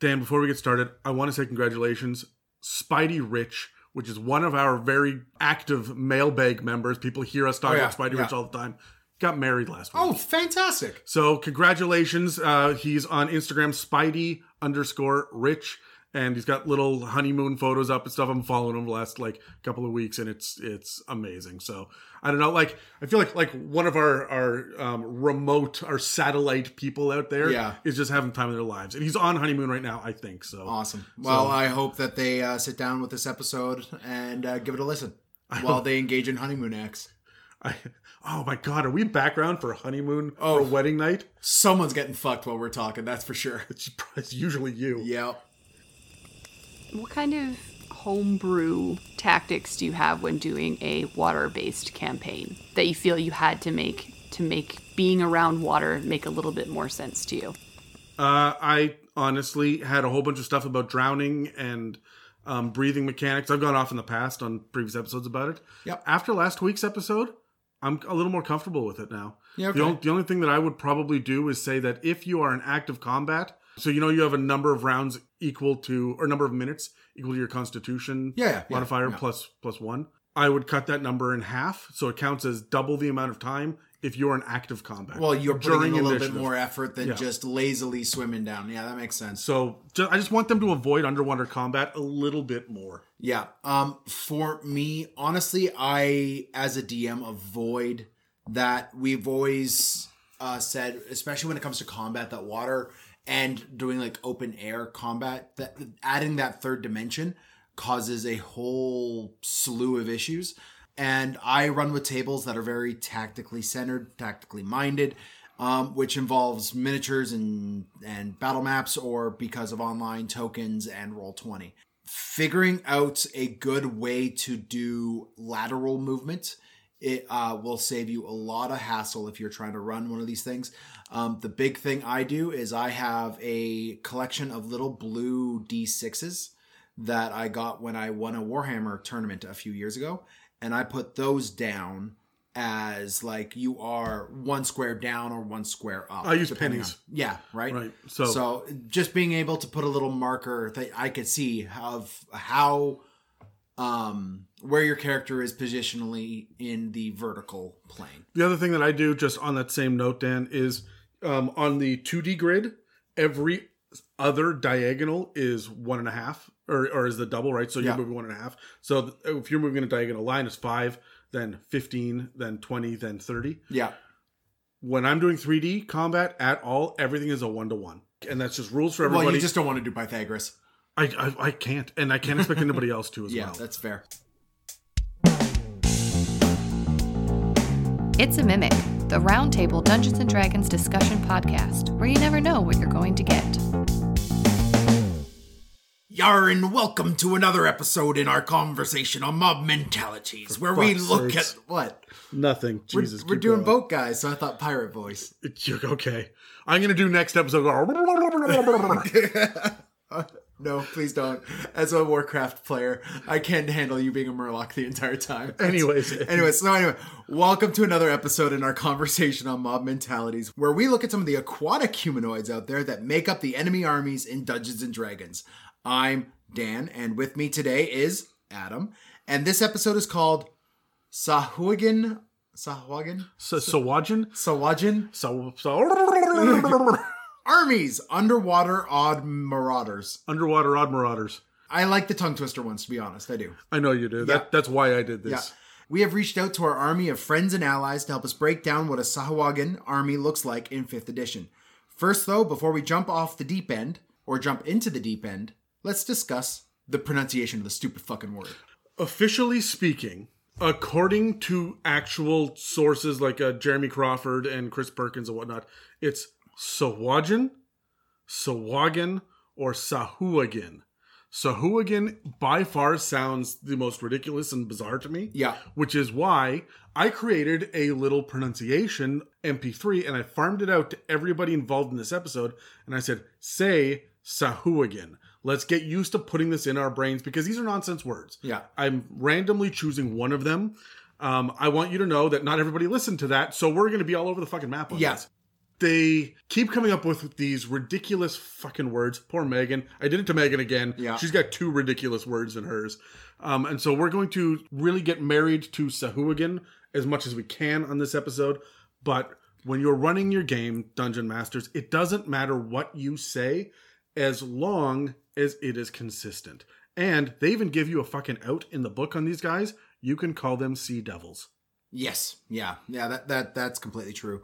Dan, before we get started, I want to say congratulations. Spidey Rich, which is one of our very active mailbag members, people hear us talk Oh, yeah, about Spidey yeah. Rich all the time, got married last week. Oh, fantastic. So congratulations. Uh, he's on Instagram, Spidey underscore Rich, and he's got little honeymoon photos up and stuff. I'm following him the last like couple of weeks, and it's it's amazing. So I don't know, like I feel like like one of our our um, remote our satellite people out there Yeah. is just having time of their lives, and he's on honeymoon right now. I think so. Awesome. Well, I hope that they uh, sit down with this episode and uh, give it a listen while they engage in honeymoon acts. I, oh my god, are we background for honeymoon Oh. or wedding night? Someone's getting fucked while we're talking, that's for sure. It's, it's usually you. Yeah. What kind of homebrew tactics do you have when doing a water-based campaign that you feel you had to make to make being around water make a little bit more sense to you? Uh, I honestly had a whole bunch of stuff about drowning and um, breathing mechanics. I've gone off in the past on previous episodes about it. Yep. After last week's episode, I'm a little more comfortable with it now. Yeah, The, only, the only thing that I would probably do is say that if you are in active combat, so you know you have a number of rounds equal to, or number of minutes equal to your Constitution Yeah, modifier yeah. plus plus one. I would cut that number in half, so it counts as double the amount of time if you're in active combat. Well, you're putting in a little initiative. bit more effort than Yeah. just lazily swimming down. Yeah, that makes sense. So ju- I just want them to avoid underwater combat a little bit more. Yeah. Um for me, honestly, I as a DM avoid that. We've always uh said, especially when it comes to combat, that water and doing like open air combat, that adding that third dimension causes a whole slew of issues. And I run with tables that are very tactically centered, tactically minded, um, which involves miniatures and and battle maps, or because of online tokens and roll twenty figuring out a good way to do lateral movement it uh, will save you a lot of hassle if you're trying to run one of these things um, the big thing i do is i have a collection of little blue d6s that i got when i won a warhammer tournament a few years ago and i put those down as like you are one square down or one square up I use pennies. on- yeah right Right. So, so just being able to put a little marker that I could see of how um where your character is positionally in the vertical plane. the other thing that I do, just on that same note, Dan, is um, on the 2D grid, every other diagonal is one and a half, or, or is the double, right? So you're Yeah. moving one and a half. So if you're moving a diagonal line, it's five, then 15, then 20, then 30. Yeah. When I'm doing 3D combat at all, everything is a one to one. And that's just rules for everybody. Well, you just don't want to do Pythagoras. I, I I can't, and I can't expect anybody else to as Yeah, well. that's fair. It's a Mimic, the Roundtable Dungeons and Dragons discussion podcast, where you never know what you're going to get. Yar and welcome to another episode in our conversation on mob mentalities, where we look sakes. at what Nothing. we're, Jesus, we're doing going. boat guys, so I thought pirate voice. You're okay. I'm gonna do next episode. No, please don't. As a Warcraft player, I can't handle you being a Murloc the entire time. Anyways, Anyways, so anyway, welcome to another episode in our conversation on mob mentalities, where we look at some of the aquatic humanoids out there that make up the enemy armies in Dungeons and Dragons. I'm Dan, and with me today is Adam, and this episode is called Sahuagin. Sahuagin? so Sawajin. Sawajin? Armies, underwater odd marauders. underwater odd marauders. I like the tongue twister ones, to be honest. I do. I know you do. Yeah. That that's why I did this. Yeah. We have reached out to our army of friends and allies to help us break down what a Sahuagin army looks like in 5th edition. First, though, before we jump off the deep end, or jump into the deep end, let's discuss the pronunciation of the stupid fucking word. Officially speaking, according to actual sources like uh, Jeremy Crawford and Chris Perkins and whatnot, it's Sawajin, Sawagan, or Sahuagin. Sahuagin by far sounds the most ridiculous and bizarre to me. Yeah. which is why I created a little pronunciation MP3 and I farmed it out to everybody involved in this episode. And I said, say Sahuagin. Let's get used to putting this in our brains because these are nonsense words. Yeah. I'm randomly choosing one of them. Um, I want you to know that not everybody listened to that, so we're going to be all over the fucking map on Yeah. They keep coming up with these ridiculous fucking words. Poor Megan. I did it to Megan again. Yeah. She's got two ridiculous words in hers. Um, and so we're going to really get married to Sahuagin as much as we can on this episode. But when you're running your game, Dungeon Masters, it doesn't matter what you say as long as it is consistent. And they even give you a fucking out in the book on these guys. You can call them sea devils. Yes, yeah, yeah. That that that's completely true.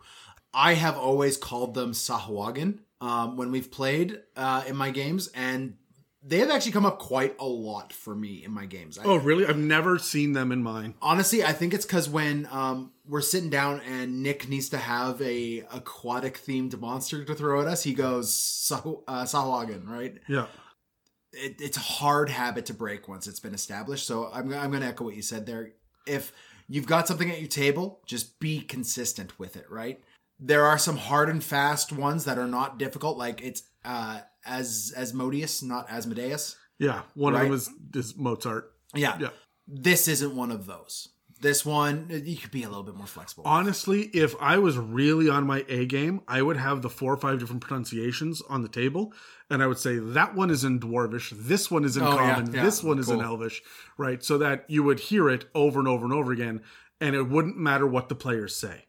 I have always called them Sahuagin um, when we've played uh, in my games, and they have actually come up quite a lot for me in my games. I, Oh, really? I've never seen them in mine. honestly, I think it's because when um, we're sitting down and Nick needs to have a aquatic themed monster to throw at us, he goes Sahu- uh, Sahuagin, right? Yeah. it, it's a hard habit to break once it's been established. So I'm, I'm going to echo what you said there. If you've got something at your table, just be consistent with it, right? There are some hard and fast ones that are not difficult, like it's uh, as Asmodeus, not Asmodeus. Yeah. One Right. of them is, is Mozart. Yeah. Yeah. This isn't one of those. This one, you could be a little bit more flexible. Honestly, if I was really on my A game, I would have the four or five different pronunciations on the table, and I would say that one is in Dwarvish, this one is in Oh, Common, yeah, this one is in. Elvish, right? So that you would hear it over and over and over again, and it wouldn't matter what the players say.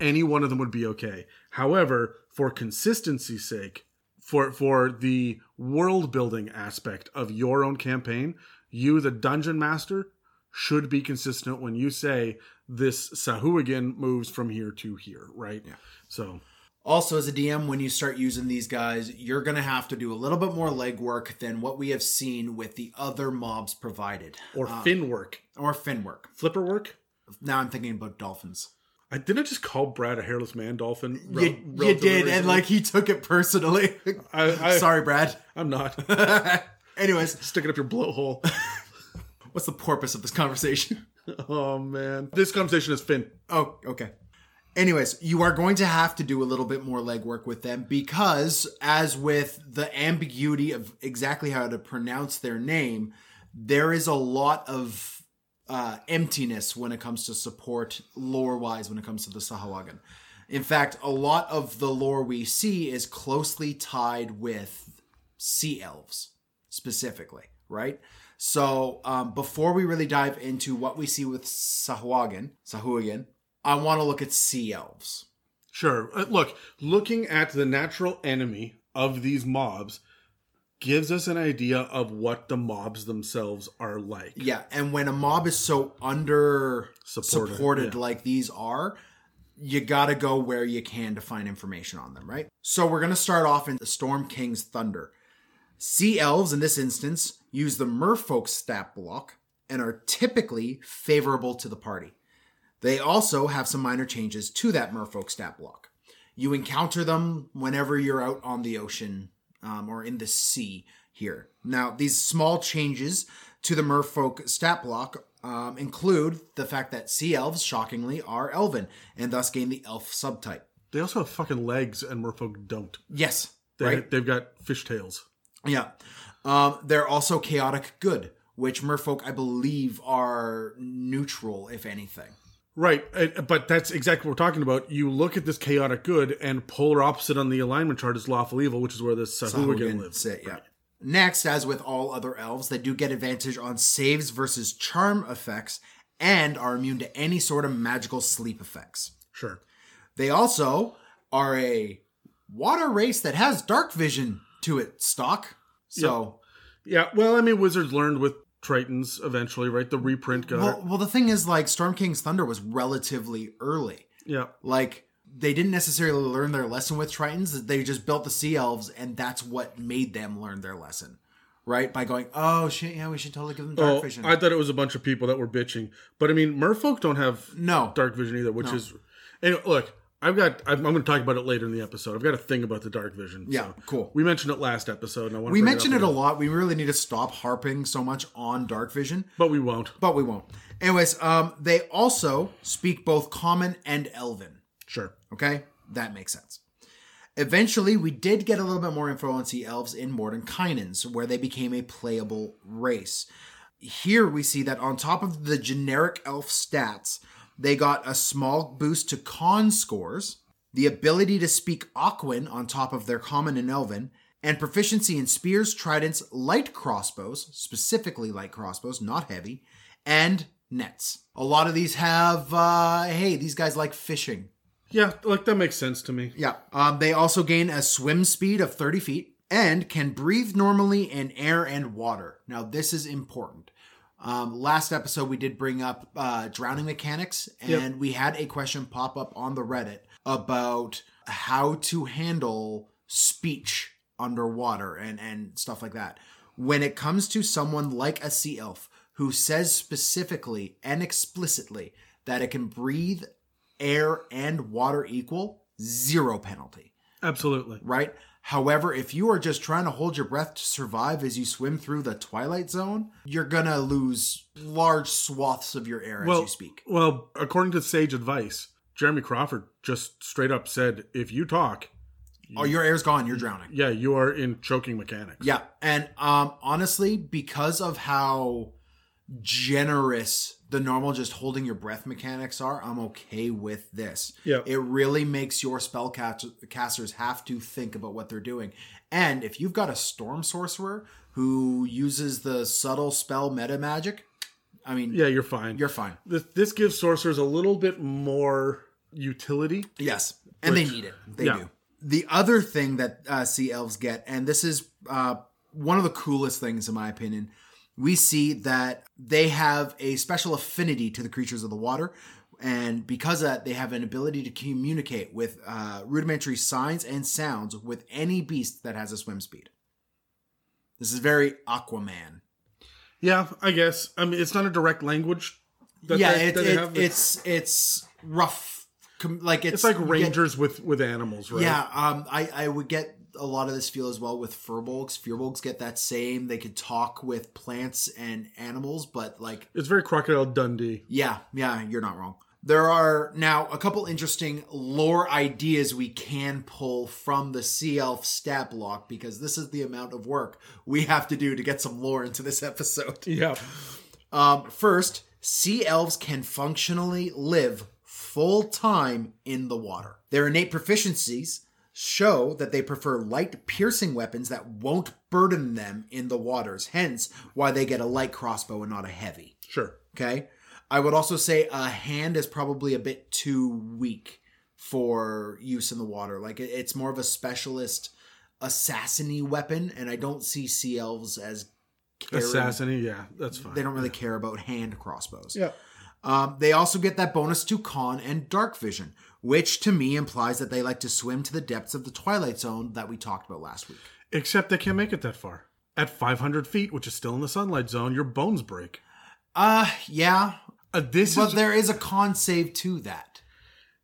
Yeah. Any one of them would be okay. However, for consistency's sake, for for the world building aspect of your own campaign, you, the dungeon master, should be consistent when you say this Sahuagin moves from here to here, right? Yeah. So Also, as a DM, when you start using these guys, you're going to have to do a little bit more legwork than what we have seen with the other mobs provided. or um, fin work, Or fin work. flipper work. Now I'm thinking about dolphins. I didn't just call Brad a hairless man dolphin. You, you relatively did, and like he took it personally. I, I, Sorry, Brad. I'm not Anyways, sticking up your blowhole. what's the purpose of this conversation? oh man, this conversation is Finn. Oh, okay. Anyways, you are going to have to do a little bit more legwork with them because, as with the ambiguity of exactly how to pronounce their name, there is a lot of uh, emptiness when it comes to support lore wise when it comes to the Sahuagin. In fact, a lot of the lore we see is closely tied with sea elves specifically, right? So um, before we really dive into what we see with Sahuagin, Sahuagin, I want to look at sea elves. Sure. Uh, look, looking at the natural enemy of these mobs gives us an idea of what the mobs themselves are like. Yeah, and when a mob is so under Supported, supported, yeah. like these are, you got to go where you can to find information on them, right? So we're going to start off in the Storm King's Thunder. Sea elves, in this instance, use the merfolk stat block and are typically favorable to the party. They also have some minor changes to that merfolk stat block. You encounter them whenever you're out on the ocean um, or in the sea here. Now, these small changes to the merfolk stat block um, include the fact that sea elves, shockingly, are elven and thus gain the elf subtype. They also have fucking legs, and merfolk don't. Yes, They, right? They've got fish tails. Yeah. Um, they're also chaotic good, which merfolk, I believe, are neutral, if anything. Right, uh, but that's exactly what we're talking about. You look at this chaotic good, and polar opposite on the alignment chart is lawful evil, which is where this Sahuagin Sahuagin lives. sit, yeah. Next, as with all other elves, they do get advantage on saves versus charm effects and are immune to any sort of magical sleep effects. Sure. They also are a water race that has dark vision to it stock. So, Yeah, well, I mean, wizards learned with Tritons eventually, right? The reprint got well, well, the thing is, like, Storm King's Thunder was relatively early. Yeah. Like, they didn't necessarily learn their lesson with Tritons. They just built the Sea Elves, and that's what made them learn their lesson. Right? By going, oh, shit, yeah, we should totally give them dark Oh, vision. I thought it was a bunch of people that were bitching, but I mean, merfolk don't have no. dark vision either, which is. Anyway, look, I've got. I'm, I'm going to talk about it later in the episode. I've got a thing about the dark vision. Yeah, so. cool. We mentioned it last episode, and I want We mentioned it a lot. We really need to stop harping so much on dark vision, but we won't. but we won't. Anyways, um, they also speak both common and elven. Sure. Okay, that makes sense. Eventually, we did get a little bit more info on sea elves in Mordenkainen's, where they became a playable race. Here we see that on top of the generic elf stats, they got a small boost to con scores, the ability to speak Aquan on top of their common and elven, and proficiency in spears, tridents, light crossbows, specifically light crossbows, not heavy, and nets. A lot of these have, uh, hey, these guys like fishing. Yeah, like that makes sense to me. Yeah. Um, they also gain a swim speed of 30 feet and can breathe normally in air and water. Now, this is important. Um, last episode, we did bring up uh, drowning mechanics, and Yep. we had a question pop up on the Reddit about how to handle speech underwater and, and stuff like that. When it comes to someone like a sea elf who says specifically and explicitly that it can breathe air and water equal, zero penalty Absolutely. right? However, if you are just trying to hold your breath to survive as you swim through the twilight zone, you're gonna lose large swaths of your air as you speak. well, according to sage advice, Jeremy Crawford just straight up said, if you talk, Oh, your air's gone. You're drowning. yeah, you are in choking mechanics. Yeah, and um, honestly, because of how generous the normal just holding your breath mechanics are, I'm okay with this. Yeah. It really makes your spell cast- casters have to think about what they're doing. And if you've got a storm sorcerer who uses the subtle spell meta magic, I mean, Yeah, you're fine. you're fine. this, this gives sorcerers a little bit more utility. Yes, and Which- they need it. They yeah. do. The other thing that uh, sea elves get, and this is uh, one of the coolest things in my opinion, we see that they have a special affinity to the creatures of the water, and because of that, they have an ability to communicate with uh, rudimentary signs and sounds with any beast that has a swim speed. This is very Aquaman. Yeah, I guess. I mean, it's not a direct language. That yeah, they, it, it- have. it's it's rough. Com- like it's, it's like you get- rangers with with animals, right? Yeah, um, I, I would get a lot of this feel as well with furbolgs. Furbolgs get that same. They could talk with plants and animals, but like, It's very Crocodile Dundee. yeah, yeah, you're not wrong. There are now a couple interesting lore ideas we can pull from the Sea Elf stat block because this is the amount of work we have to do to get some lore into this episode. Yeah. Um, first, sea elves can functionally live full time in the water. Their innate proficiencies show that they prefer light piercing weapons that won't burden them in the waters, hence why they get a light crossbow and not a heavy. Sure. Okay. I would also say a hand is probably a bit too weak for use in the water. Like it's more of a specialist assassiny weapon, and I don't see sea elves as caring- Assassiny, yeah, that's fine. They don't really care about hand crossbows. Yeah. Um, they also get that bonus to con and dark vision, which to me implies that they like to swim to the depths of the twilight zone that we talked about last week. Except they can't make it that far. At 500 feet, which is still in the sunlight zone, your bones break. Uh, yeah, Uh, this but is there is a con save to that,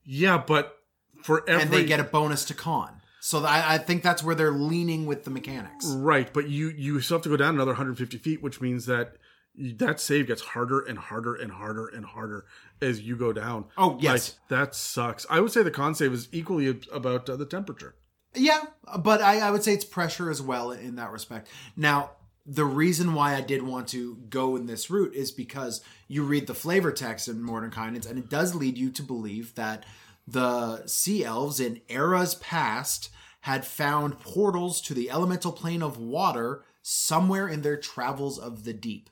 yeah, but for every and they get a bonus to con. So I, I think that's where they're leaning with the mechanics. right, but you you still have to go down another 150 feet, which means that that save gets harder and harder and harder and harder as you go down. Oh, yes. Like, that sucks. I would say the con save is equally about uh, the temperature. Yeah, but I, I would say it's pressure as well in that respect. Now, the reason why I did want to go in this route is because you read the flavor text in Mordenkainen's, and it does lead you to believe that the sea elves in eras past had found portals to the elemental plane of water somewhere in their travels of the deep.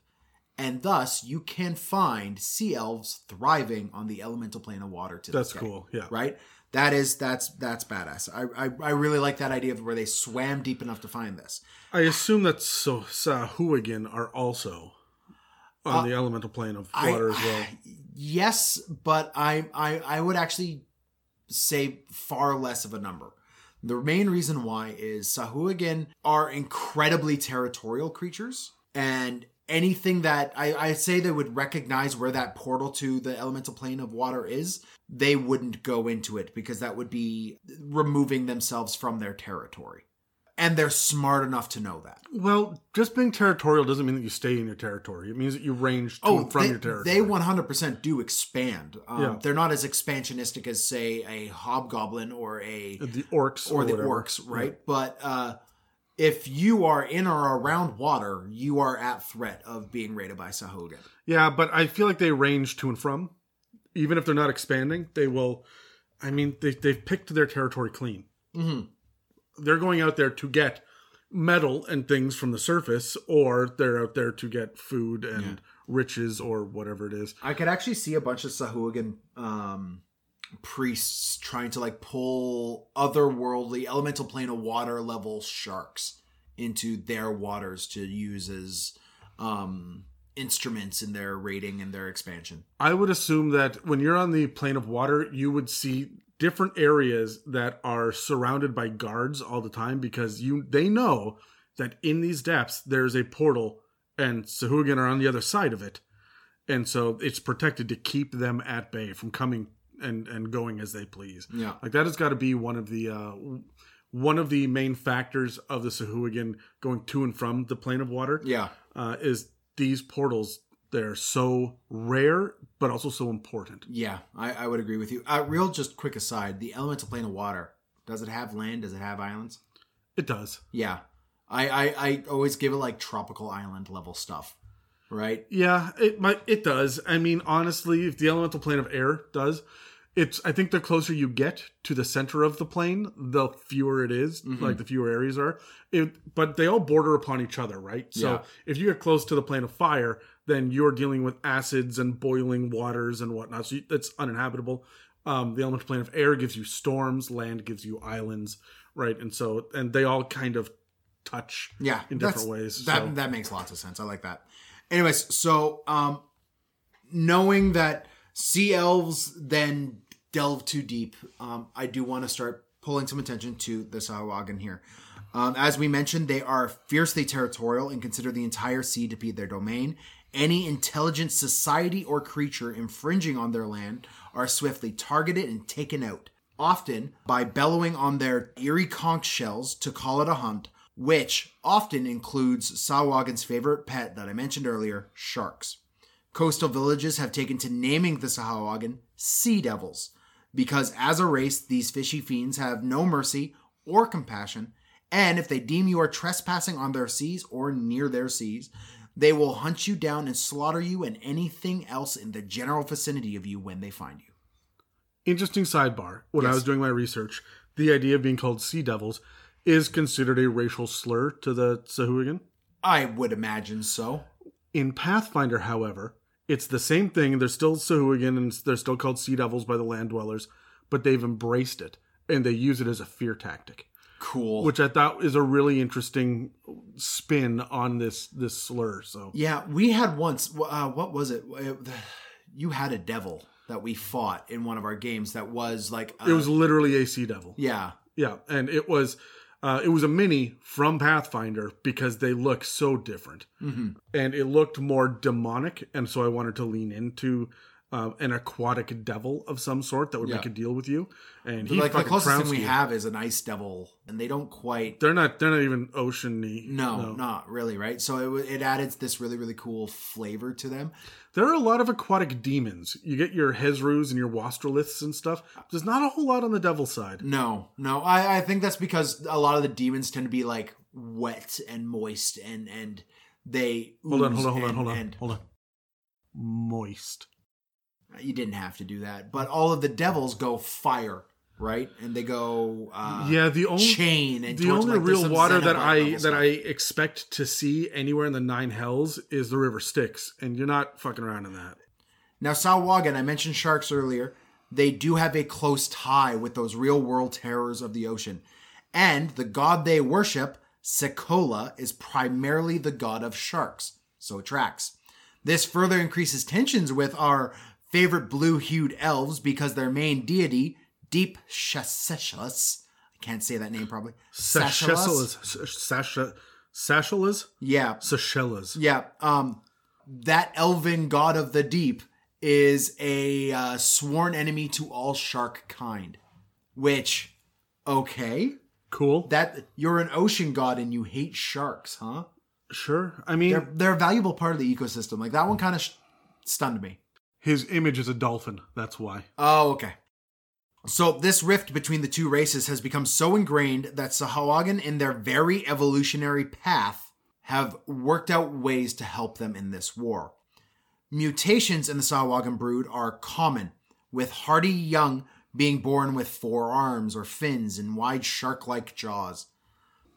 And thus, you can find sea elves thriving on the elemental plane of water to That's cool. Yeah. right? That is that's that's badass. I, I I really like that idea of where they swam deep enough to find this. I assume that so Sahuagin are also on Uh, the elemental plane of I- water as well. Yes, but I I I would actually say far less of a number. The main reason why is Sahuagin are incredibly territorial creatures, and anything that I, I say they would recognize where that portal to the elemental plane of water is, they wouldn't go into it because that would be removing themselves from their territory. And they're smart enough to know that. Well, just being territorial doesn't mean that you stay in your territory. It means that you range to Oh, from they, your territory. they 100% do expand. Um, Yeah. They're not as expansionistic as, say, a hobgoblin or a the orcs or the whatever. orcs, right? But uh, if you are in or around water, you are at threat of being raided by Sahuagin. Yeah, but I feel like they range to and from. Even if they're not expanding, they will I mean, they, they've picked their territory clean. Mm-hmm. They're going out there to get metal and things from the surface, or they're out there to get food and riches or whatever it is. I could actually see a bunch of Sahuagin um, priests trying to like pull otherworldly elemental plane of water level sharks into their waters to use as um, instruments in their raiding and their expansion. I would assume that when you're on the plane of water, you would see different areas that are surrounded by guards all the time because you they know that in these depths there's a portal and Sahuagin are on the other side of it. And so it's protected to keep them at bay from coming and and going as they please. Yeah. Like that has got to be one of the uh one of the main factors of the Sahuagin going to and from the plane of water Yeah. uh, is these portals. They're so rare, but also so important. Yeah, I, I would agree with you. Uh, real just quick aside, the elemental plane of water, does it have land? Does it have islands? It does. Yeah. I, I, I always give it like tropical island level stuff. Right? Yeah, it might. It does. I mean, honestly, if the elemental plane of air does, it's. I think the closer you get to the center of the plane, the fewer it is, Like the fewer areas are. It, but they all border upon each other, right? So Yeah. if you get close to the plane of fire, then you're dealing with acids and boiling waters and whatnot. So it's uninhabitable. Um, the elemental plane of air gives you storms. Land gives you islands, right? And so, and they all kind of touch. Yeah. in different ways. That so. that makes lots of sense. I like that. Anyways, so um knowing that sea elves then delve too deep, um, I do want to start pulling some attention to the Sahuagin here. Um, as we mentioned, they are fiercely territorial and consider the entire sea to be their domain. Any intelligent society or creature infringing on their land are swiftly targeted and taken out, often by bellowing on their eerie conch shells to call it a hunt, which often includes Sahuagin's favorite pet that I mentioned earlier, sharks. Coastal villages have taken to naming the Sahuagin sea devils, because as a race, these fishy fiends have no mercy or compassion, and if they deem you are trespassing on their seas or near their seas, they will hunt you down and slaughter you and anything else in the general vicinity of you when they find you. Interesting sidebar. When I was doing my research, the idea of being called sea devils is considered a racial slur to the Sahuagin. I would imagine so. In Pathfinder, however, it's the same thing. They're still Sahuagin and they're still called sea devils by the land dwellers, but they've embraced it and they use it as a fear tactic, Cool. which I thought is a really interesting spin on this this slur. So Yeah, we had once. Uh, what was it? You had a devil that we fought in one of our games that was like. Uh, it was literally a sea devil. Yeah. Yeah, and it was uh, it was a mini from Pathfinder because they look so different, Mm-hmm. and it looked more demonic, and so I wanted to lean into uh, an aquatic devil of some sort that would Yeah. make a deal with you. And he like the closest thing we you. have is an ice devil, and they don't quite. They're not. They're not even oceany. No, not really, right? So it, it added this really, really cool flavor to them. There are a lot of aquatic demons. You get your Hezrous and your Wastriliths and stuff. There's not a whole lot on the devil side. No, no, I, I think that's because a lot of the demons tend to be like wet and moist, and and they Hold on, hold on, hold on, hold on, hold on. Moist. You didn't have to do that, but all of the devils go fire, right? And they go uh, yeah, the only chain and the only like, real water that I that. I expect to see anywhere in the nine hells is the river Styx, and you're not fucking around in that. Now, Sahuagin, I mentioned sharks earlier. They do have a close tie with those real world terrors of the ocean. And the god they worship, Sekolah, is primarily the god of sharks. So it tracks. This further increases tensions with our favorite blue hued elves because their main deity, Deep Shaseshus, I can't say that name probably. Sasha, Sashelas, Yeah, Sashelas. Yeah, um, that elven god of the deep is a uh, sworn enemy to all shark kind. Which, okay, Cool. that you're an ocean god and you hate sharks, huh? sure. I mean, They're they're a valuable part of the ecosystem. Like that one kind of sh- stunned me. His image is a dolphin. That's why. Oh, okay. So this rift between the two races has become so ingrained that Sahuagin, in their very evolutionary path, have worked out ways to help them in this war. Mutations in the Sahuagin brood are common, with hardy young being born with four arms or fins and wide shark like jaws.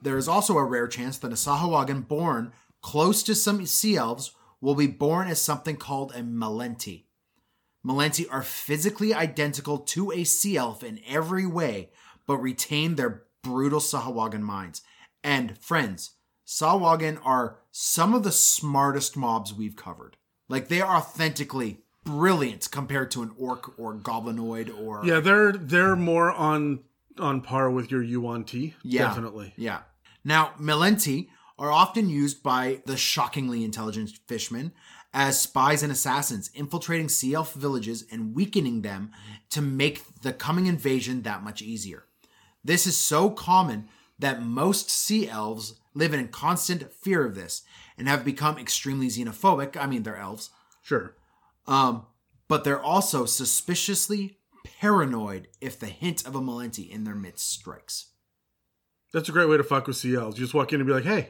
There is also a rare chance that a Sahuagin born close to some sea elves will be born as something called a Malenti. Malenti are physically identical to a sea elf in every way, but retain their brutal Sahuagin minds. And friends, Sahuagin are some of the smartest mobs we've covered. Like they are authentically brilliant compared to an orc or goblinoid or Yeah, they're they're more on on par with your Yuan-ti. Yeah. Definitely. Yeah. Now, Malenti are often used by the shockingly intelligent fishmen as spies and assassins, infiltrating sea elf villages and weakening them to make the coming invasion that much easier. This is so common that most sea elves live in constant fear of this and have become extremely xenophobic. I mean, they're elves. Sure. Um, but they're also suspiciously paranoid if the hint of a Malenti in their midst strikes. That's a great way to fuck with sea elves. You just walk in and be like, hey,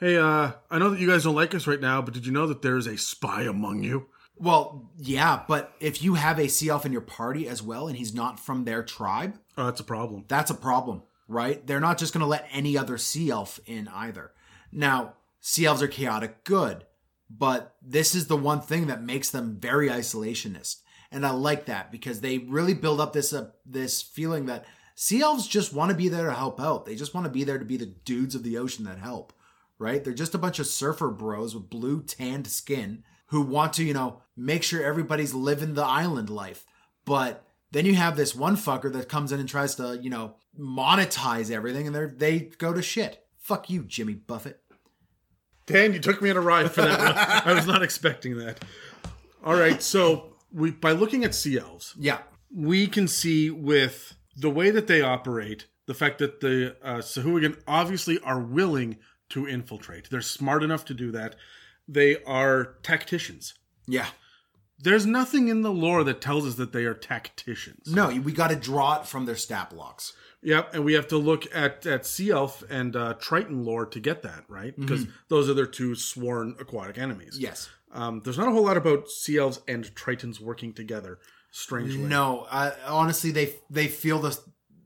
hey, uh, I know that you guys don't like us right now, but did you know that there's a spy among you? Well, yeah, but if you have a sea elf in your party as well and he's not from their tribe, Oh, that's a problem. that's a problem, right? They're not just going to let any other sea elf in either. Now, sea elves are chaotic good, but this is the one thing that makes them very isolationist. And I like that because they really build up this uh, this feeling that sea elves just want to be there to help out. They just want to be there to be the dudes of the ocean that help, right? They're just a bunch of surfer bros with blue tanned skin who want to, you know, make sure everybody's living the island life. But then you have this one fucker that comes in and tries to, you know, monetize everything and they they go to shit. Fuck you, Jimmy Buffett. Dan, you took me on a ride for that. I was not expecting that. All right, so we by looking at sea elves, Yeah. we can see with the way that they operate, the fact that the uh, Sahuagin obviously are willing to infiltrate. They're smart enough to do that. They are tacticians. Yeah. There's nothing in the lore that tells us that they are tacticians. No, we got to draw it from their stat blocks. Yep, and we have to look at at Sea Elf and uh, Triton lore to get that right because those are their two sworn aquatic enemies. Yes. Um, there's not a whole lot about Sea Elves and Tritons working together. Strangely, No, I, honestly, they they feel the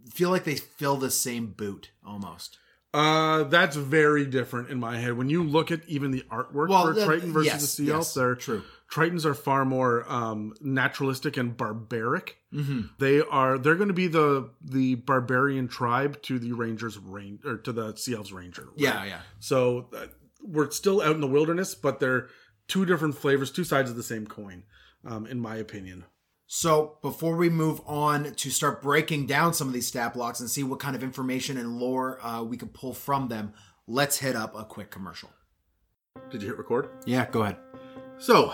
feel like they fill the same boot almost. Uh, that's very different in my head. When you look at even the artwork Well, for Triton versus yes, the Sea yes, Elf, they're true. Tritons are far more um, naturalistic and barbaric. Mm-hmm. They are they're going to be the the barbarian tribe to the Rangers range or to the Sea Elves Ranger. right? Yeah, yeah. So uh, we're still out in the wilderness, but they're two different flavors, two sides of the same coin, um, in my opinion. So before we move on to start breaking down some of these stat blocks and see what kind of information and lore uh, we can pull from them, let's hit up a quick commercial. Did you hit record? Yeah, go ahead. So,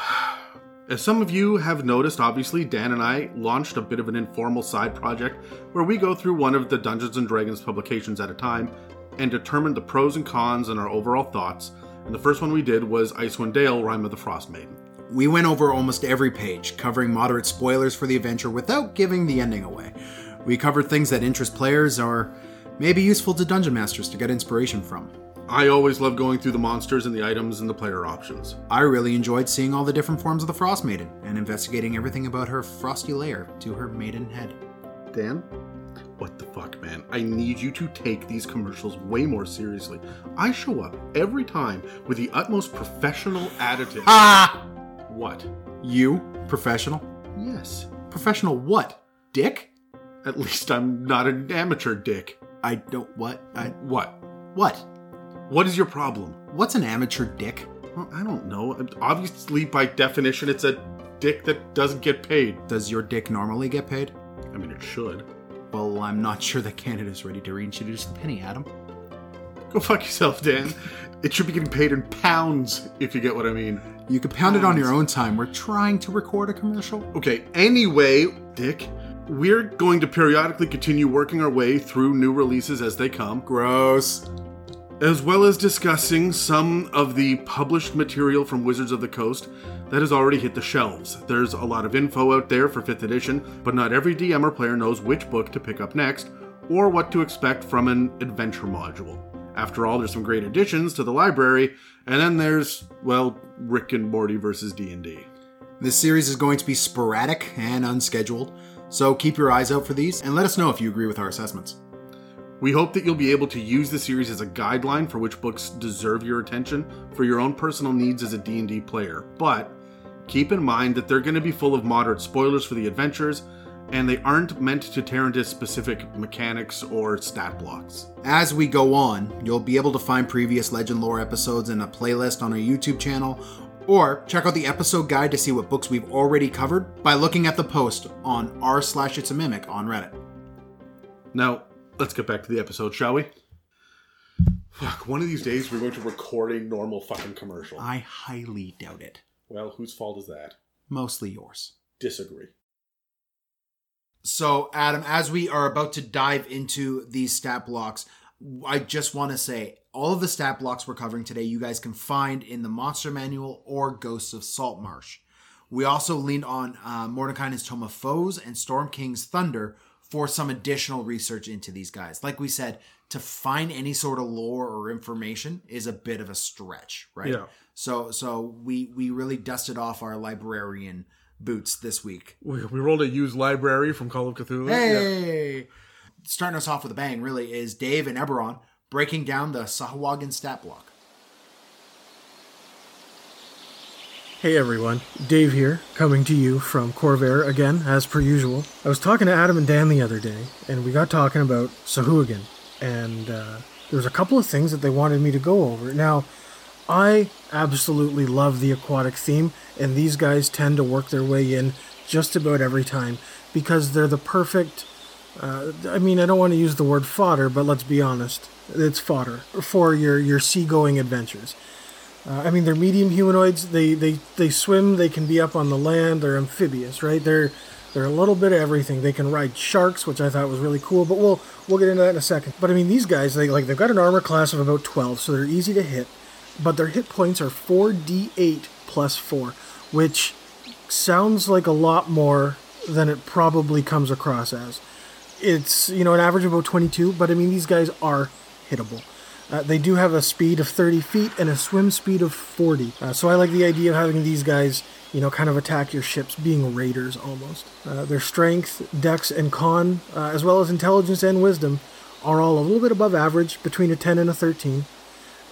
as some of you have noticed, obviously, Dan and I launched a bit of an informal side project where we go through one of the Dungeons and Dragons publications at a time and determine the pros and cons and our overall thoughts. And the first one we did was Icewind Dale, Rime of the Frost Maiden. We went over almost every page, covering moderate spoilers for the adventure without giving the ending away. We covered things that interest players or may be useful to dungeon masters to get inspiration from. I always love going through the monsters and the items and the player options. I really enjoyed seeing all the different forms of the Frost Maiden and investigating everything about her frosty lair to her maiden head. Dan? What the fuck, man? I need you to take these commercials way more seriously. I show up every time with the utmost professional attitude. Ah! What? You? Professional? Yes. Professional what? Dick? At least I'm not an amateur dick. I don't. What? I. What? What? What is your problem? What's an amateur dick? Well, I don't know. Obviously, by definition, it's a dick that doesn't get paid. Does your dick normally get paid? I mean, it should. Well, I'm not sure that Canada's ready to reintroduce the penny, Adam. Go fuck yourself, Dan. it should be getting paid in pounds, if you get what I mean. You can pound it on your own time. We're trying to record a commercial. Okay, anyway, Dick, we're going to periodically continue working our way through new releases as they come, Gross. as well as discussing some of the published material from Wizards of the Coast that has already hit the shelves. There's a lot of info out there for 5th edition, but not every DM or player knows which book to pick up next or what to expect from an adventure module. After all, there's some great additions to the library, and then there's, well, Rick and Morty versus D&D. This series is going to be sporadic and unscheduled. So keep your eyes out for these and let us know if you agree with our assessments. We hope that you'll be able to use the series as a guideline for which books deserve your attention for your own personal needs as a D&D player. But keep in mind that they're going to be full of moderate spoilers for the adventures and they aren't meant to tear into specific mechanics or stat blocks. As we go on, you'll be able to find previous Legend Lore episodes in a playlist on our YouTube channel, or check out the episode guide to see what books we've already covered by looking at the post on r slash it's a mimic on Reddit. Now, let's get back to the episode, shall we? Fuck, one of these days we're going to record a normal fucking commercial. I highly doubt it. Well, whose fault is that? Mostly yours. Disagree. So, Adam, as we are about to dive into these stat blocks, I just want to say all of the stat blocks we're covering today, you guys can find in the Monster Manual or Ghosts of Saltmarsh. We also leaned on uh, Mordenkainen's Tome of Foes and Storm King's Thunder for some additional research into these guys. Like we said, to find any sort of lore or information is a bit of a stretch, right? Yeah. So, so we we really dusted off our librarian boots this week. We, we rolled a used library from Call of Cthulhu. Yeah. Hey! Starting us off with a bang, really, is Dave and Eberron breaking down the Sahuagin stat block. Hey everyone, Dave here, coming to you from Khorvaire again, as per usual. I was talking to Adam and Dan the other day, and we got talking about Sahuagin, and uh, there was a couple of things that they wanted me to go over. Now, I absolutely love the aquatic theme, and these guys tend to work their way in just about every time because they're the perfect. Uh, I mean, I don't want to use the word fodder, but let's be honest, it's fodder for your your seagoing adventures. Uh, I mean, they're medium humanoids. They, they they swim. They can be up on the land. They're amphibious, right? They're they're a little bit of everything. They can ride sharks, which I thought was really cool. But we'll we'll get into that in a second. But I mean, these guys they like they've got an armor class of about twelve, so they're easy to hit. But their hit points are four d eight plus four, which sounds like a lot more than it probably comes across as. It's you know an average of about twenty two, but I mean these guys are hittable. Uh, they do have a speed of 30 feet and a swim speed of 40. Uh, so I like the idea of having these guys, you know, kind of attack your ships, being raiders almost. Uh, their strength, dex, and con, uh, as well as intelligence and wisdom, are all a little bit above average, between a 10 and a 13.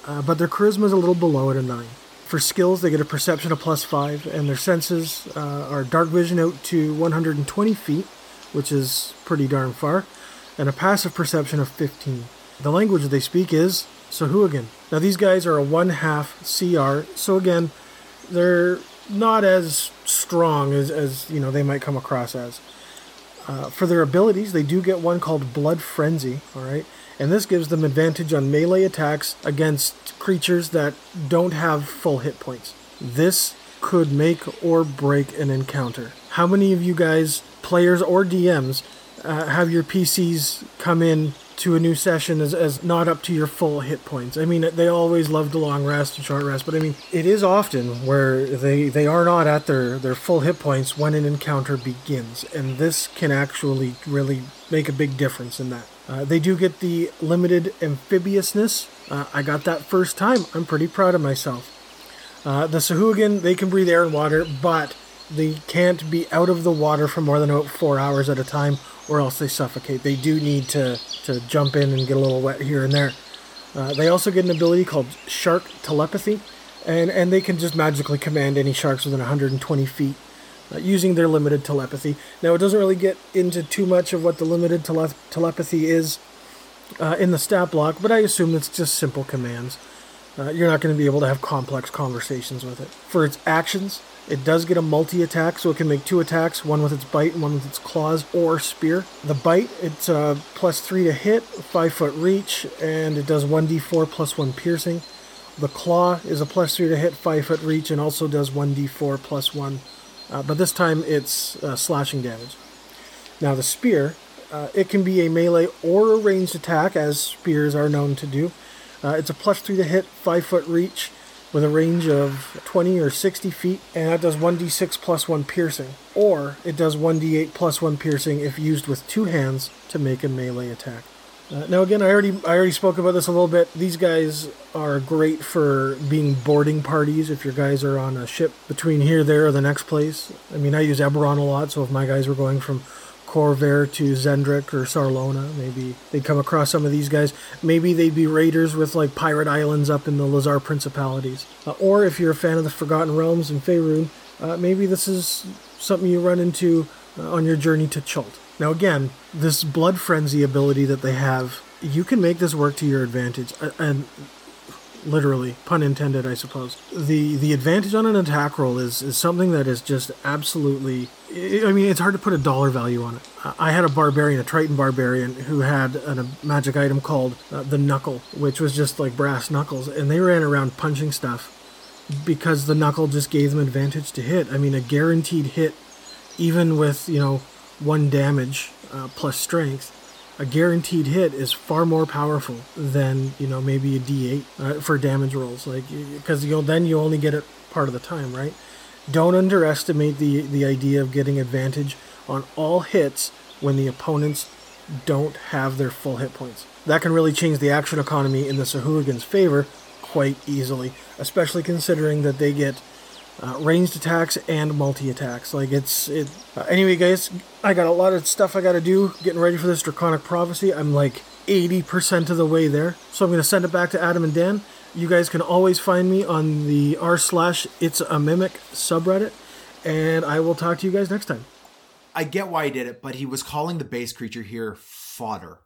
Uh, but their charisma is a little below at a 9. For skills, they get a perception of plus 5, and their senses uh, are dark vision out to 120 feet, which is pretty darn far, and a passive perception of 15. The language they speak is Sahuagin. Now these guys are a one half CR, so again, they're not as strong as, as you know they might come across as. Uh, for their abilities, they do get one called Blood Frenzy, all right, and this gives them advantage on melee attacks against creatures that don't have full hit points. This could make or break an encounter. How many of you guys, players or DMs, uh, have your PCs come in to a new session as, as not up to your full hit points. I mean, they always love the long rest and short rest, but I mean, it is often where they, they are not at their, their full hit points when an encounter begins, and this can actually really make a big difference in that. Uh, they do get the limited amphibiousness. Uh, I got that first time. I'm pretty proud of myself. Uh, the Sahuagin, they can breathe air and water, but they can't be out of the water for more than about four hours at a time or else they suffocate. They do need to, to jump in and get a little wet here and there. Uh, they also get an ability called Shark Telepathy, and, and they can just magically command any sharks within 120 feet uh, using their limited telepathy. Now, it doesn't really get into too much of what the limited tele- telepathy is uh, in the stat block, but I assume it's just simple commands. Uh, you're not going to be able to have complex conversations with it. For its actions, it does get a multi attack, so it can make two attacks one with its bite and one with its claws or spear. The bite, it's uh, plus three to hit, five foot reach, and it does 1d4 plus one piercing. The claw is a plus three to hit, five foot reach, and also does 1d4 plus one, uh, but this time it's uh, slashing damage. Now, the spear, uh, it can be a melee or a ranged attack, as spears are known to do. Uh, it's a plus three to hit, five foot reach, with a range of 20 or 60 feet, and that does 1d6 plus 1 piercing. Or it does 1d8 plus 1 piercing if used with two hands to make a melee attack. Uh, now again, I already I already spoke about this a little bit. These guys are great for being boarding parties. If your guys are on a ship between here, there, or the next place. I mean, I use Eberron a lot, so if my guys were going from Khorvaire to Xen'drik or Sarlona. Maybe they'd come across some of these guys. Maybe they'd be raiders with like pirate islands up in the Lhazaar Principalities. Uh, or if you're a fan of the Forgotten Realms and Faerun, uh, maybe this is something you run into uh, on your journey to Chult. Now, again, this blood frenzy ability that they have, you can make this work to your advantage. Uh, and literally pun intended i suppose the the advantage on an attack roll is is something that is just absolutely i mean it's hard to put a dollar value on it i had a barbarian a triton barbarian who had an, a magic item called uh, the knuckle which was just like brass knuckles and they ran around punching stuff because the knuckle just gave them advantage to hit i mean a guaranteed hit even with you know one damage uh, plus strength a guaranteed hit is far more powerful than you know maybe a d8 uh, for damage rolls. Like because you'll then you only get it part of the time right? Don't underestimate the the idea of getting advantage on all hits when the opponents don't have their full hit points. That can really change the action economy in the Sahuagins favor quite easily especially considering that they get uh, ranged attacks and multi attacks. Like it's it. Uh, anyway, guys, I got a lot of stuff I got to do getting ready for this draconic prophecy. I'm like 80% of the way there, so I'm gonna send it back to Adam and Dan. You guys can always find me on the r slash it's a mimic subreddit, and I will talk to you guys next time. I get why he did it, but he was calling the base creature here fodder.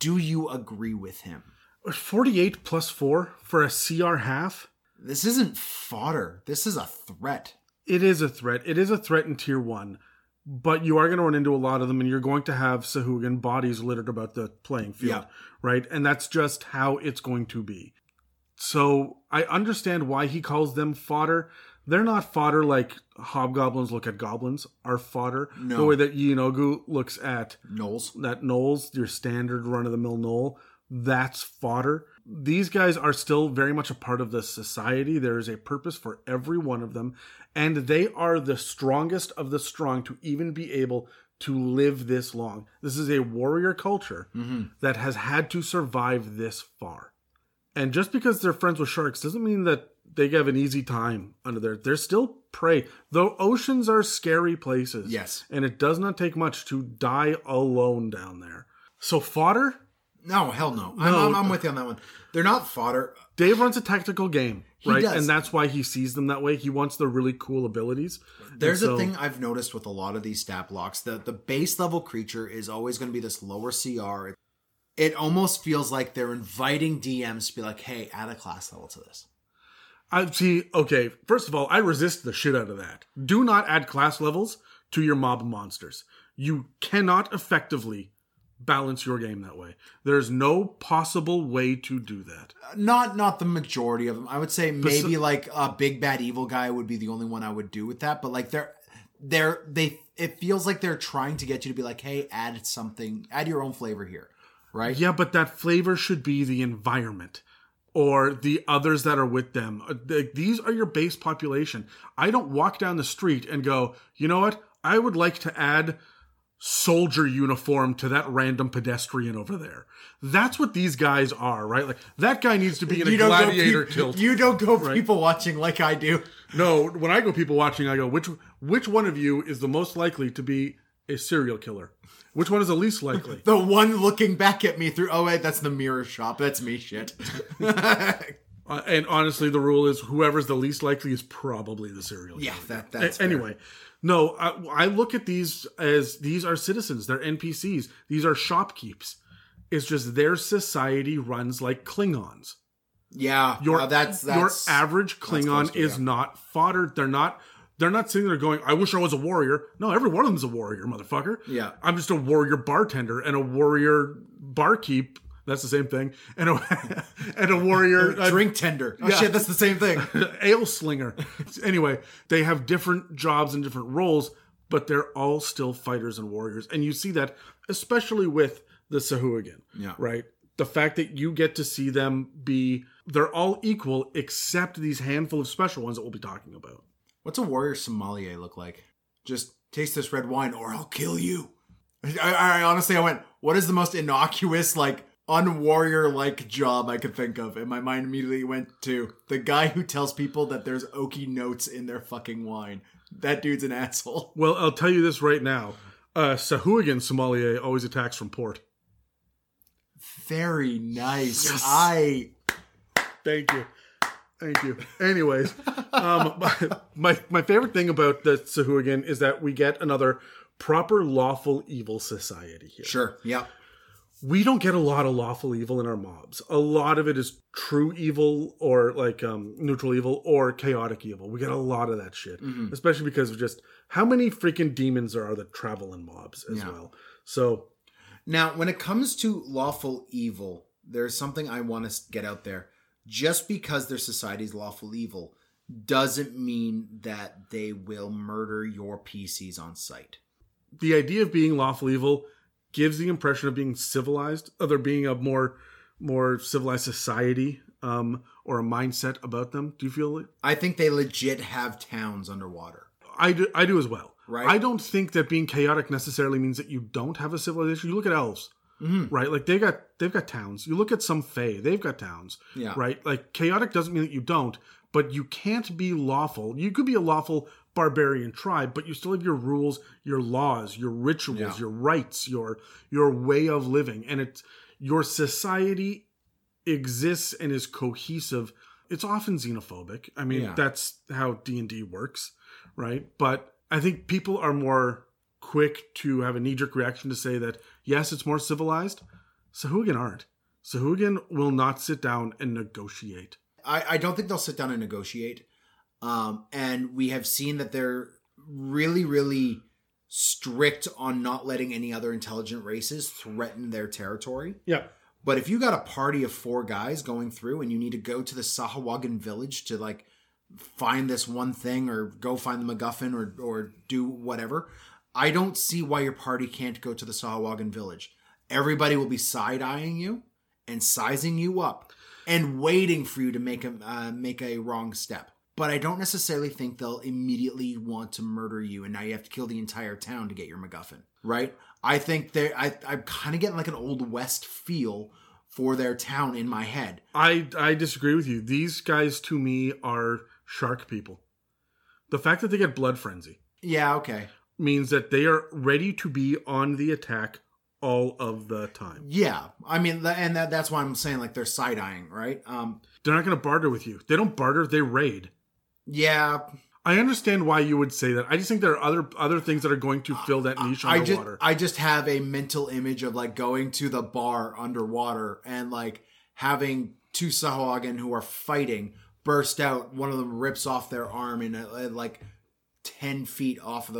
Do you agree with him? 48 plus 4 for a CR half? This isn't fodder. This is a threat. It is a threat. It is a threat in tier one, but you are going to run into a lot of them, and you're going to have Sahuagin bodies littered about the playing field, Yeah. right? And that's just how it's going to be. So I understand why he calls them fodder. They're not fodder like hobgoblins look at goblins are fodder. No. The way that Yeenoghu looks at gnolls. that gnolls, your standard run of the mill gnoll, that's fodder. These guys are still very much a part of the society. There is a purpose for every one of them, and they are the strongest of the strong to even be able to live this long. This is a warrior culture mm-hmm. that has had to survive this far. And just because they're friends with sharks doesn't mean that they have an easy time under there. They're still prey. Though oceans are scary places. Yes. And it does not take much to die alone down there. So fodder, No, hell no. I'm, I'm, I'm with you on that one. They're not fodder. Dave runs a tactical game, He right? does. And that's why he sees them that way. He wants the really cool abilities. There's And a thing I've noticed with a lot of these stat blocks. The the base level creature is always going to be this lower CR. It almost feels like they're inviting DMs to be like, "Hey, add a class level to this." I see. Okay, first of all, I resist the shit out of that. Do not add class levels to your mob monsters. You cannot effectively balance your game that way. There's no possible way to do that. Not not the majority of them. I would say maybe like a big bad evil guy would be the only one I would do with that. But like they're they're they it feels like they're trying to get you to be like, "Hey, add something, add your own flavor here." Right? Yeah, but that flavor should be the environment or the others that are with them. Uh, These are your base population. I don't walk down the street and go, you know what? I would like to add soldier uniform to that random pedestrian over there. That's what these guys are, right? Like that guy needs to be in a don't go gladiator peop- kilt. You don't go people watching like I do. no, when I go people watching, I go, which which one of you is the most likely to be a serial killer? Which one is the least likely? The one looking back at me through. Oh wait, that's the mirror shop. That's me. Shit. Uh, and honestly, the rule is whoever's the least likely is probably the serial killer. yeah, that A- that's fair. No, I, I look at these as these are citizens. They're NPCs. These are shopkeeps. It's just their society runs like Klingons. Yeah, Your uh, that's that's your average Klingon to, is yeah. not fodder. They're not. They're not sitting there going, "I wish I was a warrior." No, every one of them's a warrior, motherfucker. Yeah. I'm just a warrior bartender and a warrior barkeep. That's the same thing. And a and a warrior uh, drink tender. Oh yeah. shit, that's the same thing. ale slinger. anyway, they have different jobs and different roles, but they're all still fighters and warriors. And you see that especially with the Sahuagin. Yeah. Right? The fact that you get to see them be they're all equal except these handful of special ones that we'll be talking about. What's a warrior sommelier look like? Just taste this red wine, or I'll kill you. I, I honestly, I went. What is the most innocuous, like unwarrior like job I could think of? And my mind immediately went to the guy who tells people that there's oaky notes in their fucking wine. That dude's an asshole. Well, I'll tell you this right now. Uh, Sahuagin sommelier always attacks from port. Very nice. I Thank you. Thank you. Anyways, um, my, my favorite thing about the Sahuagin is that we get another proper lawful evil society here. sure. Yep. We don't get a lot of lawful evil in our mobs. A lot of it is true evil or like um, neutral evil or chaotic evil. We get a lot of that shit, especially because of just how many freaking demons there are that travel in mobs as Yeah. well. So Now, when it comes to lawful evil, there's something I want to get out there. Just because their society's lawful evil doesn't mean that they will murder your PCs on sight. the idea of being lawful evil gives the impression of being civilized, of there being a more more civilized society um, or a mindset about them. Do you feel it? I think they legit have towns underwater. I do, I do as well. Right. I don't think that being chaotic necessarily means that you don't have a civilization. You look at elves, Mm-hmm. right? Like they got they've got towns. You look at some fae, they've got towns, Yeah. right? Like chaotic doesn't mean that you don't, but you can't be lawful. You could be a lawful barbarian tribe, but you still have your rules, your laws, your rituals, Yeah. your rights, your your way of living, and it's your society exists and is cohesive. It's often xenophobic. I mean, Yeah. that's how D and D works, right? But I think people are more quick to have a knee jerk reaction to say that yes, it's more civilized. Sahuagin aren't. Sahuagin will not sit down and negotiate. I, I don't think they'll sit down and negotiate. Um, and we have seen that they're really, really strict on not letting any other intelligent races threaten their territory. Yeah. But if you got a party of four guys going through and you need to go to the Sahuagin village to like find this one thing or go find the MacGuffin or or do whatever, I don't see why your party can't go to the Sahuagin village. Everybody will be side eyeing you and sizing you up and waiting for you to make a uh, make a wrong step. But I don't necessarily think they'll immediately want to murder you, and now you have to kill the entire town to get your MacGuffin, right? I think they I I'm kind of getting like an old west feel for their town in my head. I I disagree with you. These guys to me are shark people. The fact that they get blood frenzy Yeah, okay. means that they are ready to be on the attack all of the time. Yeah, I mean, and that, that's why I'm saying like they're side eyeing, right? Um, They're not going to barter with you. They don't barter, they raid. Yeah, I understand why you would say that. I just think there are other other things that are going to fill that niche I just underwater. I just have a mental image of like going to the bar underwater and like having two Sahuagin who are fighting burst out. One of them rips off their arm and like ten feet off of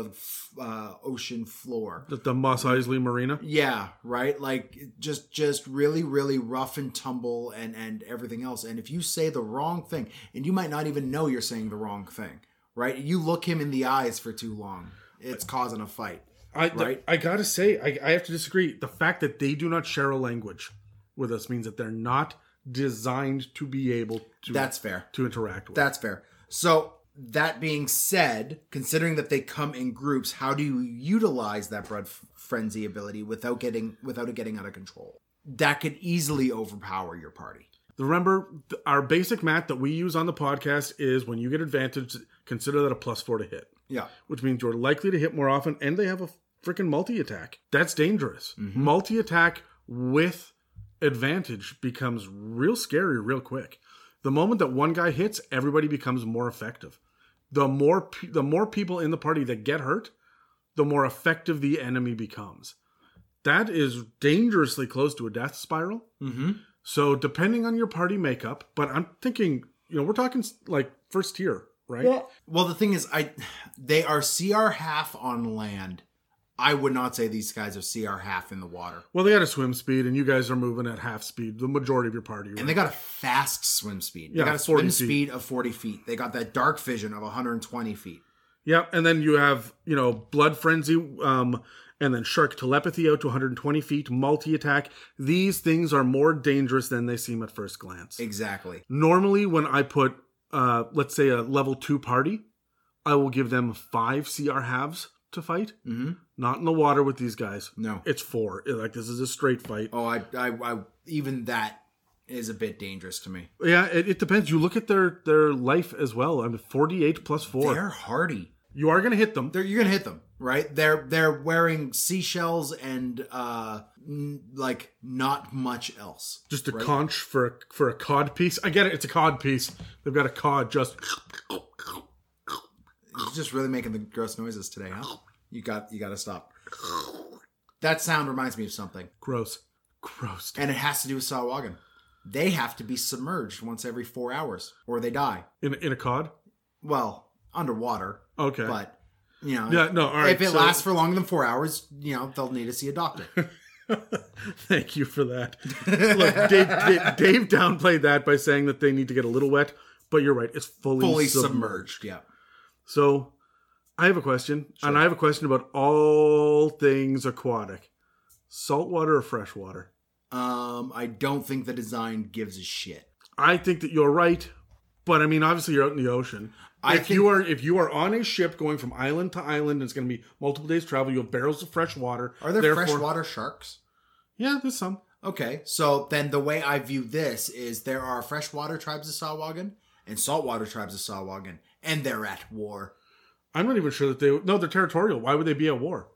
the uh, ocean floor. the, the Mos Eisley Marina. Yeah, right. Like just just really really rough and tumble and and everything else. And if you say the wrong thing, and you might not even know you're saying the wrong thing, right? You look him in the eyes for too long, it's causing a fight. I Right. I gotta say, I, I have to disagree. The fact that they do not share a language with us means that they're not designed to be able to That's fair. to interact with. That's fair. So that being said, considering that they come in groups, how do you utilize that blood f- frenzy ability without getting without it getting out of control? That could easily overpower your party. Remember, our basic math that we use on the podcast is when you get advantage, consider that a plus four to hit, Yeah. which means you're likely to hit more often, and they have a freaking multi attack. That's dangerous. Mm-hmm. Multi attack with advantage becomes real scary real quick. The moment that one guy hits, everybody becomes more effective. The more pe- the more people in the party that get hurt, the more effective the enemy becomes. That is dangerously close to a death spiral. Mm-hmm. So depending on your party makeup, but I'm thinking, you know, we're talking like first tier, right? Well, the thing is, I they are CR half on land. I would not say these guys are CR half in the water, Well, they got a swim speed, and you guys are moving at half speed. The majority of your party, right? and they got a fast swim speed. They Yeah, got a 40 swim feet. speed of forty feet. They got that dark vision of 120 feet. yeah, and then you have you know blood frenzy, um, and then shark telepathy out to 120 feet, multi attack. These things are more dangerous than they seem at first glance. Exactly. Normally, when I put, uh, let's say, a level two party, I will give them five CR halves to fight. Mm-hmm. Not in the water with these guys. No. It's four. Like this is a straight fight. Oh, I, I, I, even that is a bit dangerous to me. Yeah, it, it depends. You look at their their life as well. I mean, forty eight plus four. They're hardy. You are going to hit them. They're, you're gonna hit them, right? They're they're wearing seashells and uh n- like not much else. Just a right? conch for a, for a cod piece. I get it. It's a cod piece. They've got a cod just. You're just really making the gross noises today, huh? You got you got to stop. That sound reminds me of something, Gross. Gross. and it has to do with Sahuagin. They have to be submerged once every four hours, or they die. In, in a cod? Well, underwater, Okay. but you know, Yeah, no, all right, if it so- lasts for longer than four hours, you know, they'll need to see a doctor. Thank you for that. Look, Dave, Dave, Dave downplayed that by saying that they need to get a little wet, but you're right. It's fully, Fully submerged. submerged. Yeah. So I have a question, and I have a question about all things aquatic saltwater or freshwater? Um, I don't think the design gives a shit. I think that you're right, but I mean, obviously, you're out in the ocean. I if you are if you are on a ship going from island to island, and it's going to be multiple days travel. You have barrels of fresh water. Are there Therefore- freshwater sharks? Yeah, there's some. Okay, so then the way I view this is there are freshwater tribes of Sahuagin and saltwater tribes of Sahuagin, and they're at war. I'm not even sure that they. No, they're territorial. Why would they be at war?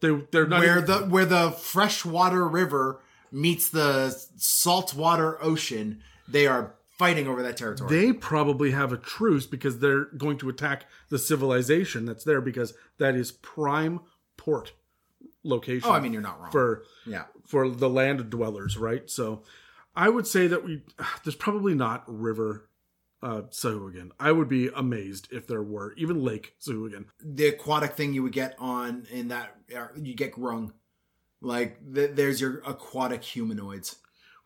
They they're not. where even- the where the freshwater river meets the saltwater ocean, they are fighting over that territory. they probably have a truce because they're going to attack the civilization that's there because that is prime port location. oh, I mean, you're not wrong. for yeah, for the land dwellers, right? So I would say that we there's probably not river uh Sahuagin. I would be amazed if there were even Lake Sahuagin. the aquatic thing you would get on in that uh, you get grung. Like th- there's your aquatic humanoids.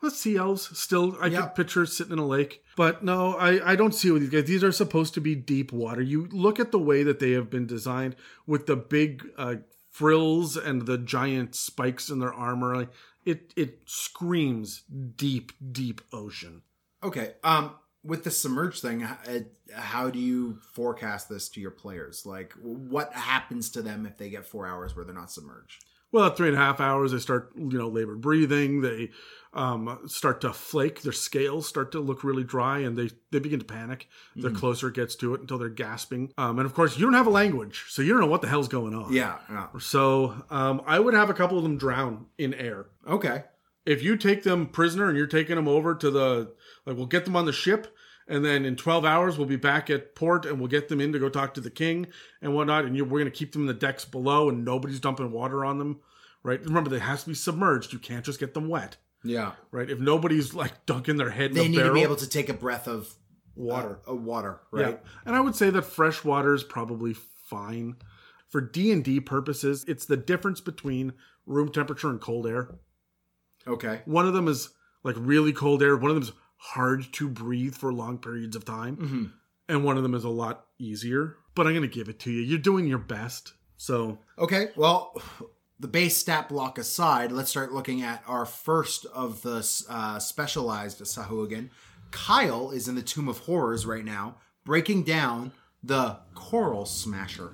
Well, sea elves still I Yeah. could picture sitting in a lake. But no, I, I don't see with these guys. These are supposed to be deep water. You look at the way that they have been designed with the big uh, frills and the giant spikes in their armor. Like, it it screams deep, deep ocean. Okay. Um, with the submerged thing, uh, how do you forecast this to your players? Like, what happens to them if they get four hours where they're not submerged? Well, at three and a half hours, they start, you know, labored breathing. They um, start to flake. Their scales start to look really dry, and they they begin to panic. The closer it gets to it, until they're gasping. Um, and of course, you don't have a language, so you don't know what the hell's going on. Yeah. yeah. So um, I would have a couple of them drown in air. Okay. If you take them prisoner and you're taking them over to the like, we'll get them on the ship. And then in 12 hours, we'll be back at port and we'll get them in to go talk to the king and whatnot. And we're going to keep them in the decks below and nobody's dumping water on them, right? Remember, they has to be submerged. You can't just get them wet, Yeah. right? If nobody's like dunking their head in They need barrel, to be able to take a breath of water. uh, water, right? Yeah. And I would say that fresh water is probably fine. For D&D purposes, it's the difference between room temperature and cold air. Okay. One of them is like really cold air. One of them is hard to breathe for long periods of time. Mm-hmm. And one of them is a lot easier. But I'm going to give it to you. You're doing your best. So, Okay. Well, the base stat block aside, let's start looking at our first of the uh, specialized Sahuagin. Kyle is in the Tomb of Horrors right now, breaking down the Coral Smasher.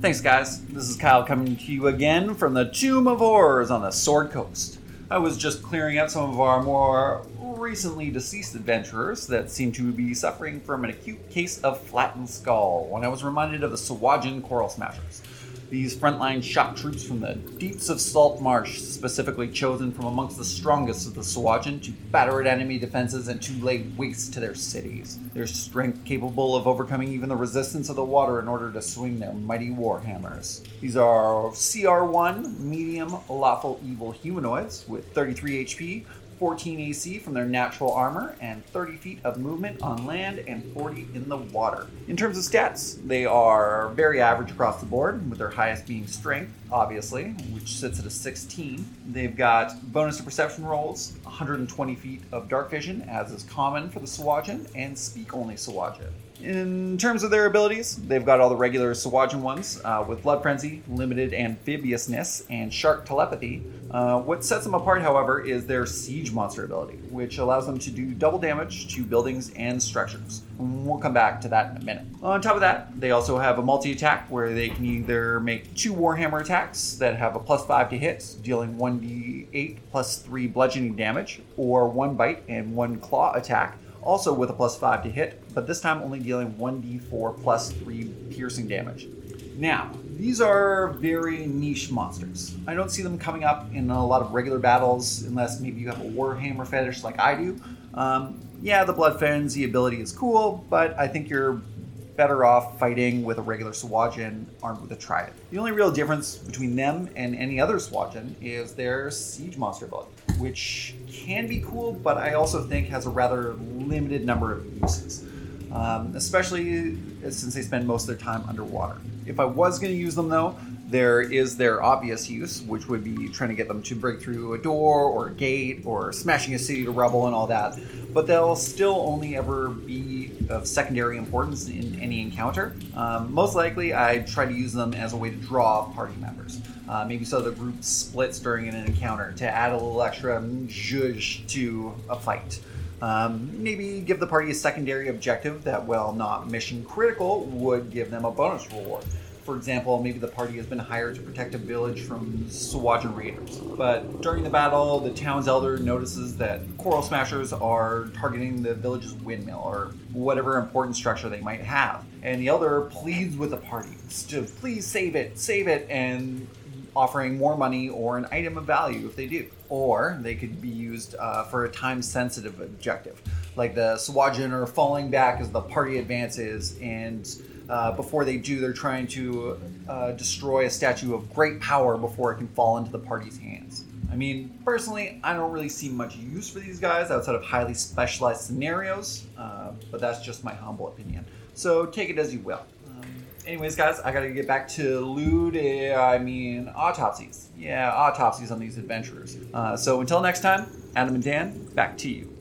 Thanks, guys. This is Kyle coming to you again from the Tomb of Horrors on the Sword Coast. I was just clearing out some of our more recently deceased adventurers that seem to be suffering from an acute case of flattened skull when I was reminded of the Sahuagin Coral Smashers. These frontline shock troops from the deeps of Salt Marsh, specifically chosen from amongst the strongest of the Sahuagin to batter at enemy defenses and to lay waste to their cities. Their strength capable of overcoming even the resistance of the water in order to swing their mighty war hammers. These are CR1 medium lawful evil humanoids with 33 HP, 14 AC from their natural armor, and 30 feet of movement on land and 40 in the water. In terms of stats, they are very average across the board, with their highest being strength, obviously, which sits at a 16. They've got bonus to perception rolls, 120 feet of dark vision, as is common for the Sahuagin, and speak only Sahuagin. In terms of their abilities, they've got all the regular Sahuagin ones uh, with Blood Frenzy, Limited Amphibiousness, and Shark Telepathy. Uh, what sets them apart, however, is their Siege Monster ability, which allows them to do double damage to buildings and structures. We'll come back to that in a minute. On top of that, they also have a multi attack where they can either make two Warhammer attacks that have a plus 5 to hit, dealing 1d8 plus 3 bludgeoning damage, or one bite and one claw attack also with a plus 5 to hit, but this time only dealing 1d4 plus 3 piercing damage. Now, these are very niche monsters. I don't see them coming up in a lot of regular battles unless maybe you have a Warhammer fetish like I do. Um, yeah, the Blood Frenzy ability is cool, but I think you're better off fighting with a regular Sahuagin armed with a trident. The only real difference between them and any other Sahuagin is their siege monster ability, which can be cool, but I also think has a rather limited number of uses, um, especially since they spend most of their time underwater. If I was going to use them though, there is their obvious use, which would be trying to get them to break through a door or a gate or smashing a city to rubble and all that. But they'll still only ever be of secondary importance in any encounter. Um, most likely, I try to use them as a way to draw party members. Uh, maybe so the group splits during an encounter to add a little extra zhuzh to a fight. Um, maybe give the party a secondary objective that, while not mission critical, would give them a bonus reward. For example, maybe the party has been hired to protect a village from Sahuagin raiders. But during the battle, the town's elder notices that coral smashers are targeting the village's windmill or whatever important structure they might have. And the elder pleads with the party to please save it, save it, and offering more money or an item of value if they do. Or they could be used uh, for a time sensitive objective. Like the Sahuagin are falling back as the party advances, and uh, before they do, they're trying to uh, destroy a statue of great power before it can fall into the party's hands. I mean, personally, I don't really see much use for these guys outside of highly specialized scenarios, uh, but that's just my humble opinion. So take it as you will. Um, anyways, guys, I gotta get back to lewd, uh, I mean, autopsies. Yeah, autopsies on these adventurers. Uh, so until next time, Adam and Dan, back to you.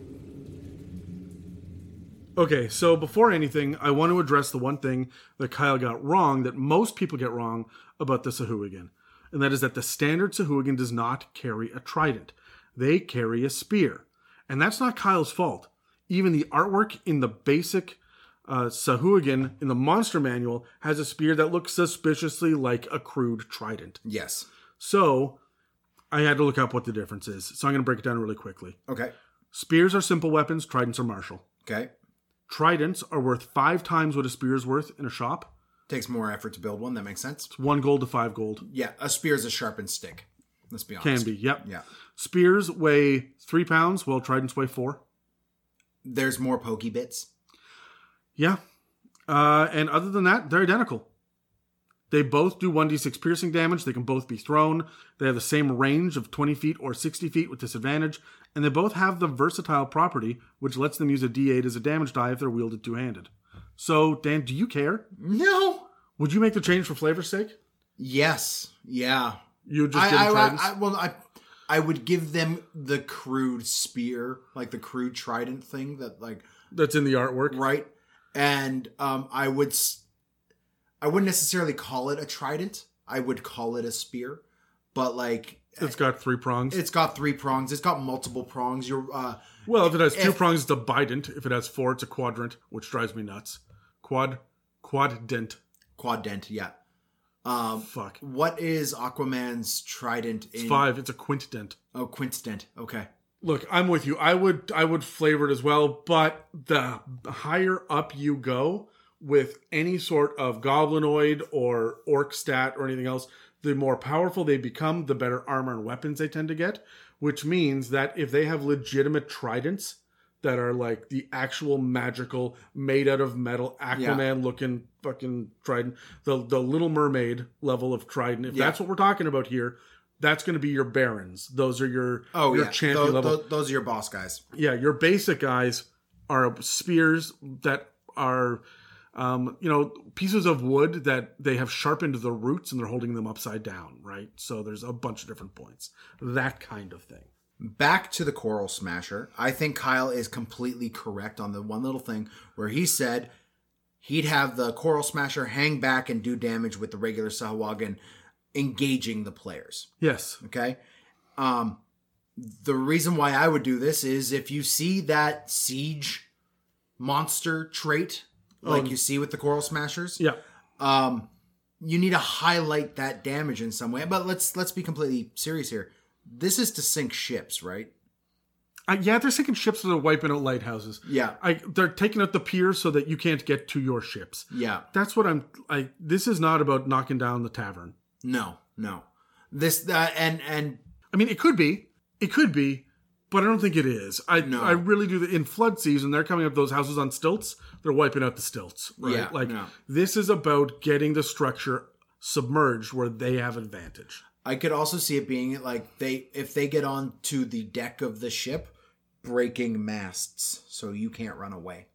Okay, so before anything, I want to address the one thing that Kyle got wrong that most people get wrong about the Sahuagin, and that is that the standard Sahuagin does not carry a trident. They carry a spear. And that's not Kyle's fault. Even the artwork in the basic uh, Sahuagin in the monster manual has a spear that looks suspiciously like a crude trident. Yes. So I had to look up what the difference is. So I'm going to break it down really quickly. Okay. Spears are simple weapons, tridents are martial. Okay. Tridents are worth five times what a spear is worth in a shop. Takes more effort to build one. That makes sense. One gold to five gold. Yeah, a spear is a sharpened stick. Let's be honest. Can be, yep. Yeah. Spears weigh three pounds, while tridents weigh four. There's more pokey bits. Yeah. Uh, and other than that, they're identical. They both do 1d6 piercing damage. They can both be thrown. They have the same range of 20 feet or 60 feet with disadvantage. And they both have the versatile property, which lets them use a d8 as a damage die if they're wielded two handed. So, Dan, do you care? No. Would you make the change for flavor's sake? Yes. Yeah. You would just I, give them I, tridents? I, well, I, I would give them the crude spear, like the crude trident thing that, like, That's in the artwork. right? And um, I would, I wouldn't necessarily call it a trident. I would call it a spear, but like, It's got three prongs. it's got three prongs. It's got multiple prongs. You're, uh, well, if it has two if- prongs, it's a bident. If it has four, it's a quadrant, which drives me nuts. Quad, quaddent. quaddent. Yeah. Um, Fuck. what is Aquaman's trident in? It's five. It's a quintdent. Oh, quintdent. Okay. Look, I'm with you. I would I would flavor it as well, but the higher up you go with any sort of goblinoid or orc stat or anything else, the more powerful they become, the better armor and weapons they tend to get. Which means that if they have legitimate tridents that are like the actual magical, made out of metal, Aquaman looking fucking trident, the the Little Mermaid level of trident. If Yeah. that's what we're talking about here, that's going to be your barons. Those are your Oh your yeah. champion Tho- level tho- those are your boss guys. yeah, your basic guys are spears that are, um, you know, pieces of wood that they have sharpened the roots and they're holding them upside down, right? So there's a bunch of different points. That kind of thing. Back to the Coral Smasher. I think Kyle is completely correct on the one little thing where he said he'd have the Coral Smasher hang back and do damage with the regular Sahuagin engaging the players. Yes. Okay. Um, the reason why I would do this is if you see that siege monster trait, like Oh. you see with the Coral Smashers, Yeah. um, you need to highlight that damage in some way. But let's let's be completely serious here. This is to sink ships, right? Uh, yeah, they're sinking ships that are wiping out lighthouses. Yeah. I, they're taking out the piers so that you can't get to your ships. Yeah. That's what I'm. I this is not about knocking down the tavern. No, no. This that and and I mean, it could be, it could be, but I don't think it is. I No. I really do. In flood season, they're coming up those houses on stilts. They're wiping out the stilts. Right? Yeah, like this is about getting the structure submerged where they have advantage. I could also see it being like they if they get onto the deck of the ship, breaking masts so you can't run away.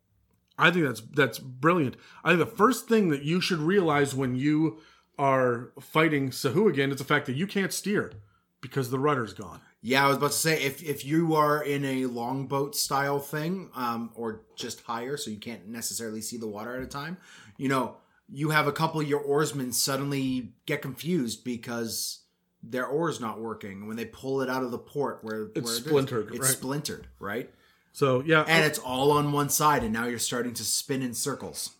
I think that's that's brilliant. I think the first thing that you should realize when you are fighting Sahuagin is the fact that you can't steer because the rudder's gone. Yeah, I was about to say if if you are in a longboat style thing, um, or just higher, so you can't necessarily see the water at a time, you know, you have a couple of your oarsmen suddenly get confused because their oar's not working when they pull it out of the port where It's where it is. splintered, It's right. splintered, right? So yeah, And it's all on one side, and now you're starting to spin in circles.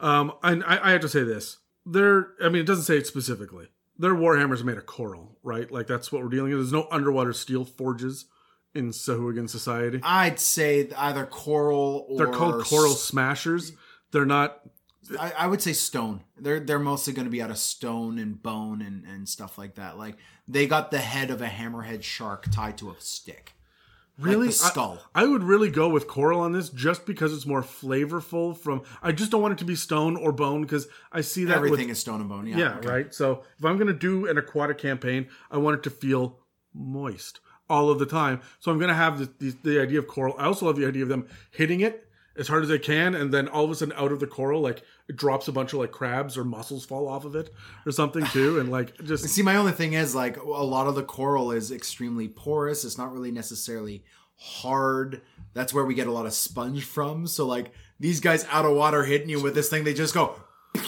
Um, and I, I have to say this. There, I mean, it doesn't say it specifically. Their warhammers made of coral, right? Like that's what we're dealing with. There's no underwater steel forges in Sahuagin society. I'd say either coral or They're called coral smashers. They're not. I, I would say stone. They're they're mostly going to be out of stone and bone and and stuff like that. Like they got the head of a hammerhead shark tied to a stick. Really, the skull. I, I would really go with coral on this, just because it's more flavorful. From I just don't want it to be stone or bone because I see that with- Everything is stone and bone. Yeah. Yeah, okay. right. So if I'm going to do an aquatic campaign, I want it to feel moist all of the time. So I'm going to have the, the, the idea of coral. I also love the idea of them hitting it as hard as they can, and then all of a sudden out of the coral, like it drops a bunch of like crabs or mussels fall off of it or something too, and like just See, my only thing is like a lot of the coral is extremely porous. It's not really necessarily hard. That's where we get a lot of sponge from. So like these guys out of water hitting you with this thing, they just go.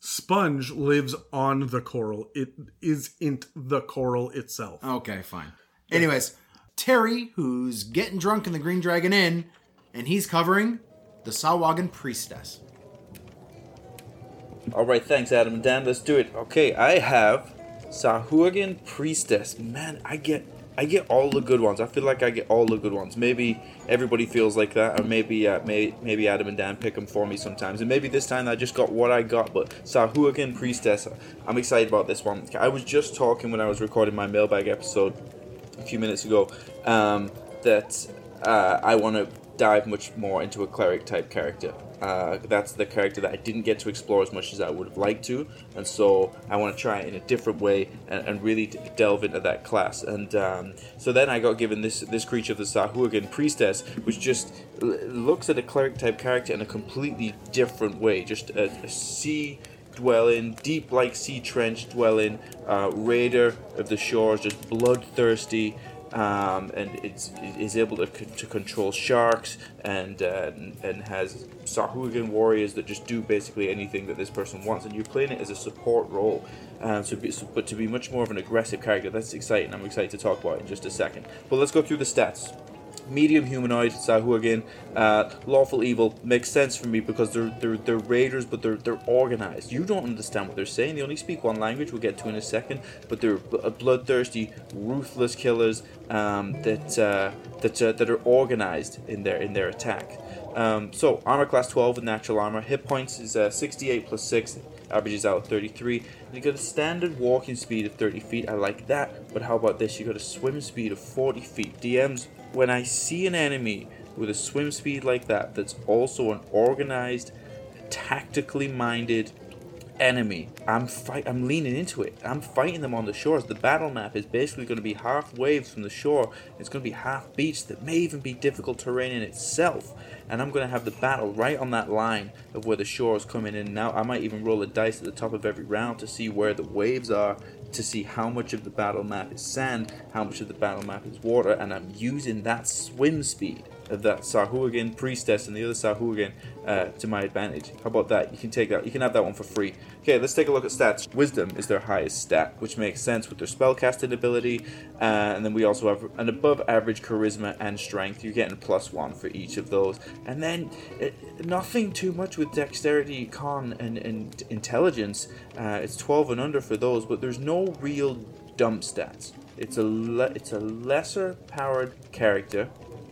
sponge lives on the coral. It isn't the coral itself. Okay, fine. Anyways, Terry, who's getting drunk in the Green Dragon Inn, and he's covering the Sahuagin Priestess. All right, thanks, Adam and Dan. Let's do it. Okay, I have Sahuagin Priestess. Man, I get I get all the good ones. I feel like I get all the good ones. Maybe everybody feels like that, or maybe uh, may, maybe Adam and Dan pick them for me sometimes, and maybe this time I just got what I got. But Sahuagin Priestess, I'm excited about this one. I was just talking when I was recording my mailbag episode a few minutes ago um, that uh, I want to dive much more into a cleric type character. Uh, that's the character that I didn't get to explore as much as I would have liked to, and so I want to try it in a different way and, and really delve into that class. And um, so then I got given this this creature, the Sahuagin priestess, which just l- looks at a cleric type character in a completely different way, just a, a sea dwelling, deep like sea trench dwelling, uh, raider of the shores, just bloodthirsty, um, and it's is able to, c- to control sharks and uh, and has Sahuagin warriors that just do basically anything that this person wants, and you're playing it as a support role. Um, so, be, so, but to be much more of an aggressive character, that's exciting. I'm excited to talk about in just a second. But let's go through the stats medium humanoid Sahuagin, uh, lawful evil makes sense for me because they're they're they're raiders, but they're they're organized. You don't understand what they're saying. They only speak one language. We'll get to in a second. But they're uh, bloodthirsty, ruthless killers um, that uh, that uh, that are organized in their in their attack. Um, so armor class 12 with natural armor. Hit points is uh, 68 plus 6, averages out 33. And you got a standard walking speed of 30 feet. I like that. But how about this? You got a swim speed of 40 feet. DMs, when I see an enemy with a swim speed like that, that's also an organized, tactically minded enemy. I'm fight. I'm leaning into it. I'm fighting them on the shores. The battle map is basically going to be half waves from the shore. It's going to be half beach. That may even be difficult terrain in itself. And I'm going to have the battle right on that line of where the shore is coming in and out. I might even roll a dice at the top of every round to see where the waves are, to see how much of the battle map is sand, how much of the battle map is water, and I'm using that swim speed that Sahuagin priestess and the other Sahuagin uh, to my advantage. How about that? You can take that. You can have that one for free. Okay, let's take a look at stats. Wisdom is their highest stat, which makes sense with their spellcasting ability. Uh, and then we also have an above average charisma and strength. You're getting plus one for each of those. And then uh, nothing too much with dexterity, con, and, and intelligence. Uh, it's 12 and under for those, but there's no real dump stats. It's a le- it's a lesser powered character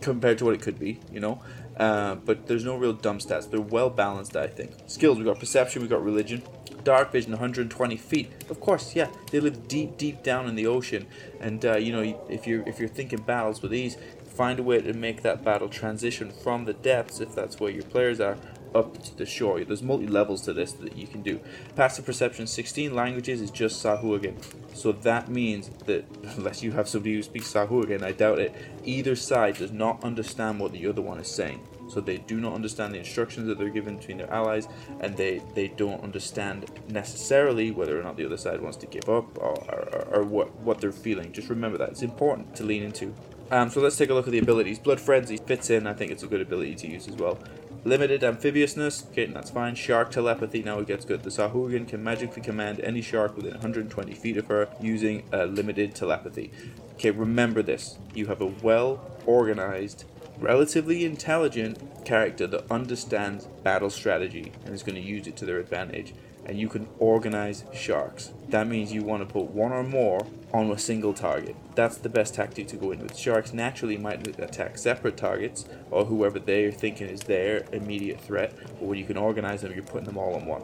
compared to what it could be, you know. Uh, but there's no real dumb stats. They're well balanced, I think. Skills: we got perception, we got religion, dark vision, 120 feet. Of course, yeah, they live deep, deep down in the ocean, and uh, you know if you're if you're thinking battles with these, find a way to make that battle transition from the depths, if that's where your players are, up to the shore. There's multi levels to this that you can do. Passive perception 16 languages is just Sahuagin. So that means that unless you have somebody who speaks Sahuagin, I doubt it, either side does not understand what the other one is saying. So they do not understand the instructions that they're given between their allies, and they, they don't understand necessarily whether or not the other side wants to give up or, or, or what, what they're feeling. Just remember that. It's important to lean into. Um, so let's take a look at the abilities. Blood Frenzy fits in. I think it's a good ability to use as well. Limited amphibiousness, okay, that's fine. Shark telepathy, now it gets good. The Sahuagin can magically command any shark within 120 feet of her using uh, limited telepathy. Okay, remember this. You have a well organized, relatively intelligent character that understands battle strategy and is going to use it to their advantage. And you can organize sharks. That means you want to put one or more on a single target. That's the best tactic to go in with. Sharks naturally might attack separate targets or whoever they're thinking is their immediate threat, but when you can organize them, you're putting them all on one.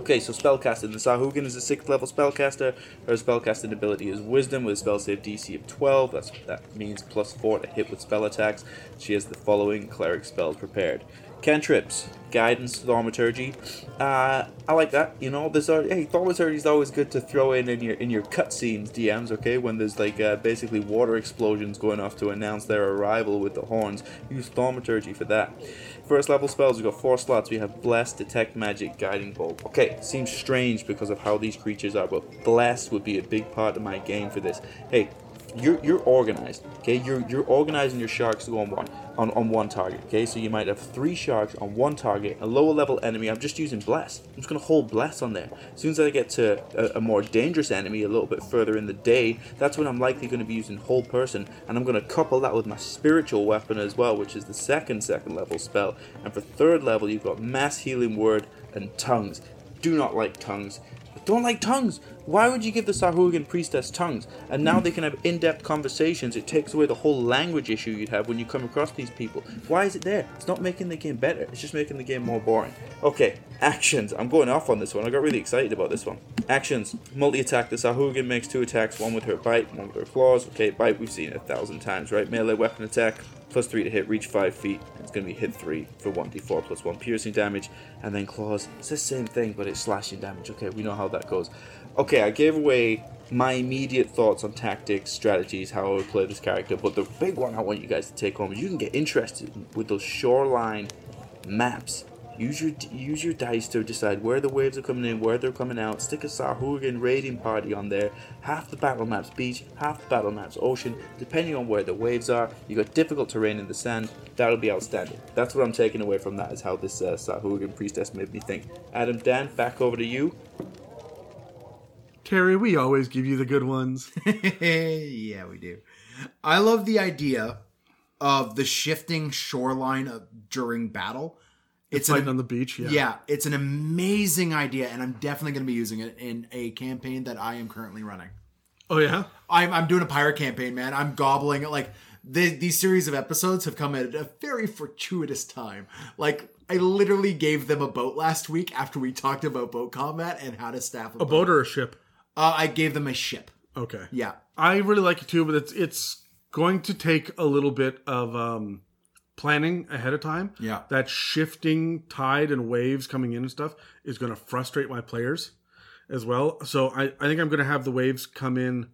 Okay, so spellcasting. The Sahuagin is a sixth level spellcaster. Her spellcasting ability is Wisdom with a spell save DC of 12. That's, that means plus 4 to hit with spell attacks. She has the following cleric spells prepared. Cantrips, guidance, thaumaturgy. Uh, I like that. You know, there's a, hey, thaumaturgy is always good to throw in in your in your cutscenes, DMs. Okay, when there's like uh, basically water explosions going off to announce their arrival with the horns. Use thaumaturgy for that. First level spells, we've got four slots. We have Bless, Detect Magic, Guiding Bolt. Okay, seems strange because of how these creatures are, but Bless would be a big part of my game for this. Hey, you're you're organized. Okay, you're you're organizing your sharks to go on one on, on one target. Okay, so you might have three sharks on one target, a lower level enemy. I'm just using bless. I'm just gonna hold bless on there. As soon as I get to a, a more dangerous enemy, a little bit further in the day, that's when I'm likely to be using hold person, and I'm gonna couple that with my spiritual weapon as well, which is the second second level spell. And for third level, you've got mass healing word and tongues. Do not like tongues don't like tongues. Why would you give the Sahuagin priestess tongues? And now they can have in depth conversations. It takes away the whole language issue you'd have when you come across these people. Why is it there? It's not making the game better, it's just making the game more boring. Okay, actions. I'm going off on this one. I got really excited about this one. Actions. Multi attack. The Sahuagin makes two attacks one with her bite, one with her claws. Okay, bite, we've seen it a thousand times, right? Melee weapon attack plus 3 to hit, reach 5 feet. It's going to be hit 3 for 1d4 plus 1 piercing damage. And then claws, it's the same thing, but it's slashing damage. Okay, we know how that goes. Okay, I gave away my immediate thoughts on tactics, strategies, how I would play this character, but the big one I want you guys to take home is you can get interested with those shoreline maps Use your use your dice to decide where the waves are coming in, where they're coming out. Stick a Sahuagin raiding party on there. Half the battle maps beach, half the battle maps ocean, depending on where the waves are. You got difficult terrain in the sand. That'll be outstanding. That's what I'm taking away from that. Is how this uh, Sahuagin priestess made me think. Adam, Dan, back over to you. Terry, we always give you the good ones. yeah, we do. I love the idea of the shifting shoreline of, during battle it's fighting an, on the beach. Yeah. yeah, it's an amazing idea, and I'm definitely going to be using it in a campaign that I am currently running. Oh yeah, I'm I'm doing a pirate campaign, man. I'm gobbling like the, these series of episodes have come at a very fortuitous time. Like I literally gave them a boat last week after we talked about boat combat and how to staff a, a boat. boat or a ship. Uh, I gave them a ship. Okay. Yeah, I really like it too, but it's it's going to take a little bit of um planning ahead of time, yeah, that shifting tide and waves coming in and stuff is going to frustrate my players as well. So I, I think I'm going to have the waves come in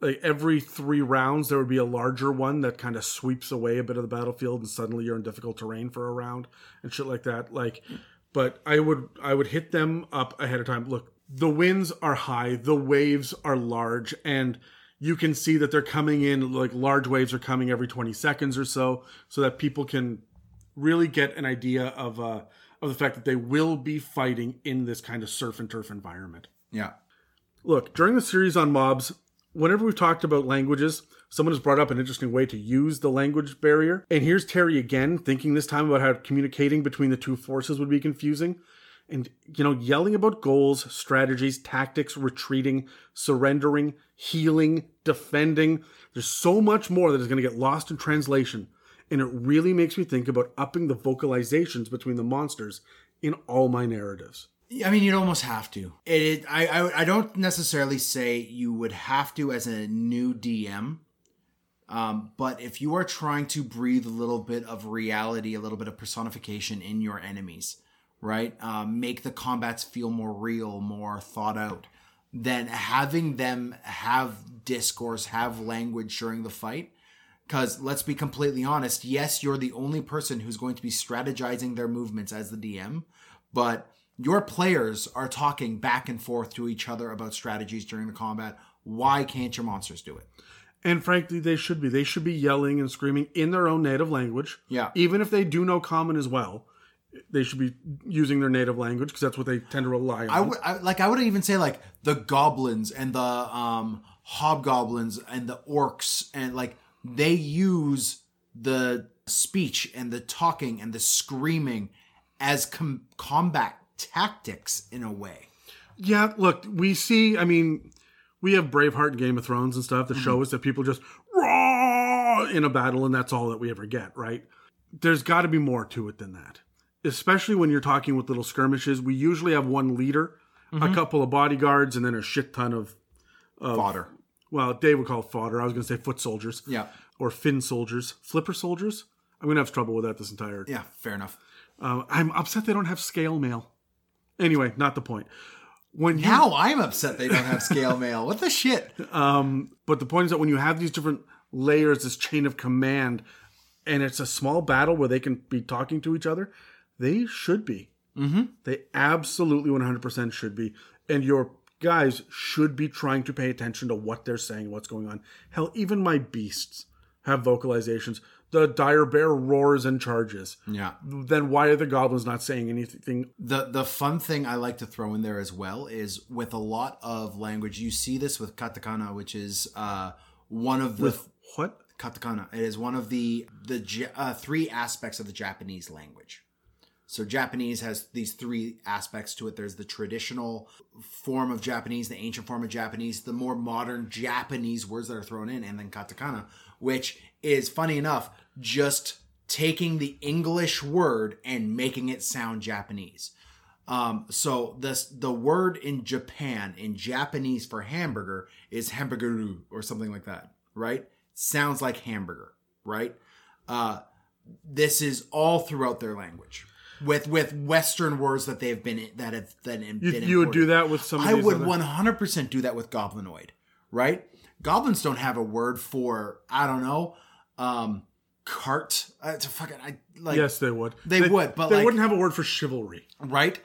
like every three rounds. There would be a larger one that kind of sweeps away a bit of the battlefield, and suddenly you're in difficult terrain for a round and shit like that. Like, but I would I would hit them up ahead of time. Look, the winds are high, the waves are large, and you can see that they're coming in like large waves are coming every 20 seconds or so so that people can really get an idea of uh of the fact that they will be fighting in this kind of surf and turf environment. Yeah. Look during the series on mobs whenever we've talked about languages someone has brought up an interesting way to use the language barrier. And here's terry again thinking this time about how communicating between the two forces would be confusing and you know yelling about goals strategies tactics retreating surrendering healing defending there's so much more that is going to get lost in translation and it really makes me think about upping the vocalizations between the monsters in all my narratives I mean, you'd almost have to. It, it I, I, I don't necessarily say you would have to as a new DM. Um, but if you are trying to breathe a little bit of reality, a little bit of personification in your enemies, right? Um, make the combats feel more real, more thought out. Then having them have discourse, have language during the fight. Because let's be completely honest, yes, you're the only person who's going to be strategizing their movements as the DM, but your players are talking back and forth to each other about strategies during the combat. Why can't your monsters do it? and frankly they should be they should be yelling and screaming in their own native language Yeah. even if they do know common as well they should be using their native language because that's what they tend to rely on I would I, like I would even say like the goblins and the um hobgoblins and the orcs and like they use the speech and the talking and the screaming as com- combat tactics in a way. Yeah, look, we see. I mean, we have Braveheart and Game of Thrones and stuff that Mm-hmm. show us that people just raw in a battle, and that's all that we ever get, right? There's got to be more to it than that. Especially when you're talking with little skirmishes, we usually have one leader, Mm-hmm. a couple of bodyguards, and then a shit ton of. Fodder. Well, Dave would call it fodder. I was going to say foot soldiers. Yeah. Or fin soldiers, flipper soldiers. I'm going to have trouble with that this entire Yeah, fair enough. Uh, I'm upset they don't have scale mail. Anyway, not the point. When you, Now I'm upset they don't have scale mail. What the shit? um, but the point is that when you have these different layers, this chain of command, and it's a small battle where they can be talking to each other, they should be. Mm-hmm. They absolutely 100% should be. And your guys should be trying to pay attention to what they're saying, what's going on. Hell, even my beasts have vocalizations. The dire bear roars and charges. Yeah. Then why are the goblins not saying anything The the fun thing I like to throw in there as well is with a lot of language. You see this with katakana, which is uh, one of the with what? katakana. It is one of the the uh, three aspects of the Japanese language. So Japanese has these three aspects to it. There's the traditional form of Japanese, the ancient form of Japanese, the more modern Japanese words that are thrown in, and then katakana, which is funny enough, just taking the English word and making it sound Japanese. Um, so this the word in Japan in Japanese for hamburger is hamburgeru or something like that, right? Sounds like hamburger, right? Uh, this is all throughout their language with with Western words that they've been that have that have You, been you would do that with some of I would one hundred percent do that with goblinoid, right? Goblins don't have a word for I don't know, um, cart. Uh, it's a fucking I like Yes, they would. They would, but they like- wouldn't have a word for chivalry. right?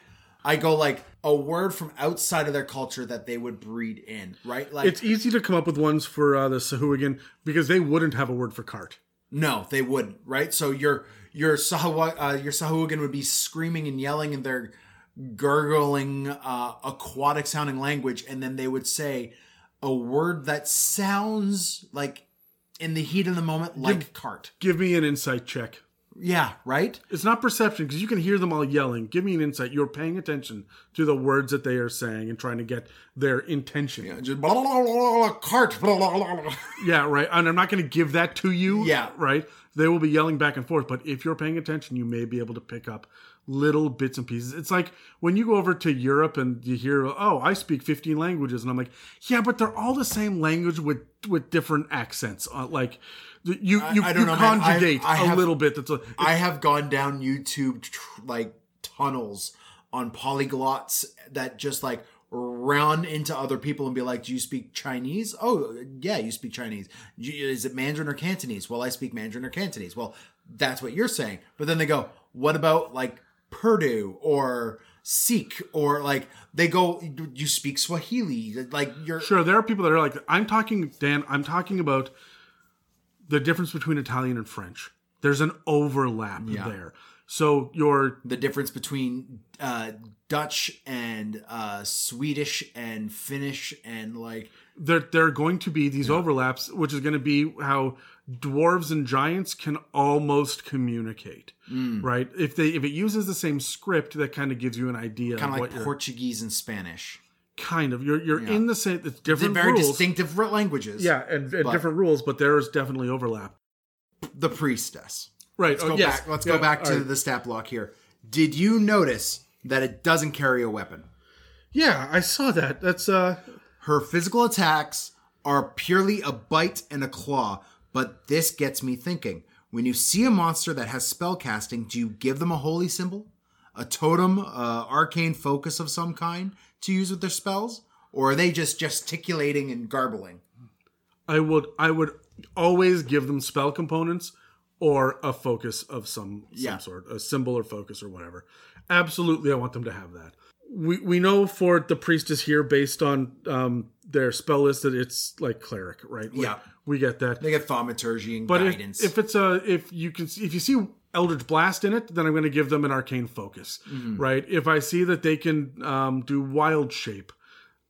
I go like a word from outside of their culture that they would breed in, right? Like It's easy to come up with ones for uh, the Sahuagin because they wouldn't have a word for cart. no, they wouldn't, right? So your your Sahawa, uh, your Sahuagin would be screaming and yelling in their gurgling, uh, aquatic sounding language, and then they would say a word that sounds like in the heat of the moment like cart. Give me an insight check. Yeah, right. It's not perception because you can hear them all yelling. Give me an insight. You're paying attention to the words that they are saying and trying to get their intention. Just blah, blah, blah, blah, blah, cart. Blah, blah, blah, blah. Yeah, right. And I'm not going to give that to you. Yeah. Right. They will be yelling back and forth. But if you're paying attention, you may be able to pick up little bits and pieces. It's like when you go over to Europe and you hear, oh, I speak 15 languages. And I'm like, yeah, but they're all the same language with, with different accents. Uh, like you, you, I don't you know. I- conjugate I a have- little bit. That's a, I have gone down YouTube tr- like tunnels on polyglots that just like run into other people and be like, "Do you speak Chinese?" Oh, yeah, you speak Chinese. Is it Mandarin or Cantonese? Well, I speak Mandarin or Cantonese. Well, that's what you're saying. But then they go, "What about like Purdue or Sikh or like they go, you speak Swahili? Like you're Sure, there are people that are like, I'm talking, Dan, I'm talking about the difference between Italian and French. There's an overlap Yeah. there. So your the difference between uh, Dutch and uh, Swedish and Finnish and like there there are going to be these overlaps, which is going to be how dwarves and giants can almost communicate, Mm. right? If they if it uses the same script, that kind of gives you an idea Kind of like Portuguese and Spanish. kind of you're you're Yeah. in the same. It's They're different very rules, distinctive languages. yeah, and, and but- different rules, but there is definitely overlap. The priestess. Right. Let's oh, go yes. back. Let's Yeah, go back to right. the stat block here. Did you notice that it doesn't carry a weapon? Yeah, I saw that. That's uh Her physical attacks are purely a bite and a claw, but this gets me thinking. When you see a monster that has spell casting, do you give them a holy symbol? A totem, uh, arcane focus of some kind to use with their spells? Or are they just gesticulating and garbling? I would I would always give them spell components or a focus of some some Yeah. sort, a symbol or focus or whatever. Absolutely, I want them to have that. We we know for the priestess here, based on um, their spell list, that it's like cleric, right? We- Yeah. we get that. They get thaumaturgy and But if, guidance. if it's a if you can if you see Eldritch Blast in it, then I'm going to give them an arcane focus, Mm-hmm. right? If I see that they can um, do Wild Shape,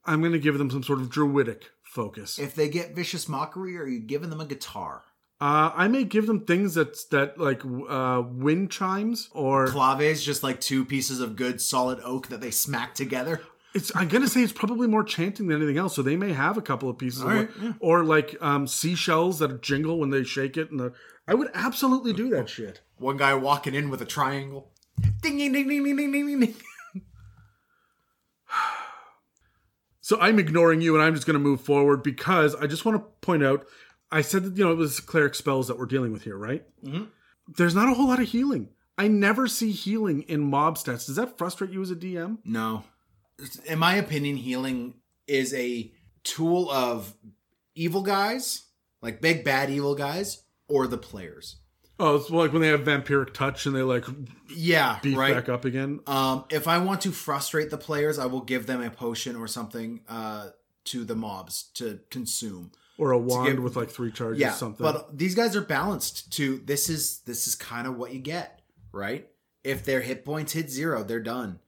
I'm going to give them some sort of druidic focus. if they get vicious mockery, are you giving them a guitar? Uh, I may give them things that's that like uh, wind chimes or Claves, just like two pieces of good solid oak that they smack together. it's. I'm gonna say it's probably more chanting than anything else. So they may have a couple of pieces, of Alright, wood. or like um, seashells that jingle when they shake it. And the, I would absolutely do that shit. One guy walking in with a triangle. Ding ding ding ding ding ding ding ding. So I'm ignoring you, and I'm just gonna move forward because I just want to point out. I said that you know it was cleric spells that we're dealing with here, right? Mm-hmm. There's not a whole lot of healing. I never see healing in mob stats. Does that frustrate you as a DM? No. In my opinion, healing is a tool of evil guys, like big bad evil guys, or the players. Oh, it's like when they have vampiric touch and they like Yeah, beef right. back up again. Um, if I want to frustrate the players, I will give them a potion or something uh, to the mobs to consume. Or a wand give- with like three charges Yeah, something but these guys are balanced. To this is this is kind of what you get, right? If their hit points hit zero, they're done,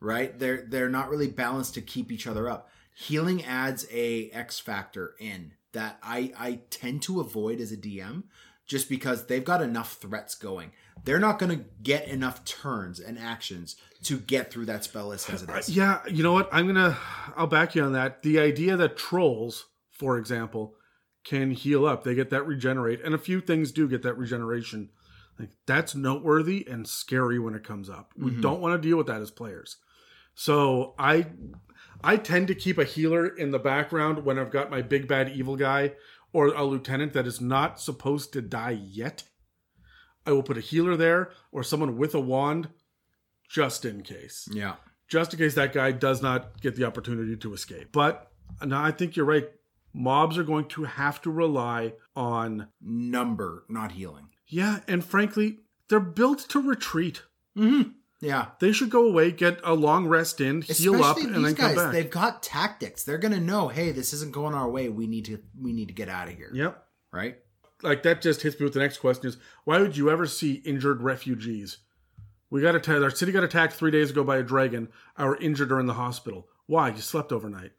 right? They're they're not really balanced to keep each other up. Healing adds a X factor in that I I tend to avoid as a DM, just because they've got enough threats going. They're not going to get enough turns and actions to get through that spell list as it uh, is. yeah you know what i'm gonna i'll back you on that the idea that trolls for example can heal up. They get that regenerate and a few things do get that regeneration. Like that's noteworthy and scary when it comes up. We mm-hmm. don't want to deal with that as players. So i i tend to keep a healer in the background when i've got my big bad evil guy or a lieutenant that is not supposed to die yet. I will put a healer there or someone with a wand just in case. Yeah. just in case that guy does not get the opportunity to escape. But no, I think you're right. Mobs are going to have to rely on, Number, not healing. yeah, and frankly, they're built to retreat. Mm-hmm. Yeah. They should go away, get a long rest in, heal up, Especially and then these come back. they've got tactics. They're gonna know, hey, this isn't going our way. We need to we need to get out of here. Yep. Right? Like that just hits me with the next question: Is why would you ever see injured refugees? We got attacked. Our city got attacked three days ago by a dragon. Our injured are in the hospital. Why? You slept overnight.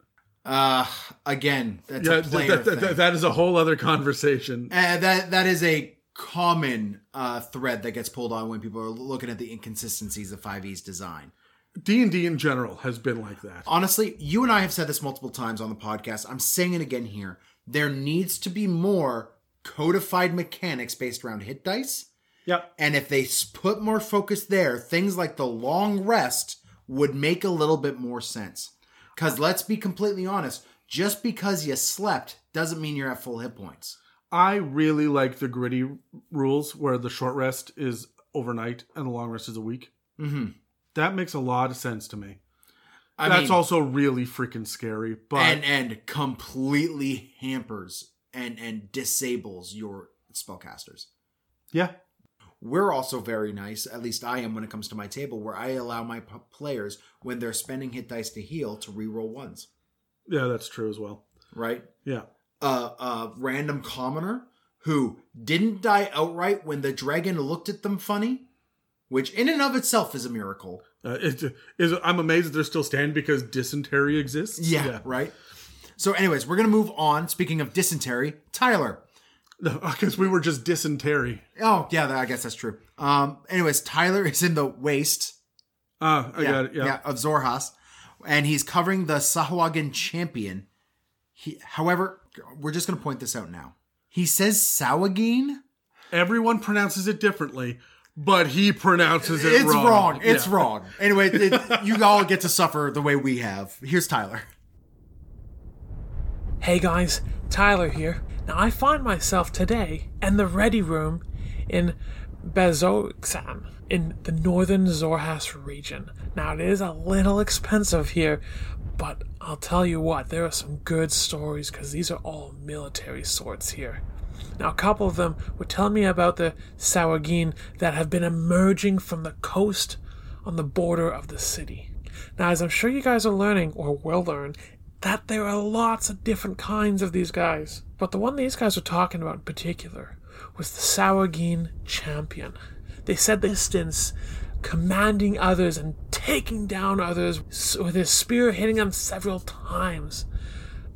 Uh again, that's Yeah, a player that- that- thing. that is a whole other conversation. Uh, that that is a common uh, thread that gets pulled on when people are looking at the inconsistencies of 5e's design. D and D in general has been like that. Honestly, you and I have said this multiple times on the podcast. I'm saying it again here. There needs to be more codified mechanics based around hit dice. Yep. And if they put more focus there, things like the long rest would make a little bit more sense. Because let's be completely honest, just because you slept doesn't mean you're at full hit points. I really like the gritty rules where the short rest is overnight and the long rest is a week. Mm-hmm. That makes a lot of sense to me. I That's mean, also really freaking scary. But and and completely hampers and and disables your spellcasters. yeah, We're also very nice, at least I am when it comes to my table, where I allow my p- players when they're spending hit dice to heal to reroll ones. yeah, that's true as well. Right? Yeah, a, a random commoner who didn't die outright when the dragon looked at them funny, which in and of itself is a miracle. uh, it is. I'm amazed that they're still standing because dysentery exists. Yeah, right. So, anyways, we're gonna move on. Speaking of dysentery, Tyler. Because we were just dysentery. Oh, yeah, I guess that's true. Um, anyways, Tyler is in the waste. Ah, I yeah, got it. Yeah. of Zorhas, and he's covering the Sahuagin champion. He, however, we're just gonna point this out now. He says Sawagin. Everyone pronounces it differently, but he pronounces it wrong. It's wrong. wrong. It's Yeah. wrong. Anyway, it, you all get to suffer the way we have. Here's Tyler. Hey guys, Tyler here. Now I find myself today in the ready room in Bezoxan in the northern Zorhas region. Now it is a little expensive here, but I'll tell you what, there are some good stories because these are all military swords here. Now, a couple of them were telling me about the Sawagin that have been emerging from the coast on the border of the city. Now, as I'm sure you guys are learning, or will learn, that there are lots of different kinds of these guys. But the one these guys were talking about in particular was the Sawagin champion. They said the distance, commanding others and taking down others with his spear hitting them several times.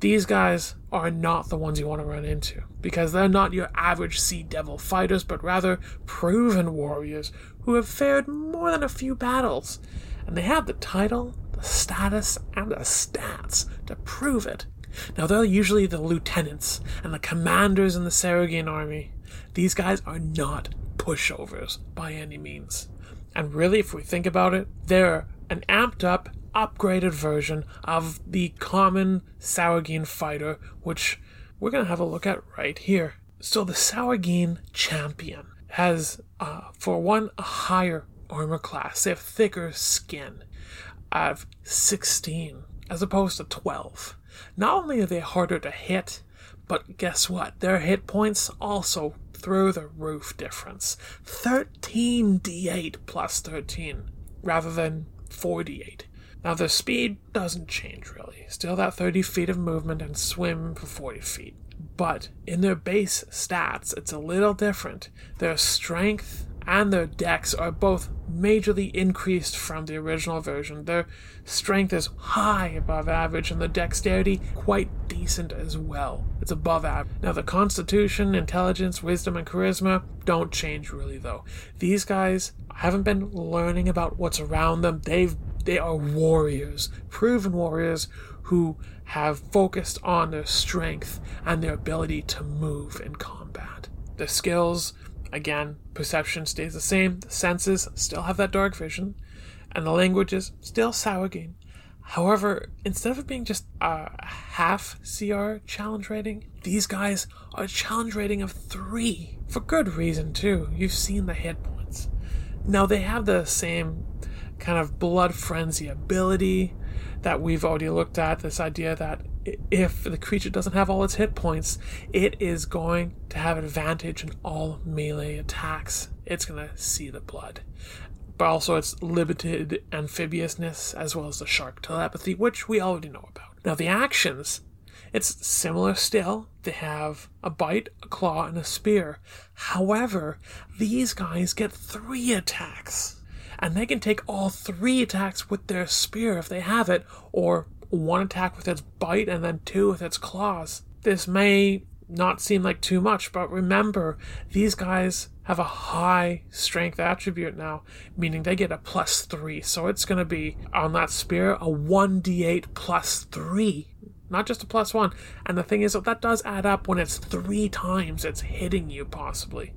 These guys are not the ones you want to run into because they're not your average sea devil fighters, but rather proven warriors who have fared more than a few battles. And they have the title, status, and the stats to prove it. Now, they're usually the lieutenants and the commanders in the Saragian army. These guys are not pushovers by any means. And really, if we think about it, they're an amped up, upgraded version of the common Sawagin fighter, which we're going to have a look at right here. So, the Sawagin champion has, uh, for one, a higher armor class. They have thicker skin of 16 as opposed to 12. Not only are they harder to hit, but guess what? Their hit points also through the roof difference. 13 d8 plus 13 rather than 4d8. Now their speed doesn't change really. Still that 30 feet of movement and swim for 40 feet. But in their base stats, it's a little different. Their strength and their dex are both majorly increased from the original version. Their strength is high above average, and the dexterity quite decent as well. It's above average. Now, the constitution, intelligence, wisdom, and charisma don't change really, though. These guys haven't been learning about what's around them. They've they are warriors, proven warriors who have focused on their strength and their ability to move in combat. Their skills, again, perception stays the same, the senses still have that dark vision, and the languages still Sawagin. However, instead of being just a half CR challenge rating, these guys are a challenge rating of 3. For good reason, too. You've seen the hit points. Now, they have the same kind of blood frenzy ability that we've already looked at this idea that if the creature doesn't have all its hit points, it is going to have advantage in all melee attacks. It's going to see the blood. But also its limited amphibiousness as well as the shark telepathy, which we already know about. Now, the actions, it's similar still. They have a bite, a claw, and a spear. However, these guys get three attacks and they can take all three attacks with their spear if they have it, or one attack with its bite and then two with its claws. This may not seem like too much, but remember, these guys have a high strength attribute now, meaning they get a plus three. So it's going to be on that spear a 1d8 plus three, not just a plus one. And the thing is that that does add up when it's three times it's hitting you, possibly.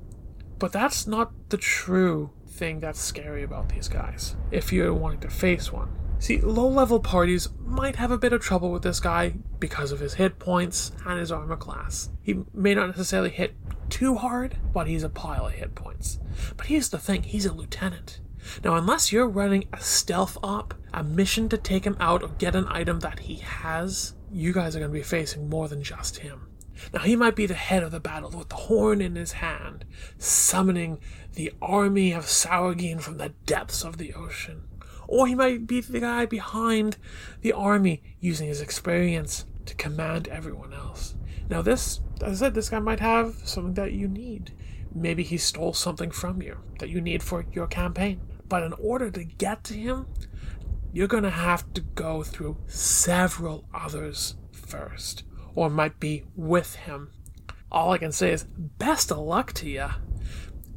But that's not the true thing that's scary about these guys, if you're wanting to face one. See, low level parties might have a bit of trouble with this guy because of his hit points and his armor class. He may not necessarily hit too hard, but he's a pile of hit points. But here's the thing he's a lieutenant. Now, unless you're running a stealth op, a mission to take him out or get an item that he has, you guys are going to be facing more than just him. Now, he might be the head of the battle with the horn in his hand, summoning the army of Sawagin from the depths of the ocean. Or he might be the guy behind the army using his experience to command everyone else. Now, this, as I said, this guy might have something that you need. Maybe he stole something from you that you need for your campaign. But in order to get to him, you're going to have to go through several others first, or might be with him. All I can say is best of luck to you.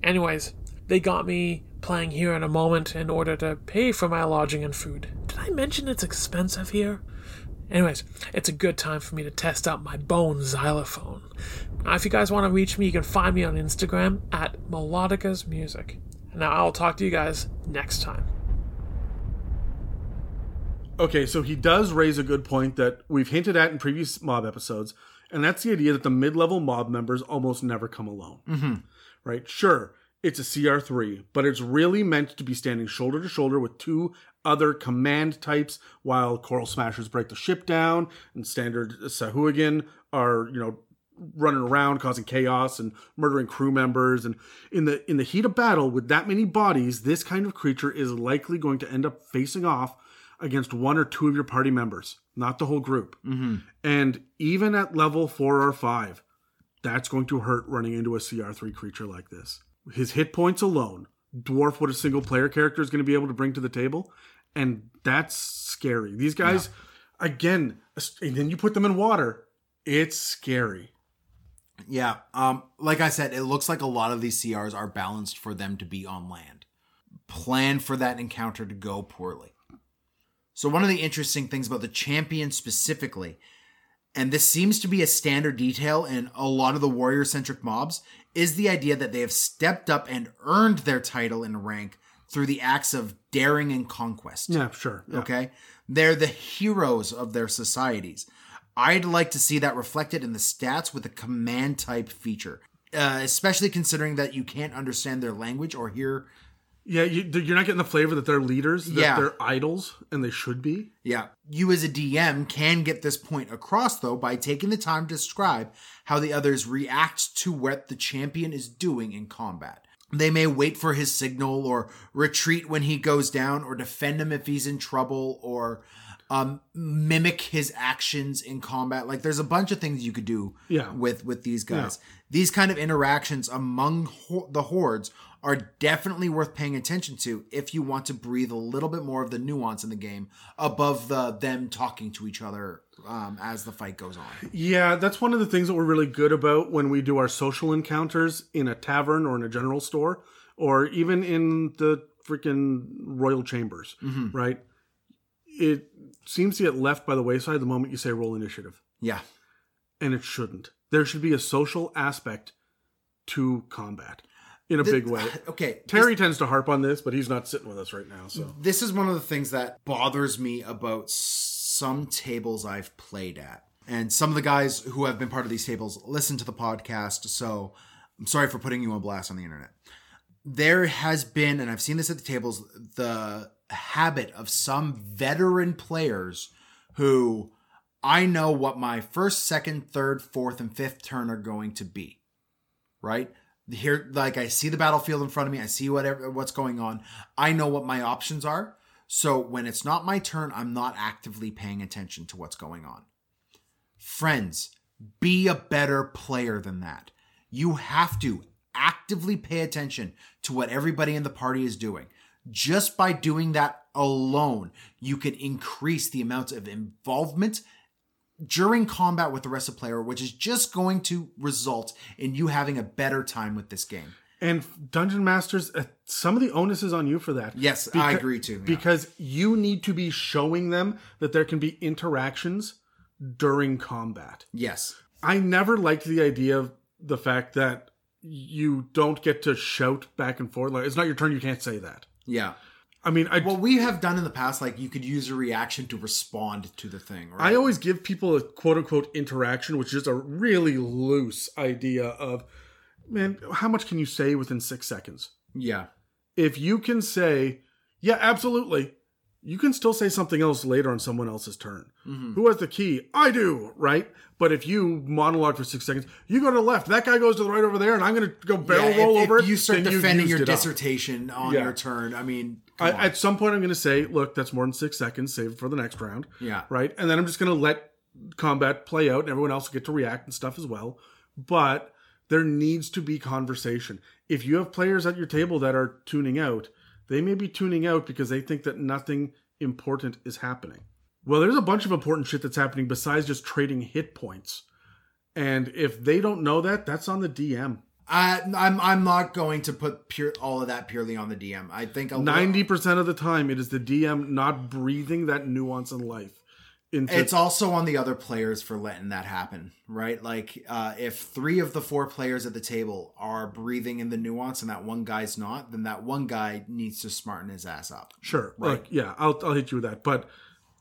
Anyways, they got me playing here in a moment in order to pay for my lodging and food. Did I mention it's expensive here? Anyways, it's a good time for me to test out my bone xylophone. Now, if you guys want to reach me, you can find me on Instagram at Melodica's Music. Now, I'll talk to you guys next time. Okay, so he does raise a good point that we've hinted at in previous mob episodes, and that's the idea that the mid-level mob members almost never come alone. Mm-hmm. Right? Sure, it's a CR3, but it's really meant to be standing shoulder to shoulder with two other command types, while Coral Smashers break the ship down and standard Sahuagin are, you know, running around causing chaos and murdering crew members. And in the in the heat of battle with that many bodies this kind of creature is likely going to end up facing off against one or two of your party members not the whole group. Mm-hmm. and even at level four or five that's going to hurt running into a cr3 creature like this his hit points alone dwarf what a single player character is going to be able to bring to the table and that's scary these guys again and then you put them in water it's scary Yeah, um, like I said, it looks like a lot of these CRs are balanced for them to be on land. Plan for that encounter to go poorly. So, one of the interesting things about the champion specifically, and this seems to be a standard detail in a lot of the warrior centric mobs, is the idea that they have stepped up and earned their title and rank through the acts of daring and conquest. yeah sure yeah. Okay? They're the heroes of their societies. I'd like to see that reflected in the stats with a command type feature, uh, especially considering that you can't understand their language or hear. Yeah, you, you're not getting the flavor that they're leaders, that Yeah. they're idols, and they should be. Yeah. You as a DM can get this point across, though, by taking the time to describe how the others react to what the champion is doing in combat. They may wait for his signal or retreat when he goes down or defend him if he's in trouble or um, mimic his actions in combat. Like there's a bunch of things you could do Yeah. with with these guys. These kind of interactions among ho- the hordes are definitely worth paying attention to if you want to breathe a little bit more of the nuance in the game above the them talking to each other um, as the fight goes on. Yeah, that's one of the things that we're really good about when we do our social encounters in a tavern or in a general store, or even in the freaking royal chambers, right? It seems to get left by the wayside the moment you say roll initiative, Yeah. and it shouldn't. There should be a social aspect to combat in a big way. Okay. Terry tends to harp on this, but he's not sitting with us right now. So this is one of the things that bothers me about some tables I've played at. And some of the guys who have been part of these tables listen to the podcast, so I'm sorry for putting you on blast on the internet. There has been, and I've seen this at the tables, the habit of some veteran players who I know what my first, second, third, fourth, and fifth turn are going to be. Right? Here, like I see the battlefield in front of me, I see whatever what's going on. I know what my options are. So when it's not my turn, I'm not actively paying attention to what's going on. Friends, be a better player than that. You have to actively pay attention to what everybody in the party is doing. Just by doing that alone, you can increase the amount of involvement during combat with the rest of the player, which is just going to result in you having a better time with this game. And Dungeon Masters, uh, some of the onus is on you for that. Yes, I agree too, yeah. Because you need to be showing them that there can be interactions during combat. Yes. I never liked the idea of the fact that you don't get to shout back and forth. Like, it's not your turn, you can't say that. Yeah. I mean, I, Well, we have done in the past, like you could use a reaction to respond to the thing, right? I always give people a quote unquote interaction, which is a really loose idea of, man, how much can you say within six seconds? yeah. if you can say, yeah, absolutely, you can still say something else later on someone else's turn. Mm-hmm. Who has the key? I do, right? But if you monologue for six seconds, you go to the left, that guy goes to the right over there, and I'm going to go barrel Yeah, roll if, over if you start defending your it up. dissertation on Yeah. your turn, I mean, I, at some point, I'm going to say, look, that's more than six seconds. Save it for the next round. Yeah. Right. And then I'm just going to let combat play out and everyone else will get to react and stuff as well. But there needs to be conversation. If you have players at your table that are tuning out, they may be tuning out because they think that nothing important is happening. Well, there's a bunch of important shit that's happening besides just trading hit points. And if they don't know that, that's on the DM. I, I'm I'm not going to put pure all of that purely on the DM. I think Ninety percent of the time, it is the DM not breathing that nuance in life. Into It's also on the other players for letting that happen, right? Like, uh, if three of the four players at the table are breathing in the nuance and that one guy's not, then that one guy needs to smarten his ass up. Sure. Like, yeah, I'll, I'll hit you with that. But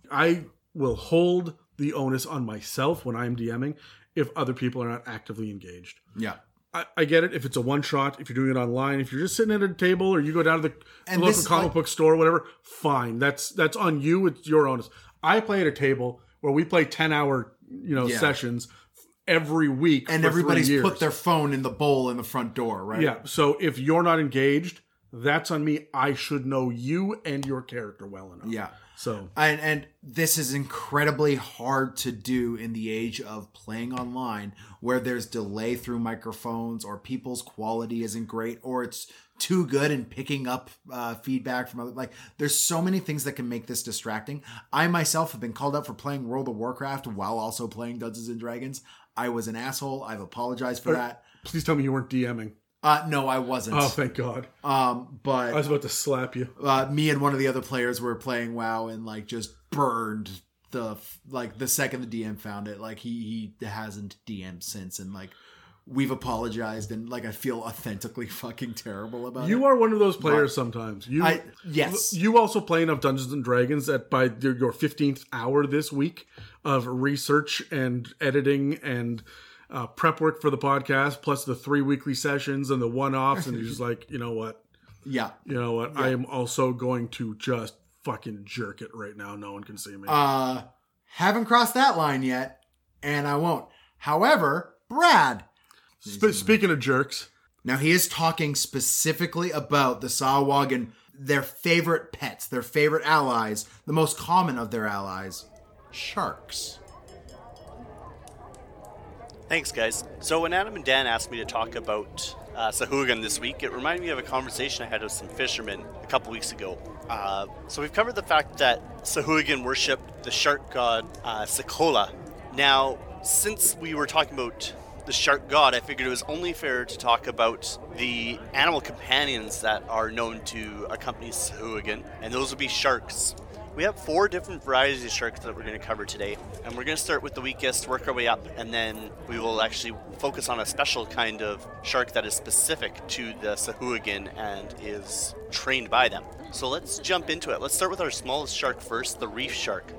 I will hold the onus on myself when I'm DMing if other people are not actively engaged. Yeah. I, I get it if it's a one shot, if you're doing it online, if you're just sitting at a table or you go down to the, local comic like- book store, whatever, fine. That's that's on you. It's your onus. I play at a table where we play ten hour you know Yeah. sessions every week, And everybody's put their phone in the bowl in the front door, right? Yeah. So if you're not engaged, that's on me. I should know you and your character well enough. Yeah. So And and this is incredibly hard to do in the age of playing online where there's delay through microphones or people's quality isn't great or it's too good in picking up uh, feedback from other like there's so many things that can make this distracting. I myself have been called up for playing World of Warcraft while also playing Dungeons and Dragons. I was an asshole. I've apologized for that. please tell me you weren't DMing. Uh, no, I wasn't. Oh, thank God. Um, but I was about to slap you. uh, me and one of the other players were playing WoW and like just burned the like the second the DM found it. Like he he hasn't DM'd since, and like we've apologized, and like I feel authentically fucking terrible about You it. You are one of those players sometimes. You I yes. you also play enough Dungeons and Dragons that by your your 15th hour this week of research and editing and uh, prep work for the podcast, plus the three weekly sessions and the one offs, and you're just like, you know what? yeah. You know what? I am also going to just fucking jerk it right now. No one can see me. Uh, haven't crossed that line yet, and I won't. However, Brad. Sp- speaking of jerks, Now he is talking specifically about the Sawagan, their favorite pets, their favorite allies, the most common of their allies, sharks. Thanks, guys. So when Adam and Dan asked me to talk about uh, Sahuagin this week, it reminded me of a conversation I had with some fishermen a couple weeks ago. Uh, so we've covered the fact that Sahuagin worshipped the shark god uh, Sekolah. Now, since we were talking about the shark god, I figured it was only fair to talk about the animal companions that are known to accompany Sahuagin, and those would be sharks. We have four different varieties of sharks that we're going to cover today, and we're going to start with the weakest, work our way up, and then we will actually focus on a special kind of shark that is specific to the Sahuagin and is trained by them. So let's jump into it. Let's start with our smallest shark first, the reef shark.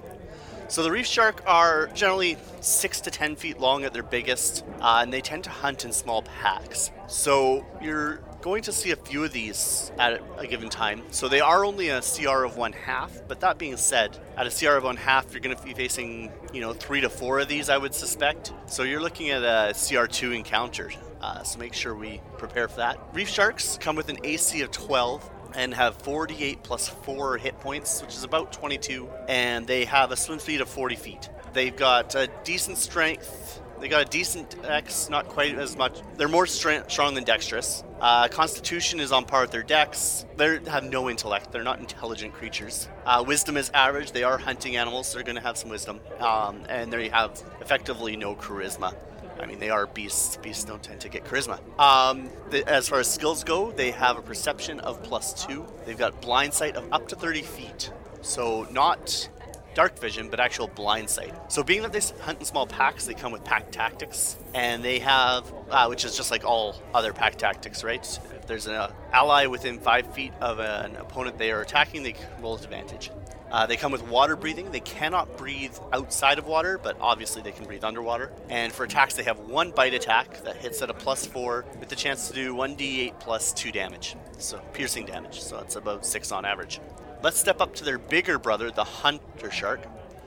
So the reef shark are generally six to ten feet long at their biggest, uh, and they tend to hunt in small packs. So you're going to see a few of these at a given time. So they are only a CR of one half, but that being said, at a CR of one half, you're going to be facing you know three to four of these, I would suspect. So you're looking at a CR2 encounter. Uh, so make sure we prepare for that. Reef sharks come with an AC of 12 and have 48 plus 4 hit points, which is about 22, and they have a swim speed of 40 feet. They've got a decent strength. They got a decent dex, not quite as much. They're more strength, strong than dexterous. Uh, Constitution is on par with their dex. They have no intellect. They're not intelligent creatures. Uh, wisdom is average. They are hunting animals. So they're going to have some wisdom, um, and they have effectively no charisma. I mean, they are beasts. Beasts don't tend to get charisma. Um, the, as far as skills go, they have a perception of plus two. They've got blind sight of up to 30 feet. So, not dark vision, but actual blind sight. So, being that they hunt in small packs, they come with pack tactics. And they have, uh, which is just like all other pack tactics, right? If there's an uh, ally within five feet of an opponent they are attacking, they roll advantage. Uh, they come with water breathing. They cannot breathe outside of water, but obviously they can breathe underwater. And for attacks, they have one bite attack that hits at a plus four with the chance to do 1d8 plus two damage. So piercing damage. So it's about six on average. Let's step up to their bigger brother, the hunter shark.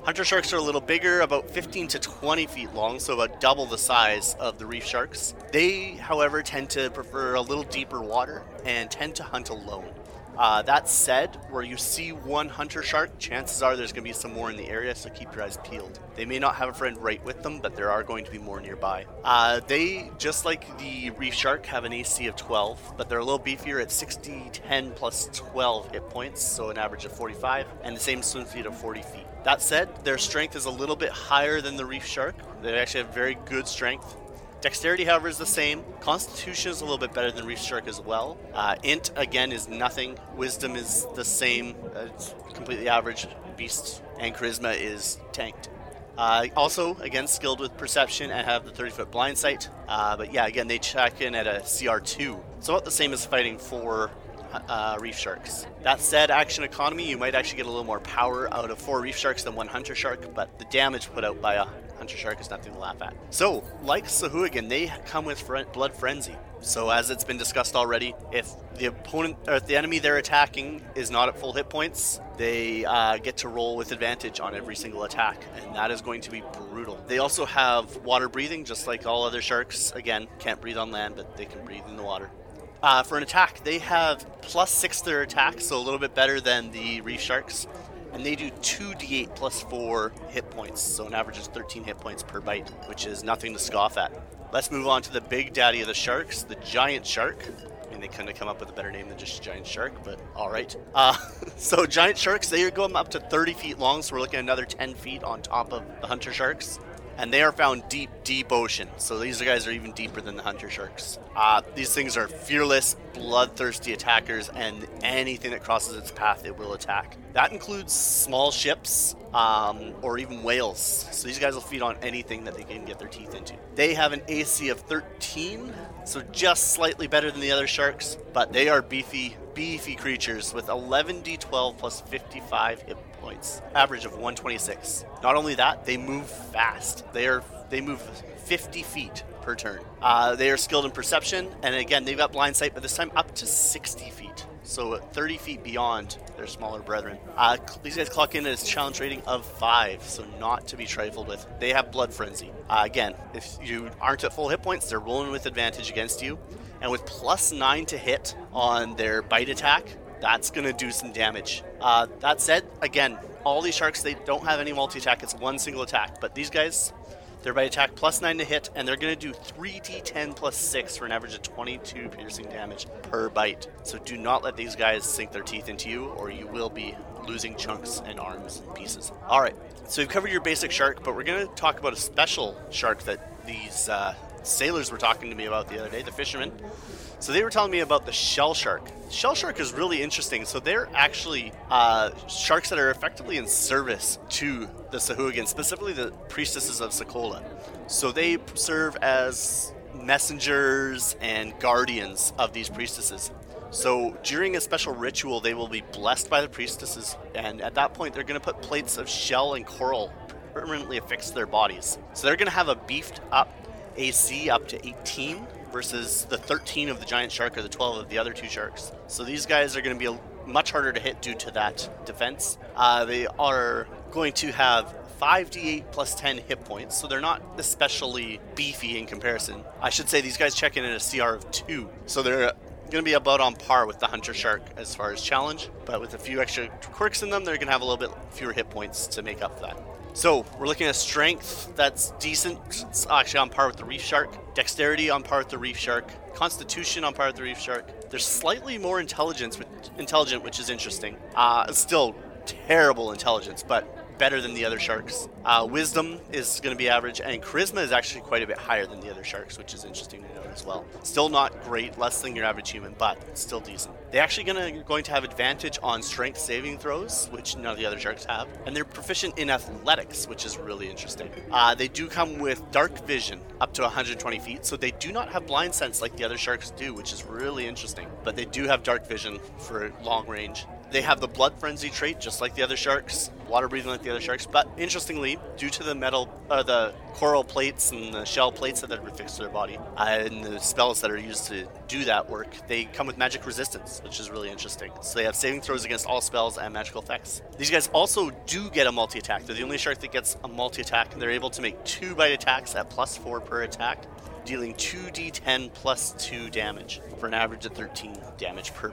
Hunter sharks are a little bigger, about 15 to 20 feet long, so about double the size of the reef sharks. They, however, tend to prefer a little deeper water and tend to hunt alone. Uh, that said, where you see one hunter shark, chances are there's going to be some more in the area, so keep your eyes peeled. They may not have a friend right with them, but there are going to be more nearby. Uh, they, just like the reef shark, have an AC of 12, but they're a little beefier at 60, 10 plus 12 hit points, so an average of 45, and the same swim speed of 40 feet. That said, their strength is a little bit higher than the reef shark. They actually have very good strength. Dexterity, however, is the same. Constitution is a little bit better than Reef Shark as well. Uh, int, again, is nothing. Wisdom is the same. Uh, it's completely average beast. And Charisma is tanked. Uh, also, again, skilled with Perception and have the 30 foot blind sight. Uh, but yeah, again, they check in at a CR2. So about the same as fighting for uh, reef sharks. That said, action economy, you might actually get a little more power out of four reef sharks than one hunter shark, but the damage put out by a hunter shark is nothing to laugh at. So, like Sahuagin, they come with blood frenzy. So, as it's been discussed already, if the opponent or if the enemy they're attacking is not at full hit points, they uh, get to roll with advantage on every single attack, and that is going to be brutal. They also have water breathing, just like all other sharks. Again, can't breathe on land, but they can breathe in the water. Uh, for an attack, they have plus six to their attack, so a little bit better than the reef sharks. And they do 2d8 plus 4 hit points, so an average is 13 hit points per bite, which is nothing to scoff at. Let's move on to the big daddy of the sharks, the giant shark. I mean, they couldn't have come up with a better name than just giant shark, but alright. Uh, so, giant sharks, they are going up to 30 feet long, so we're looking at another 10 feet on top of the hunter sharks and they are found deep, deep ocean. So these guys are even deeper than the hunter sharks. Uh, these things are fearless, bloodthirsty attackers, and anything that crosses its path, it will attack. That includes small ships um, or even whales. So these guys will feed on anything that they can get their teeth into. They have an AC of 13, so just slightly better than the other sharks, but they are beefy, beefy creatures with 11d12 plus 55 hit points, average of 126. Not only that, they move fast. They are they move 50 feet per turn. Uh, they are skilled in perception, and again, they've got blind sight, but this time up to 60 feet. So 30 feet beyond their smaller brethren. Uh, these guys clock in as challenge rating of 5, so not to be trifled with. They have Blood Frenzy. Uh, again, if you aren't at full hit points, they're rolling with advantage against you. And with plus 9 to hit on their bite attack, that's going to do some damage. Uh, that said, again, all these sharks, they don't have any multi attack, it's one single attack. But these guys, they're by attack plus 9 to hit, and they're going to do 3d10 plus 6 for an average of 22 piercing damage per bite. So do not let these guys sink their teeth into you, or you will be losing chunks and arms and pieces. Alright, so we've covered your basic shark, but we're going to talk about a special shark that these uh, sailors were talking to me about the other day, the fishermen. So they were telling me about the shell shark. Shell shark is really interesting. So they're actually uh, sharks that are effectively in service to the Sahuagin, specifically the priestesses of Sekolah. So they serve as messengers and guardians of these priestesses. So during a special ritual, they will be blessed by the priestesses, and at that point, they're going to put plates of shell and coral permanently affixed to their bodies. So they're going to have a beefed up AC up to 18 versus the 13 of the giant shark or the 12 of the other two sharks. So these guys are going to be much harder to hit due to that defense. Uh, they are going to have 5d8 plus 10 hit points, so they're not especially beefy in comparison. I should say these guys check in at a CR of 2, so they're going to be about on par with the Hunter Shark as far as challenge, but with a few extra quirks in them, they're going to have a little bit fewer hit points to make up for that. So we're looking at strength that's decent. It's actually on par with the reef shark. Dexterity on par with the reef shark. Constitution on par with the reef shark. There's slightly more intelligence, intelligent, which is interesting. Uh, still terrible intelligence, but better than the other sharks. Uh, wisdom is going to be average, and charisma is actually quite a bit higher than the other sharks, which is interesting to note as well. Still not great, less than your average human, but still decent. They're actually going to going to have advantage on strength saving throws, which none of the other sharks have, and they're proficient in athletics, which is really interesting. Uh, they do come with dark vision up to 120 feet, so they do not have blind sense like the other sharks do, which is really interesting. But they do have dark vision for long range. They have the blood frenzy trait, just like the other sharks. water breathing like the other sharks. But interestingly, due to the metal, uh, the coral plates and the shell plates that are affixed to their body, uh, and the spells that are used to do that work, they come with magic resistance, which is really interesting. So they have saving throws against all spells and magical effects. These guys also do get a multi attack. They're the only shark that gets a multi attack, and they're able to make two bite attacks at plus four per attack dealing 2d10 plus 2 damage for an average of 13 damage per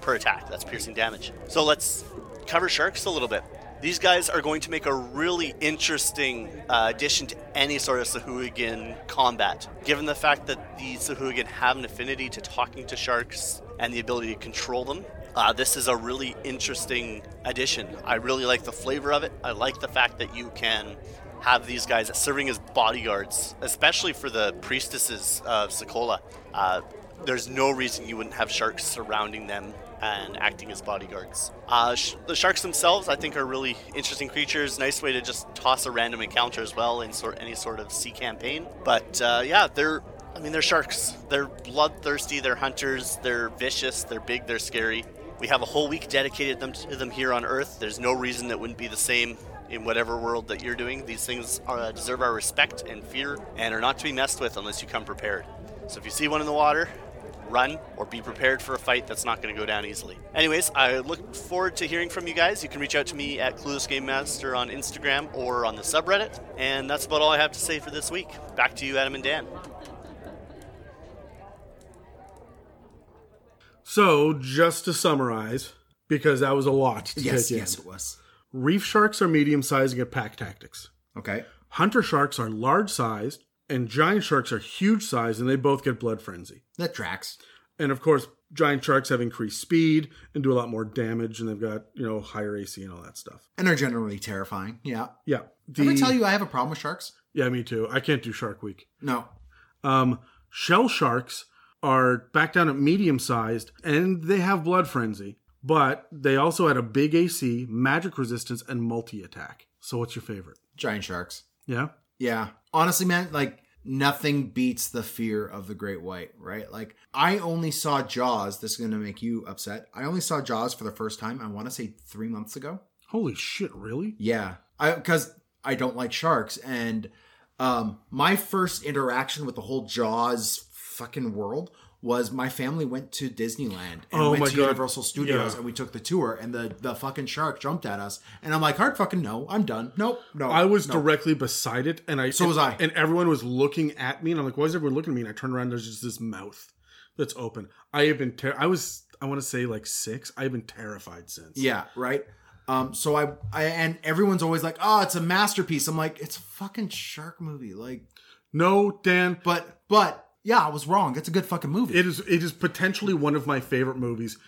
per attack. That's piercing damage. So let's cover sharks a little bit. These guys are going to make a really interesting uh, addition to any sort of Sahuagin combat, given the fact that the Sahuagin have an affinity to talking to sharks and the ability to control them. Uh, this is a really interesting addition. I really like the flavor of it. I like the fact that you can have these guys serving as bodyguards, especially for the priestesses of Sekolah. Uh, there's no reason you wouldn't have sharks surrounding them and acting as bodyguards. Uh, sh- the sharks themselves, I think, are really interesting creatures. Nice way to just toss a random encounter as well in sort any sort of sea campaign. But uh, yeah, they're. I mean, they're sharks. They're bloodthirsty. They're hunters. They're vicious. They're big. They're scary. We have a whole week dedicated them to them here on Earth. There's no reason that wouldn't be the same in whatever world that you're doing. These things are, uh, deserve our respect and fear and are not to be messed with unless you come prepared. So if you see one in the water, run or be prepared for a fight that's not going to go down easily. Anyways, I look forward to hearing from you guys. You can reach out to me at Clueless Game Master on Instagram or on the subreddit. And that's about all I have to say for this week. Back to you, Adam and Dan. So, just to summarize, because that was a lot to Yes, take in. yes, it was. Reef sharks are medium sized and get pack tactics. Okay. Hunter sharks are large sized, and giant sharks are huge sized, and they both get blood frenzy. That tracks. And of course, giant sharks have increased speed and do a lot more damage, and they've got you know higher AC and all that stuff. And are generally terrifying. Yeah. Yeah. Did I tell you I have a problem with sharks? Yeah, me too. I can't do Shark Week. No. Um, shell sharks are back down at medium sized, and they have blood frenzy, but they also had a big AC, magic resistance, and multi attack. So, what's your favorite? Giant sharks. Yeah. Yeah. Honestly, man, like nothing beats the fear of the great white, right? Like I only saw Jaws. This is going to make you upset. I only saw Jaws for the first time. I want to say three months ago. Holy shit! Really? Yeah, I because I don't like sharks, and um, my first interaction with the whole Jaws fucking world was my family went to Disneyland and Oh went to God. Universal Studios Yeah. and we took the tour and the the fucking shark jumped at us and I'm like hard fucking no I'm done nope no I was no. directly beside it, and I So was I. and everyone was looking at me, and I'm like, "Why is everyone looking at me?" And I turned around, and there's just this mouth that's open. I have been, ter- I was, I want to say like six. I've been terrified since. Yeah, right. Um, so I, I and everyone's always like, "Oh, it's a masterpiece." I'm like, "It's a fucking shark movie." Like, No, Dan, but but yeah, I was wrong. It's a good fucking movie. it is, it is potentially one of my favorite movies.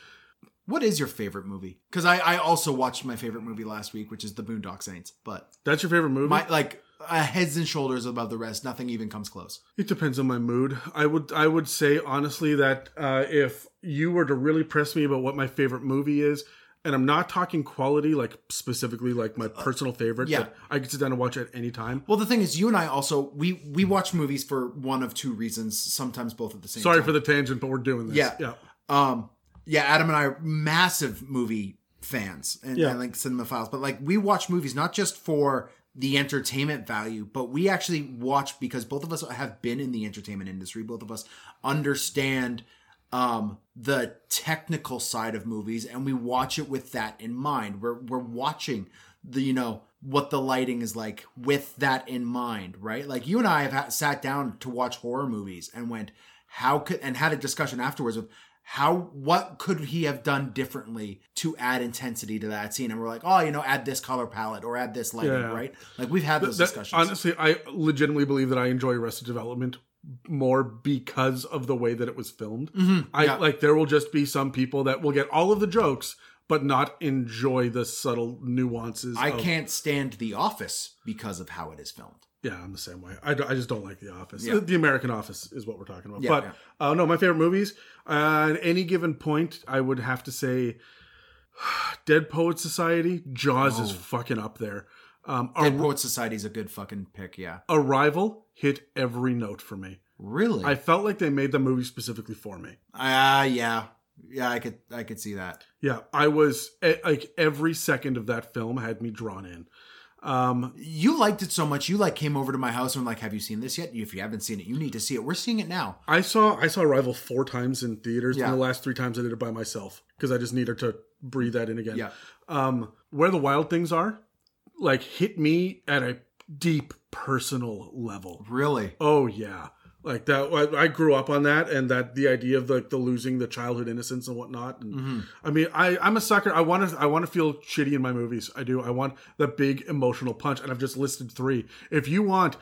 what is your favorite movie? Because I, I also watched my favorite movie last week, which is The Boondock Saints. But That's your favorite movie? my like uh, heads and shoulders above the rest. Nothing even comes close. It depends on my mood. I would I would say honestly that uh, if you were to really press me about what my favorite movie is, and I'm not talking quality, like specifically like my personal favorite yeah. that I could sit down and watch at any time. Well, the thing is, you and I also we we watch movies for one of two reasons. Sometimes both at the same Sorry time. for the tangent, but we're doing this. Yeah. yeah. um yeah adam and i are massive movie fans and, Yeah. and like cinemaphiles but like we watch movies not just for the entertainment value but we actually watch because both of us have been in the entertainment industry both of us understand um the technical side of movies and we watch it with that in mind. We're we're watching the you know what the lighting is like with that in mind right? Like you and i have ha- sat down to watch horror movies and went how could and had a discussion afterwards of how what could he have done differently to add intensity to that scene? And we're like oh you know add this color palette or add this lighting Yeah. right? Like we've had those That- discussions. honestly, I legitimately believe that I enjoy Arrested Development more because of the way that it was filmed. I Mm-hmm. yeah. like there will just be some people that will get all of the jokes but not enjoy the subtle nuances. i of- can't stand the office because of how it is filmed Yeah, I'm the same way. I, I just don't like The Office. Yeah. The American Office is what we're talking about. Yeah, but yeah. Uh, no, my favorite movies. Uh, at any given point, I would have to say Dead Poet Society. Jaws is fucking up there. Um, Dead Ar- Poet Society is a good fucking pick yeah Arrival hit every note for me. really I felt like they made the movie specifically for me. Ah, yeah Yeah, I could I could see that. Yeah, I was like every second of that film had me drawn in. Um, You liked it so much. You like came over to my house and like, "Have you seen this yet? If you haven't seen it, you need to see it. We're seeing it now." I saw I saw Arrival four times in theaters. Yeah. And the last three times I did it by myself because I just needed to breathe that in again. Yeah. Um, where the wild things are, like hit me at a deep personal level. Really? Oh yeah, like that. I, I grew up on that, and that the idea of like the losing the childhood innocence and whatnot. And Mm-hmm. I mean, I I'm a sucker. I want to I want to feel shitty in my movies. I do. I want the big emotional punch, and I've just listed three. If you want,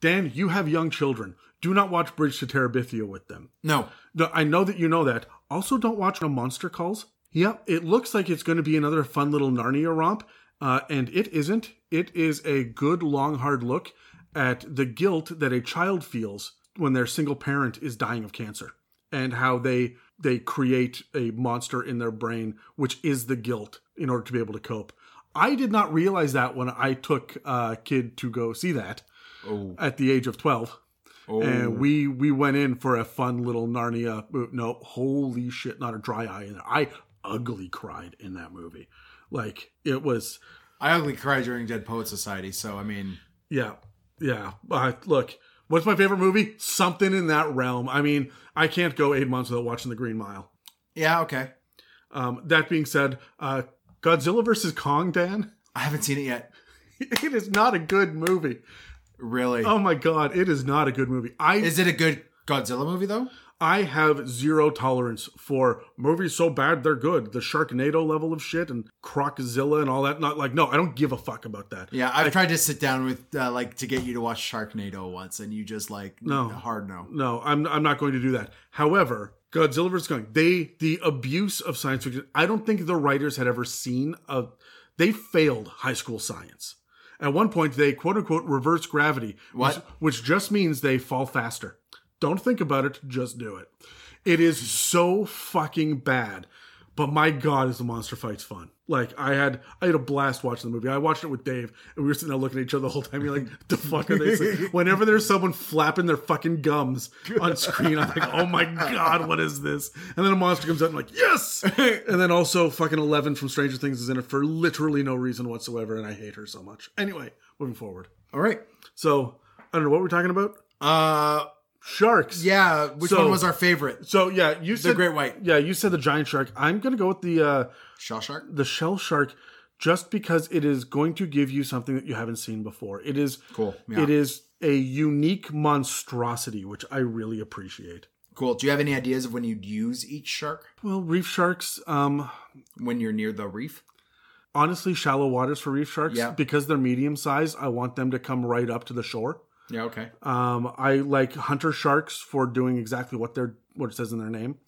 Dan, you have young children. Do not watch Bridge to Terabithia with them. No. No, I know that you know that. Also, don't watch No Monster Calls. Yep, it looks like it's going to be another fun little Narnia romp, uh, and it isn't. It is a good, long, hard look at the guilt that a child feels when their single parent is dying of cancer, and how they they create a monster in their brain, which is the guilt, in order to be able to cope. I did not realize that when I took a kid to go see that Oh. at the age of twelve and we we went in for a fun little Narnia. No, holy shit, not a dry eye in there. I ugly cried in that movie. Like it was, I ugly cried during Dead Poet Society. So I mean, yeah, yeah. Uh, look, what's my favorite movie? Something in that realm. I mean, I can't go eight months without watching The Green Mile. yeah, okay. Um, that being said, uh, Godzilla versus Kong, Dan. I haven't seen it yet. It is not a good movie. Really? Oh my god, it is not a good movie. I Is it a good Godzilla movie though? I have zero tolerance for movies so bad they're good. The Sharknado level of shit and Croczilla and all that. Not like no, I don't give a fuck about that. Yeah, I've tried to sit down with uh, like to get you to watch Sharknado once, and you just like No. hard no. No, I'm I'm not going to do that. However, Godzilla vs Kong, they the abuse of science fiction. I don't think the writers had ever seen a. They failed high school science. At one point, they quote unquote reverse gravity, What? Which, which just means they fall faster. Don't think about it, just do it. It is so fucking bad. But my god, is the monster fights fun? Like I had, I had a blast watching the movie. I watched it with Dave, and we were sitting there looking at each other the whole time. You're like, "The fuck are they?" saying?" Whenever there's someone flapping their fucking gums on screen, I'm like, "Oh my god, what is this?" And then a monster comes out, and I'm like, "Yes!" And then also, fucking Eleven from Stranger Things is in it for literally no reason whatsoever, and I hate her so much. Anyway, moving forward. All right. So I don't know what we're talking about. Uh, Sharks. yeah. Which So- one was our favorite? So yeah, you said the great white. Yeah, you said the giant shark. I'm gonna go with the uh, Shell shark. the shell shark, just because it is going to give you something that you haven't seen before. It is Cool, yeah. It is a unique monstrosity, which I really appreciate. Cool. Do you have any ideas of when you'd use each shark Well, reef sharks. Um, when you're near the reef? honestly, shallow waters for reef sharks. Yeah. Because they're medium sized, I want them to come right up to the shore. Yeah. Okay. Um, I like hunter sharks for doing exactly what they're what it says in their name.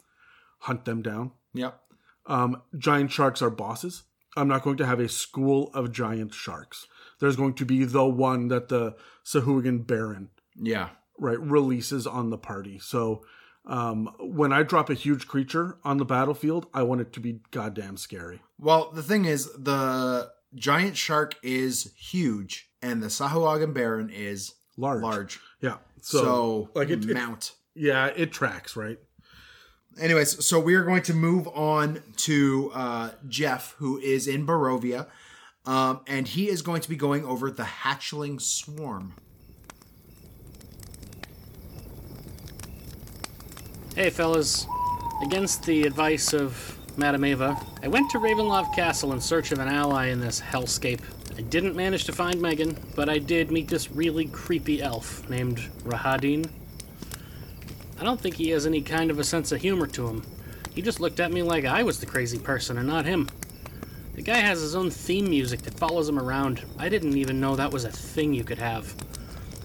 Hunt them down. Yep. Um, giant sharks are bosses. I'm not going to have a school of giant sharks. There's going to be the one that the Sahuagin Baron Yeah. right releases on the party. So um, when I drop a huge creature on the battlefield, I want it to be goddamn scary. Well, the thing is, the giant shark is huge, and the Sahuagin Baron is Large, large. yeah. So, So, like it, it- yeah, it tracks right. Anyways, so we are going to move on to uh, Jeff, who is in Barovia, um, and he is going to be going over the hatchling swarm. Hey, fellas. Against the advice of Madame Ava, I went to Ravenloft Castle in search of an ally in this hellscape. I didn't manage to find Megan, but I did meet this really creepy elf named Rahadin. I don't think he has any kind of a sense of humor to him. He just looked at me like I was the crazy person and not him. The guy has his own theme music that follows him around. I didn't even know that was a thing you could have.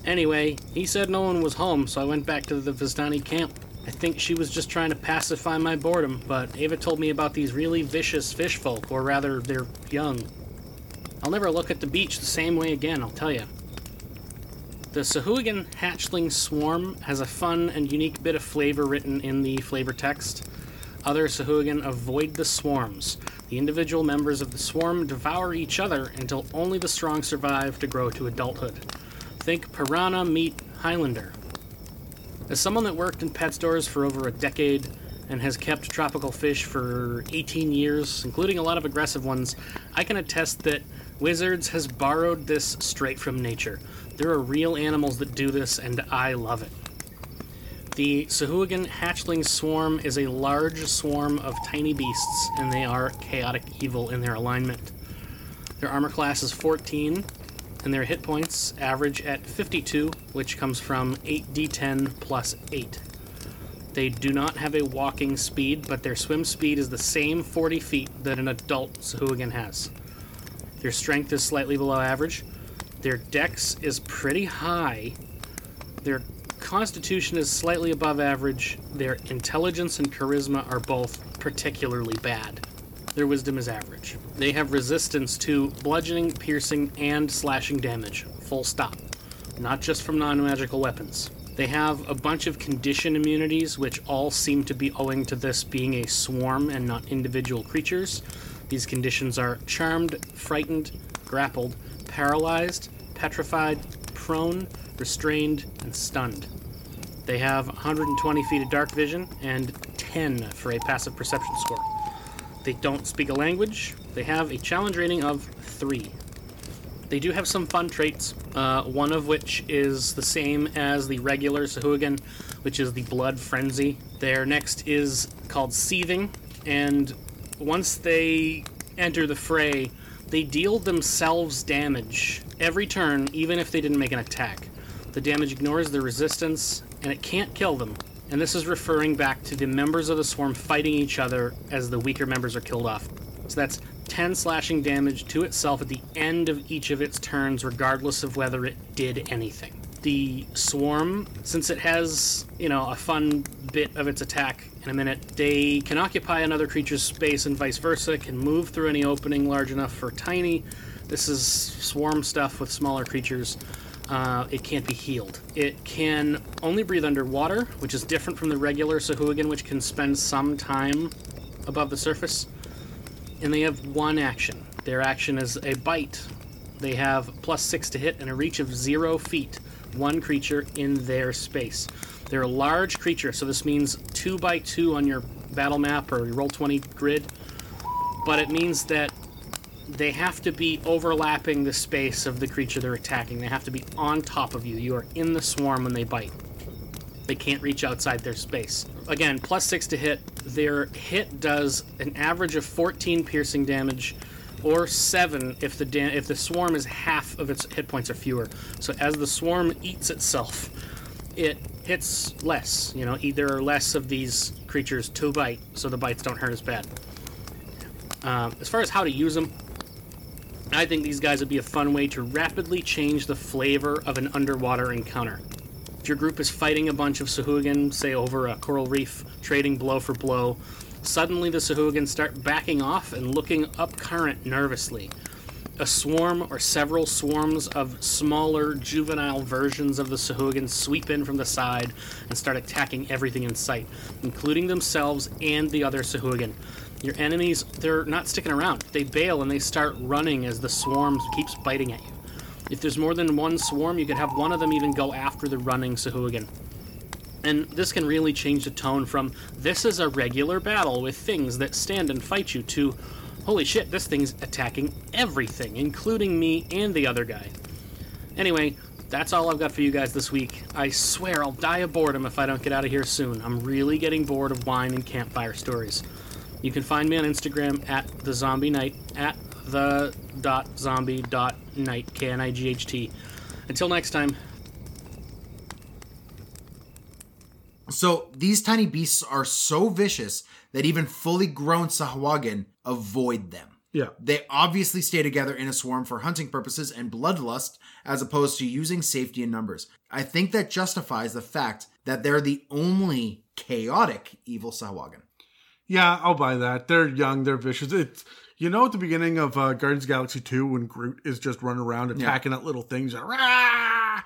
Anyway, he said no one was home, so I went back to the Vistani camp. I think she was just trying to pacify my boredom, but Ava told me about these really vicious fish folk, or rather, they're young. I'll never look at the beach the same way again, I'll tell you. The Sahuagin hatchling swarm has a fun and unique bit of flavor written in the flavor text. Other Sahuagin avoid the swarms. The individual members of the swarm devour each other until only the strong survive to grow to adulthood. Think piranha meet Highlander. As someone that worked in pet stores for over a decade and has kept tropical fish for 18 years, including a lot of aggressive ones, I can attest that Wizards has borrowed this straight from nature. There are real animals that do this, and I love it. The Sahuagin hatchling swarm is a large swarm of tiny beasts, and they are chaotic evil in their alignment. Their armor class is 14, and their hit points average at 52, which comes from 8d10 plus 8. They do not have a walking speed, but their swim speed is the same 40 feet that an adult Sahuagin has. Their strength is slightly below average. Their dex is pretty high. Their constitution is slightly above average. Their intelligence and charisma are both particularly bad. Their wisdom is average. They have resistance to bludgeoning, piercing, and slashing damage. Full stop. Not just from non magical weapons. They have a bunch of condition immunities, which all seem to be owing to this being a swarm and not individual creatures. These conditions are charmed, frightened, grappled, paralyzed, petrified, prone, restrained, and stunned. They have 120 feet of dark vision and 10 for a passive perception score. They don't speak a language. They have a challenge rating of 3. They do have some fun traits, uh, one of which is the same as the regular Sahuagin, which is the Blood Frenzy. Their next is called Seething, and once they enter the fray, they deal themselves damage every turn, even if they didn't make an attack. The damage ignores their resistance, and it can't kill them. And this is referring back to the members of the swarm fighting each other as the weaker members are killed off. So that's 10 slashing damage to itself at the end of each of its turns, regardless of whether it did anything. The swarm, since it has, you know, a fun bit of its attack in a minute, they can occupy another creature's space and vice versa, can move through any opening large enough for tiny. This is swarm stuff with smaller creatures. Uh, it can't be healed. It can only breathe underwater, which is different from the regular Sahuagin, which can spend some time above the surface. And they have one action. Their action is a bite. They have plus six to hit and a reach of zero feet. One creature in their space. They're a large creature, so this means two by two on your battle map or your roll 20 grid. But it means that they have to be overlapping the space of the creature they're attacking. They have to be on top of you. You are in the swarm when they bite. They can't reach outside their space. Again, plus six to hit. Their hit does an average of 14 piercing damage, or seven if the da- if the swarm is half of its hit points or fewer. So as the swarm eats itself, it hits less. You know, are less of these creatures to bite, so the bites don't hurt as bad. Um, as far as how to use them, I think these guys would be a fun way to rapidly change the flavor of an underwater encounter. If your group is fighting a bunch of Sahuagin, say over a coral reef, trading blow for blow, suddenly the Sahuagin start backing off and looking up current nervously. A swarm or several swarms of smaller, juvenile versions of the Sahuagin sweep in from the side and start attacking everything in sight, including themselves and the other Sahuagin. Your enemies, they're not sticking around. They bail and they start running as the swarm keeps biting at you. If there's more than one swarm, you could have one of them even go after the running Sahuagin. And this can really change the tone from this is a regular battle with things that stand and fight you to holy shit, this thing's attacking everything, including me and the other guy. Anyway, that's all I've got for you guys this week. I swear I'll die of boredom if I don't get out of here soon. I'm really getting bored of wine and campfire stories. You can find me on Instagram at the zombie night at the dot zombie dot night k n i g h t. Until next time. So these tiny beasts are so vicious that even fully grown Sahuagin avoid them. Yeah. They obviously stay together in a swarm for hunting purposes and bloodlust, as opposed to using safety in numbers. I think that justifies the fact that they're the only chaotic evil Sahuagin. Yeah, I'll buy that. They're young, they're vicious. It's you know at the beginning of uh, Guardians of the Galaxy 2 when Groot is just running around attacking at little things. and Rah!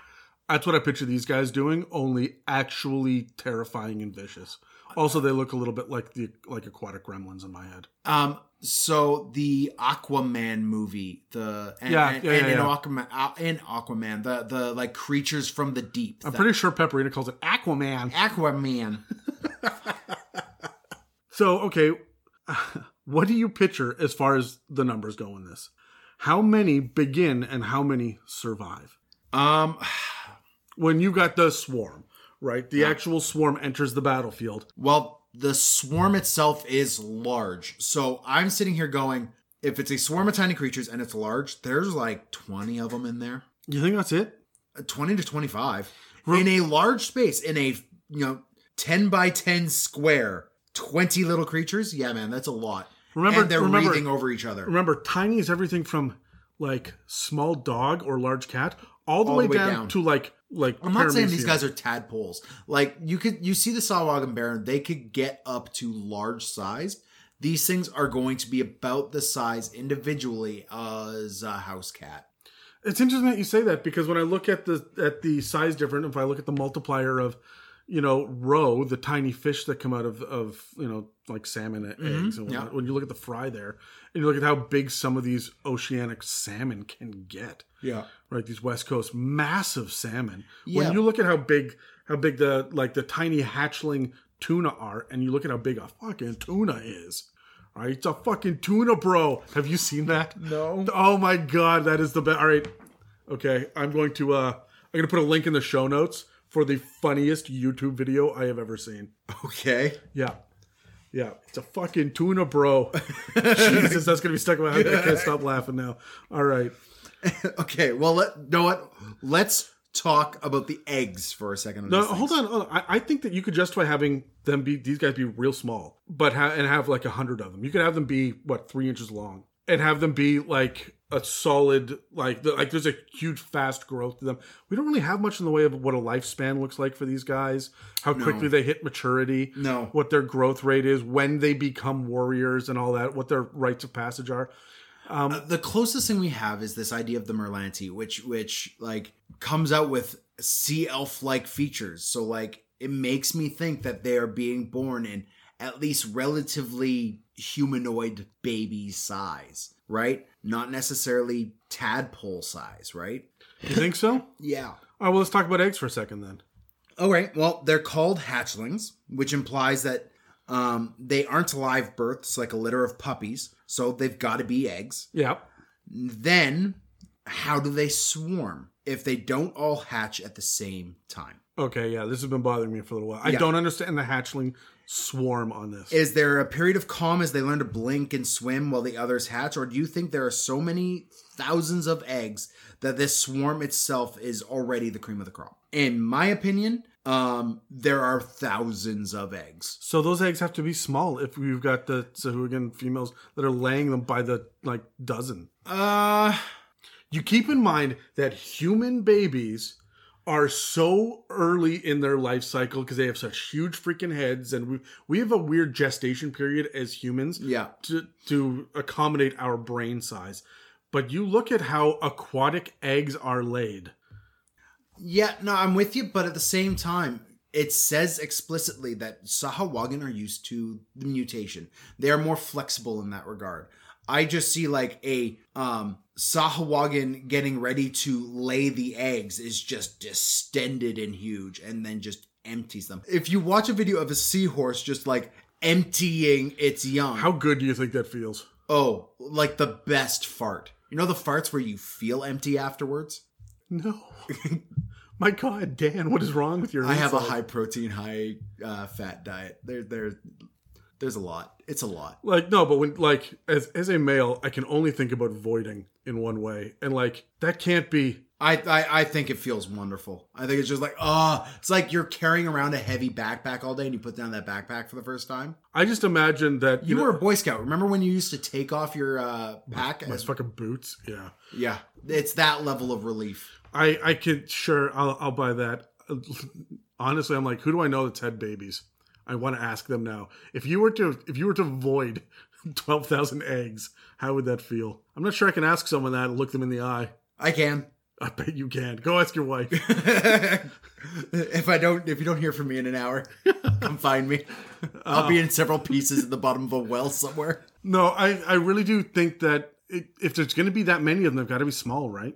That's what I picture these guys doing, only actually terrifying and vicious. Also, they look a little bit like the like aquatic gremlins in my head. Um, so the Aquaman movie, the and, Yeah, and, yeah, and yeah, in yeah. Aquaman, uh, in Aquaman, the the like creatures from the deep. I'm that- pretty sure Pepperina calls it Aquaman. Aquaman. So, okay, what do you picture as far as the numbers go in this? How many begin and how many survive? Um, When you got the swarm, right? The actual swarm enters the battlefield. well, the swarm itself is large. So I'm sitting here going, if it's a swarm of tiny creatures and it's large, there's like 20 of them in there. You think that's it? Uh, 20 to 25 in a large space in a you know 10 by 10 square 20 little creatures yeah man that's a lot Remember- and they're remember- breathing over each other Remember, tiny is everything from like small dog or large cat all the, way, down, to like like. i'm not saying these guys are tadpoles like you could you see the Sahuagin Baron they could get up to large size these things are going to be about the size individually as a house cat It's interesting that you say that because when I look at the at the size difference, if I look at the multiplier of, you know, roe, the tiny fish that come out of of you know like salmon and mm-hmm. eggs, and yeah. when you look at the fry there, and you look at how big some of these oceanic salmon can get, yeah right? These west coast massive salmon. Yeah. When you look at how big how big the like the tiny hatchling tuna are, and you look at how big a fucking tuna is. Right, it's a fucking tuna, bro. Have you seen that? No. Oh my god, that is the best. All right, okay. I'm going to. uh I'm going to put a link in the show notes for the funniest YouTube video I have ever seen. okay Yeah, yeah. It's a fucking tuna, bro. Jesus, that's going to be stuck in my head. I can't stop laughing now. All right. okay well let know what let's talk about the eggs for a second on No, hold on. hold on. I, I think that you could justify having them be these guys be real small, but ha- and have like a hundred of them. You could have them be what three inches long, and have them be like a solid like the, like there's a huge fast growth to them. We don't really have much in the way of what a lifespan looks like for these guys, how quickly they hit maturity, No. what their growth rate is, when they become warriors, and all that, what their rites of passage are. Uh, the closest thing we have is this idea of the Malenti, which which like comes out with sea elf like features. So like it makes me think that they are being born in at least relatively humanoid baby size, right? Not necessarily tadpole size, right? You think so? Yeah. All right, well, let's talk about eggs for a second then. All right. Well, they're called hatchlings, which implies that um, they aren't live births like a litter of puppies, so they've got to be eggs. Yep. Then, how do they swarm if they don't all hatch at the same time? Okay, yeah, this has been bothering me for a little while. I Yeah. don't understand the hatchling swarm on this. Is there a period of calm as they learn to blink and swim while the others hatch, or do you think there are so many thousands of eggs that this swarm itself is already the cream of the crop? In my opinion, um, there are thousands of eggs. So those eggs have to be small if we've got the Sahuagin females that are laying them by the like dozen. Uh, You keep in mind that human babies are so early in their life cycle because they have such huge freaking heads and we we have a weird gestation period as humans yeah. to to accommodate our brain size. But you look at how aquatic eggs are laid. Yeah, no, I'm with you, but at the same time, it says explicitly that Sahuagin are used to the mutation. They are more flexible in that regard. I just see like a um Sahuagin getting ready to lay the eggs is just distended and huge and then just empties them. If you watch a video of a seahorse just like emptying its young, How good do you think that feels? oh, like the best fart. You know the farts where you feel empty afterwards? No. My God, Dan, what is wrong with your? I have a high protein, high uh, fat diet. There, there, there's a lot. It's a lot. like no, but when like as as a male, I can only think about voiding in one way, and like that can't be. I, I, I think it feels wonderful. I think it's just like, ah, it's like you're carrying around a heavy backpack all day, and you put down that backpack for the first time. I just imagine that You know, were a Boy Scout. Remember when you used to take off your uh, pack? my fucking boots. Yeah, yeah, it's that level of relief. I I could sure I'll I'll buy that. Honestly, I'm like, who do I know that's had babies? I want to ask them now. If you were to if you were to void twelve thousand eggs, how would that feel? I'm not sure I can ask someone that and look them in the eye. I can. I bet you can. Go ask your wife. if I don't, if you don't hear from me in an hour, come find me. I'll be in uh, several pieces at the bottom of a well somewhere. No, I, I really do think that it, if there's going to be that many of them, they've got to be small, right?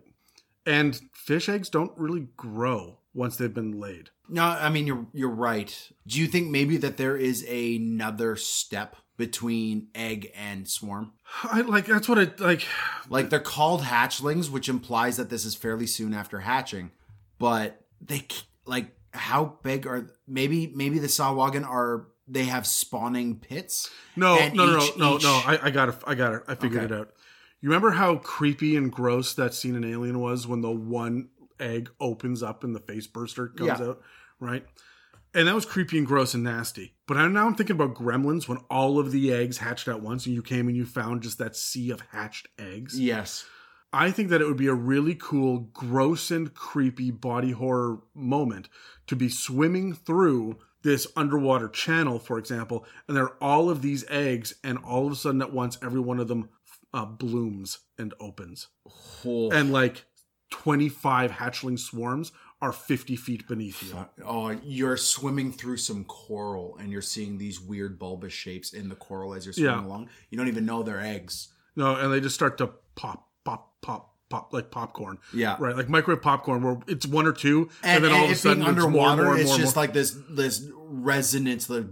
And fish eggs don't really grow once they've been laid. No, I mean you're you're right. Do you think maybe that there is another step between egg and swarm? I like that's what I like. Like they're called hatchlings, which implies that this is fairly soon after hatching. But they like how big are maybe maybe the Sahuagin are they have spawning pits? No, And no, no, each- no, no. I, I got it. I got it. I figured Okay. it out. You remember how creepy and gross that scene in Alien was when the one egg opens up and the face burster comes Yeah. out, right? And that was creepy and gross and nasty. But I, now I'm thinking about Gremlins when all of the eggs hatched at once, and you came and you found just that sea of hatched eggs. Yes. I think that it would be a really cool, gross and creepy body horror moment to be swimming through this underwater channel, for example, and there are all of these eggs, and all of a sudden at once, every one of them uh, blooms and opens. Oh, And like 25 hatchling swarms are 50 feet beneath you. oh, you're swimming through some coral and you're seeing these weird bulbous shapes in the coral as you're swimming Yeah. along. You don't even know they're eggs. No, and they just start to pop, pop, pop, pop, like popcorn. Yeah. Right, like microwave popcorn, where it's one or two, and, And, then all of a sudden it's more and underwater, more and it's more and just more. like this this resonance, like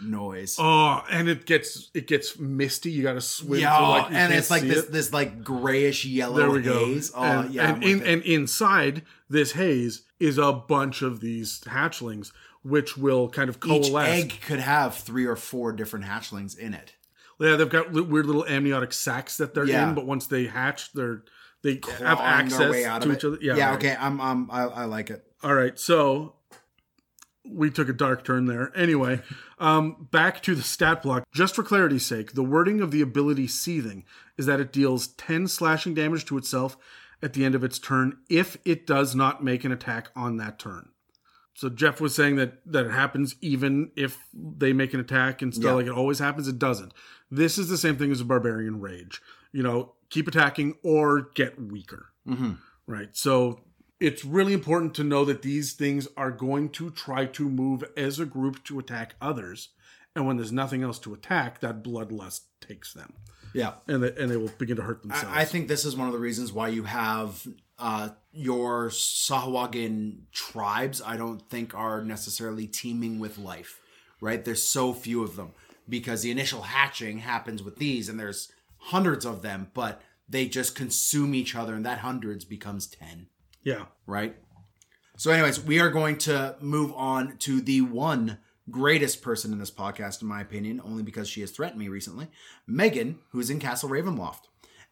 noise. Oh, and it gets it gets misty. You got to swim. yeah, through, like, and it's like this it. this like grayish yellow There we go. haze. Oh and, yeah, and, in, and inside this haze is a bunch of these hatchlings, which will kind of coalesce. each egg could have three or four different hatchlings in it. Yeah, they've got weird little amniotic sacs that they're Yeah. in, but once they hatch, they're they have Clawing their access to each other. Yeah, yeah. right. Okay, I'm um I, I like it. All right, so we took a dark turn there. Anyway, um, back to the stat block. Just for clarity's sake, the wording of the ability Seething is that it deals 10 slashing damage to itself at the end of its turn if it does not make an attack on that turn. So Jeff was saying that that it happens even if they make an attack and stuff Yeah. like it always happens. It doesn't. This is the same thing as a barbarian rage. You know, keep attacking or get weaker Mm-hmm. right? So it's really important to know that these things are going to try to move as a group to attack others, and when there's nothing else to attack, that bloodlust takes them, Yeah. and they, and they will begin to hurt themselves. I, I think this is one of the reasons why you have uh, your Sahuagin tribes. I don't think are necessarily teeming with life, right? There's so few of them because the initial hatching happens with these, and there's hundreds of them, but they just consume each other, and that hundreds becomes ten yeah, right? So, anyways, we are going to move on to the one greatest person in this podcast, in my opinion, only because she has threatened me recently, Megan, who is in Castle Ravenloft.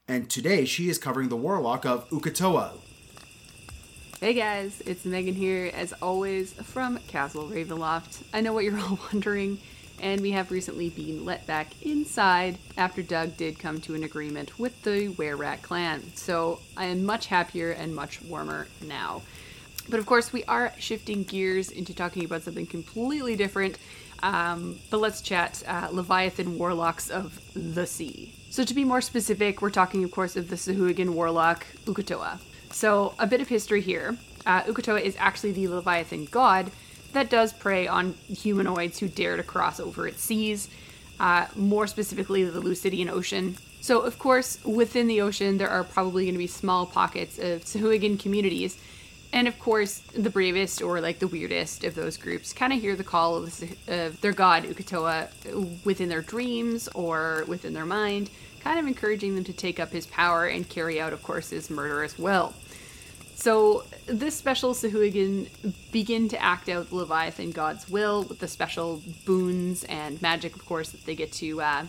And today she is covering the warlock of Uk'otoa. Hey guys, it's Megan here, as always, from Castle Ravenloft. I know what you're all wondering, and we have recently been let back inside after Doug did come to an agreement with the Were Rat clan. So I am much happier and much warmer now. But of course, we are shifting gears into talking about something completely different. Um, but let's chat uh, Leviathan Warlocks of the Sea. So, to be more specific, we're talking, of course, of the Sahuagin Warlock Uk'otoa. So, a bit of history here. Uh, Uk'otoa is actually the Leviathan god that does prey on humanoids who dare to cross over its seas, uh, more specifically the Lucidian Ocean. So, of course, within the ocean, there are probably going to be small pockets of Sahuagin communities and of course, the bravest or like the weirdest of those groups kind of hear the call of, the, of their god Uk'otoa within their dreams or within their mind, kind of encouraging them to take up his power and carry out, of course, his murderous will. So, this special Sahuagin begin to act out the Leviathan god's will with the special boons and magic, of course, that they get to. Uh,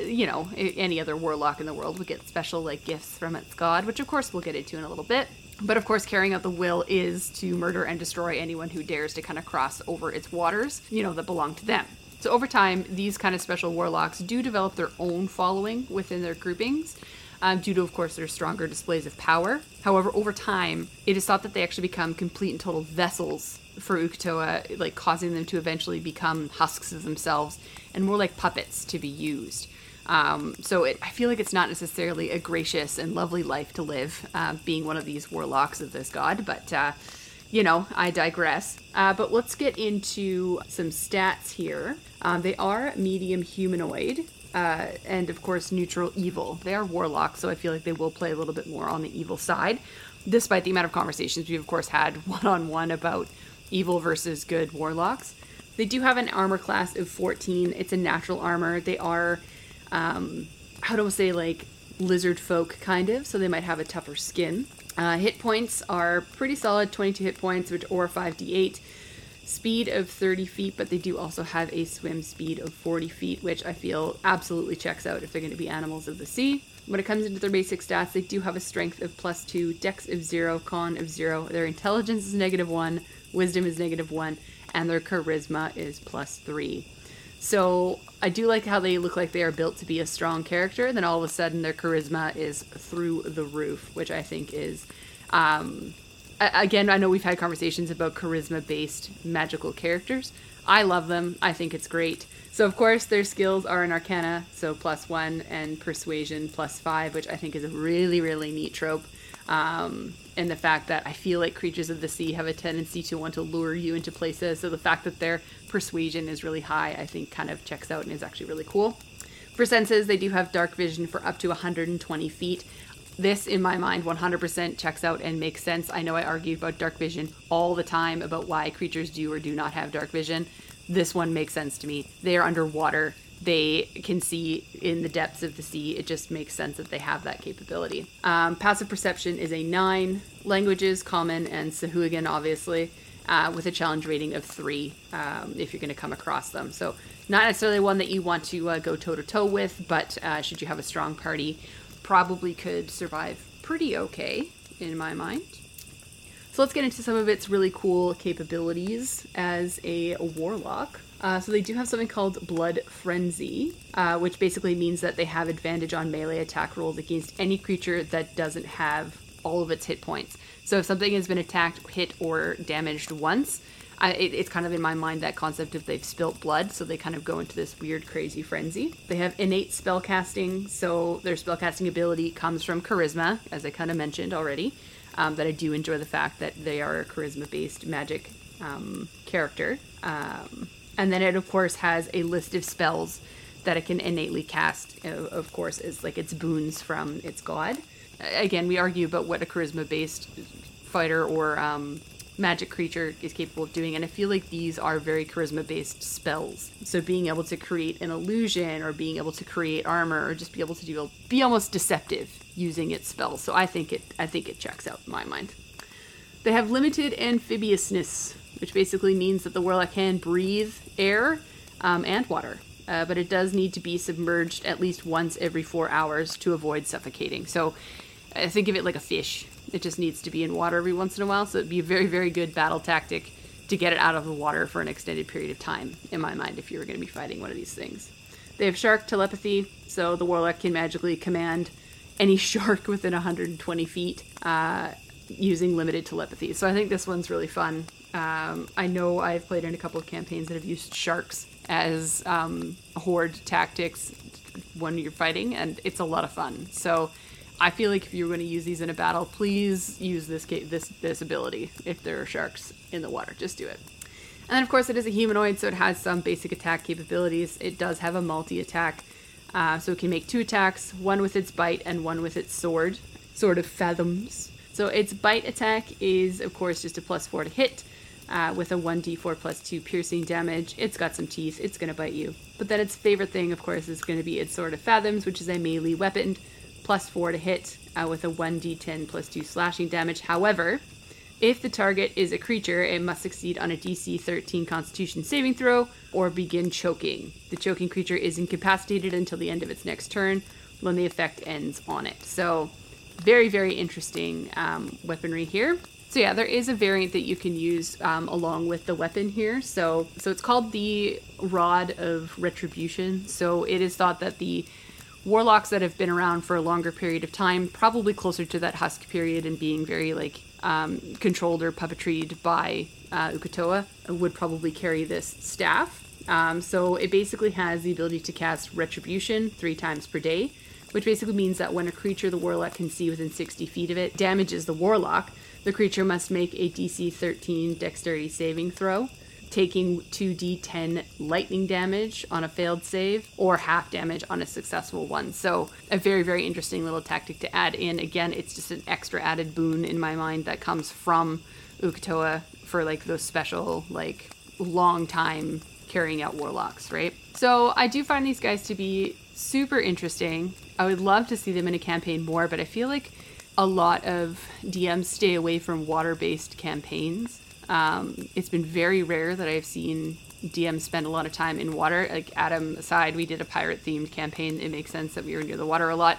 you know, any other warlock in the world would get special like gifts from its god, which of course we'll get into in a little bit. But of course, carrying out the will is to murder and destroy anyone who dares to kind of cross over its waters, you know, that belong to them. So over time, these kind of special warlocks do develop their own following within their groupings, um, due to, of course, their stronger displays of power. However, over time, it is thought that they actually become complete and total vessels for Uk'otoa, like causing them to eventually become husks of themselves and more like puppets to be used. Um, so it, I feel like it's not necessarily a gracious and lovely life to live, uh, being one of these warlocks of this god. But uh, you know, I digress. Uh, but let's get into some stats here. Um, they are medium humanoid, uh, and of course neutral evil. They are warlocks, so I feel like they will play a little bit more on the evil side, despite the amount of conversations we've of course had one on one about evil versus good warlocks. They do have an armor class of 14. It's a natural armor. They are, um, how do I say, like lizard folk kind of, so they might have a tougher skin. Uh, hit points are pretty solid 22 hit points, which or 5d8 speed of 30 feet, but they do also have a swim speed of 40 feet, which I feel absolutely checks out if they're going to be animals of the sea. When it comes into their basic stats, they do have a strength of plus 2, dex of 0, con of 0. Their intelligence is negative 1, wisdom is negative 1, and their charisma is plus 3. So I do like how they look like they are built to be a strong character, then all of a sudden their charisma is through the roof, which I think is um, again, I know we've had conversations about charisma based magical characters. I love them. I think it's great. So, of course, their skills are in Arcana, so plus one, and Persuasion plus five, which I think is a really, really neat trope. Um, and the fact that I feel like creatures of the sea have a tendency to want to lure you into places. So, the fact that their Persuasion is really high, I think kind of checks out and is actually really cool. For senses, they do have dark vision for up to 120 feet this in my mind 100% checks out and makes sense. I know I argue about dark vision all the time about why creatures do or do not have dark vision. This one makes sense to me. They are underwater. They can see in the depths of the sea. It just makes sense that they have that capability. Um, passive perception is a nine. Languages, common, and Sahuagin, obviously, uh, with a challenge rating of three um, if you're going to come across them. So, not necessarily one that you want to uh, go toe to toe with, but uh, should you have a strong party, probably could survive pretty okay in my mind. So let's get into some of its really cool capabilities as a warlock. Uh, so they do have something called Blood Frenzy, uh, which basically means that they have advantage on melee attack rolls against any creature that doesn't have all of its hit points. So if something has been attacked, hit, or damaged once, I, it, it's kind of in my mind that concept of they've spilt blood, so they kind of go into this weird, crazy frenzy. They have innate spell casting, so their spell casting ability comes from charisma, as I kind of mentioned already. Um, that I do enjoy the fact that they are a charisma based magic um, character. Um, and then it, of course, has a list of spells that it can innately cast, of course, is like its boons from its god. Again, we argue about what a charisma based fighter or um, magic creature is capable of doing. And I feel like these are very charisma based spells. So being able to create an illusion or being able to create armor or just be able to do be almost deceptive using its spells. So I think it I think it checks out in my mind. They have limited amphibiousness, which basically means that the warlock can breathe air um, and water. Uh, but it does need to be submerged at least once every four hours to avoid suffocating. So I think of it like a fish. It just needs to be in water every once in a while, so it'd be a very, very good battle tactic to get it out of the water for an extended period of time, in my mind, if you were going to be fighting one of these things. They have shark telepathy, so the warlock can magically command any shark within 120 feet uh, using limited telepathy. So I think this one's really fun. Um, I know I've played in a couple of campaigns that have used sharks as um, horde tactics when you're fighting, and it's a lot of fun. So I feel like if you're going to use these in a battle, please use this this this ability if there are sharks in the water. Just do it. And then, of course, it is a humanoid, so it has some basic attack capabilities. It does have a multi attack, uh, so it can make two attacks one with its bite and one with its sword, sort of fathoms. So its bite attack is, of course, just a plus four to hit. Uh, with a 1d4 plus 2 piercing damage. It's got some teeth, it's going to bite you. But then its favorite thing, of course, is going to be its Sword of Fathoms, which is a melee weapon plus 4 to hit uh, with a 1d10 plus 2 slashing damage. However, if the target is a creature, it must succeed on a DC 13 Constitution saving throw or begin choking. The choking creature is incapacitated until the end of its next turn when the effect ends on it. So, very, very interesting um, weaponry here. So yeah, there is a variant that you can use um, along with the weapon here. So, so it's called the Rod of Retribution. So it is thought that the warlocks that have been around for a longer period of time, probably closer to that husk period and being very like um, controlled or puppetried by uh, Uk'otoa, would probably carry this staff. Um, so it basically has the ability to cast Retribution three times per day, which basically means that when a creature the warlock can see within 60 feet of it damages the warlock, the creature must make a DC 13 Dexterity saving throw. Taking 2d10 lightning damage on a failed save or half damage on a successful one. So, a very, very interesting little tactic to add in. Again, it's just an extra added boon in my mind that comes from Uk'otoa for like those special, like, long time carrying out warlocks, right? So, I do find these guys to be super interesting. I would love to see them in a campaign more, but I feel like a lot of DMs stay away from water based campaigns. Um, it's been very rare that I've seen DMs spend a lot of time in water. Like Adam aside, we did a pirate themed campaign. It makes sense that we were near the water a lot.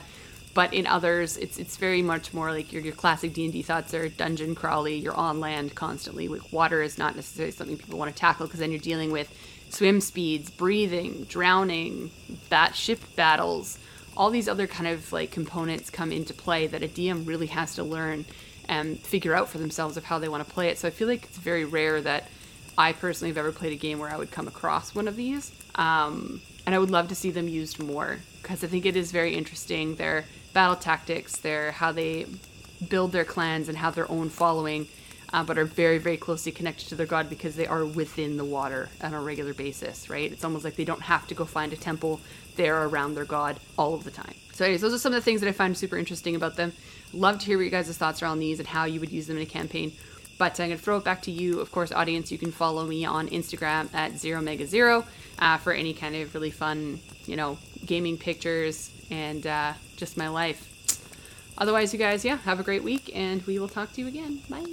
But in others, it's it's very much more like your, your classic D and D thoughts are dungeon crawly. You're on land constantly. Like water is not necessarily something people want to tackle because then you're dealing with swim speeds, breathing, drowning, bat ship battles. All these other kind of like components come into play that a DM really has to learn and figure out for themselves of how they want to play it. So I feel like it's very rare that I personally have ever played a game where I would come across one of these. Um, and I would love to see them used more because I think it is very interesting. Their battle tactics, their how they build their clans and have their own following, uh, but are very, very closely connected to their god because they are within the water on a regular basis, right? It's almost like they don't have to go find a temple. They're around their god all of the time. So, anyways, those are some of the things that I find super interesting about them. Love to hear what you guys' thoughts are on these and how you would use them in a campaign. But I'm going to throw it back to you. Of course, audience, you can follow me on Instagram at zero mega zero uh, for any kind of really fun, you know, gaming pictures and uh, just my life. Otherwise, you guys, yeah, have a great week, and we will talk to you again. Bye.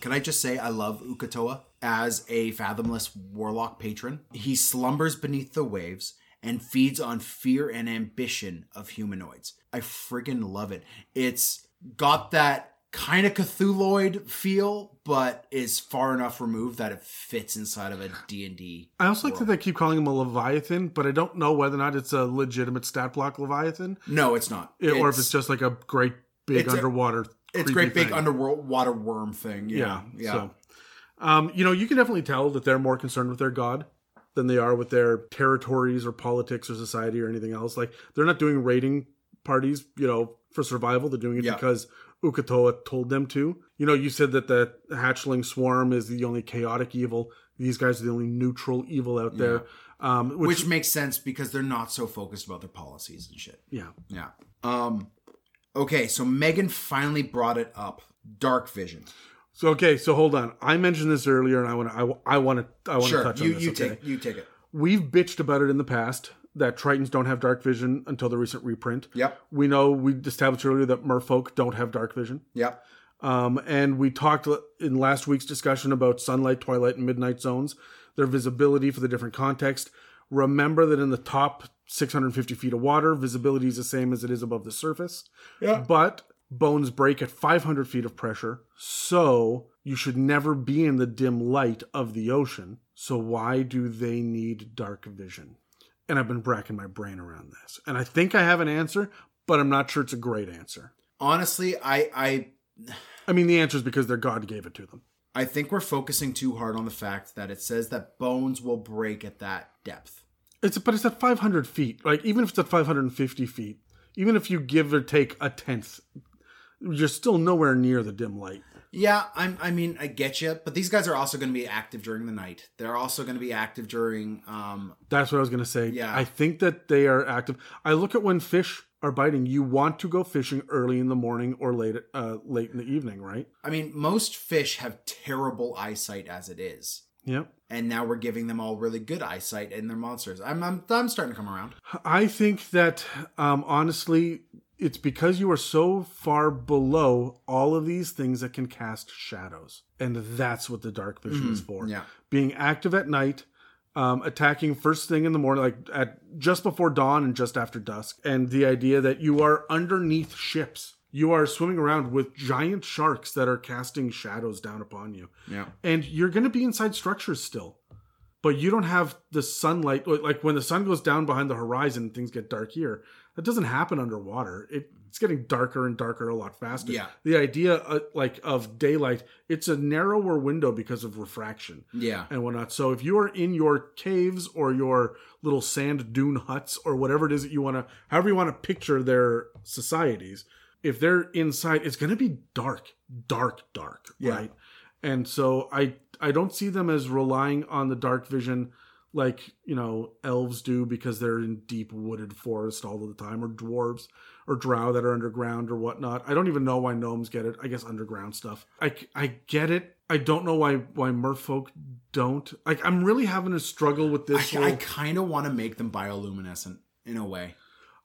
Can I just say I love Uk'otoa as a fathomless warlock patron? He slumbers beneath the waves and feeds on fear and ambition of humanoids. I friggin' love it. It's got that kind of Cthulhuoid feel, but is far enough removed that it fits inside of a D&D. I also like that they keep calling him a Leviathan, but I don't know whether or not it's a legitimate stat block Leviathan, No, it's not. it- or if it's just like a great big it's a- underwater. it's great big thing. underworld water worm thing. Yeah. Yeah. Yeah. So, um, you know, you can definitely tell that they're more concerned with their god than they are with their territories or politics or society or anything else. Like they're not doing raiding parties, you know, for survival. They're doing it Yeah. because Uk'otoa told them to. You know, you said that the hatchling swarm is the only chaotic evil. These guys are the only neutral evil out there. Um, which, Which makes sense because they're not so focused about their policies and shit. yeah, Yeah. Um okay, so Megan finally brought it up. Dark vision. So okay, so hold on. I mentioned this earlier, and I want to. I, I want to. I want to Sure, touch you on this. you okay? take you take it. We've bitched about it in the past that Tritons don't have dark vision until the recent reprint. Yep. We know we established earlier that Merfolk don't have dark vision. Yep. Um, and we talked in last week's discussion about sunlight, twilight, and midnight zones, their visibility for the different context. Remember that in the top 650 feet of water, visibility is the same as it is above the surface. Yeah. But bones break at 500 feet of pressure, so you should never be in the dim light of the ocean. So why do they need dark vision? And I've been bracking my brain around this. And I think I have an answer, but I'm not sure it's a great answer. Honestly, I I I mean, the answer is because their God gave it to them. I think we're focusing too hard on the fact that it says that bones will break at that depth. It's but it's at 500 feet. Like even if it's at 550 feet, even if you give or take a tenth, you're still nowhere near the dim light. Yeah, I'm. I mean, I get you, but these guys are also going to be active during the night. They're also going to be active during. Um, That's what I was gonna say. Yeah. I think that they are active. I look at when fish are biting. You want to go fishing early in the morning or late uh, late in the evening, right? I mean, most fish have terrible eyesight as it is, Yep. and now we're giving them all really good eyesight and they're monsters. I'm. I'm, I'm starting to come around. I think that um, honestly, it's because you are so far below all of these things that can cast shadows, and that's what the dark vision is for. yeah. being active at night, um, attacking first thing in the morning, like at just before dawn and just after dusk, and the idea that you are underneath ships. You are swimming around with giant sharks that are casting shadows down upon you. Yeah. And you're going to be inside structures still. But you don't have the sunlight. Like when the sun goes down behind the horizon, things get dark here. That doesn't happen underwater. It, it's getting darker and darker a lot faster. Yeah. The idea, uh, like of daylight, it's a narrower window because of refraction Yeah. and whatnot. So if you are in your caves or your little sand dune huts or whatever it is that you want to, however you want to picture their societies, if they're inside, it's going to be dark, dark, dark, Yeah. right? And so I I don't see them as relying on the dark vision like you know elves do because they're in deep wooded forest all of the time, or dwarves or drow that are underground or whatnot. I don't even know why gnomes get it. I guess underground stuff. I I get it. I don't know why why merfolk don't. Like I'm really having a struggle with this. I, whole, I kind of want to make them bioluminescent in a way.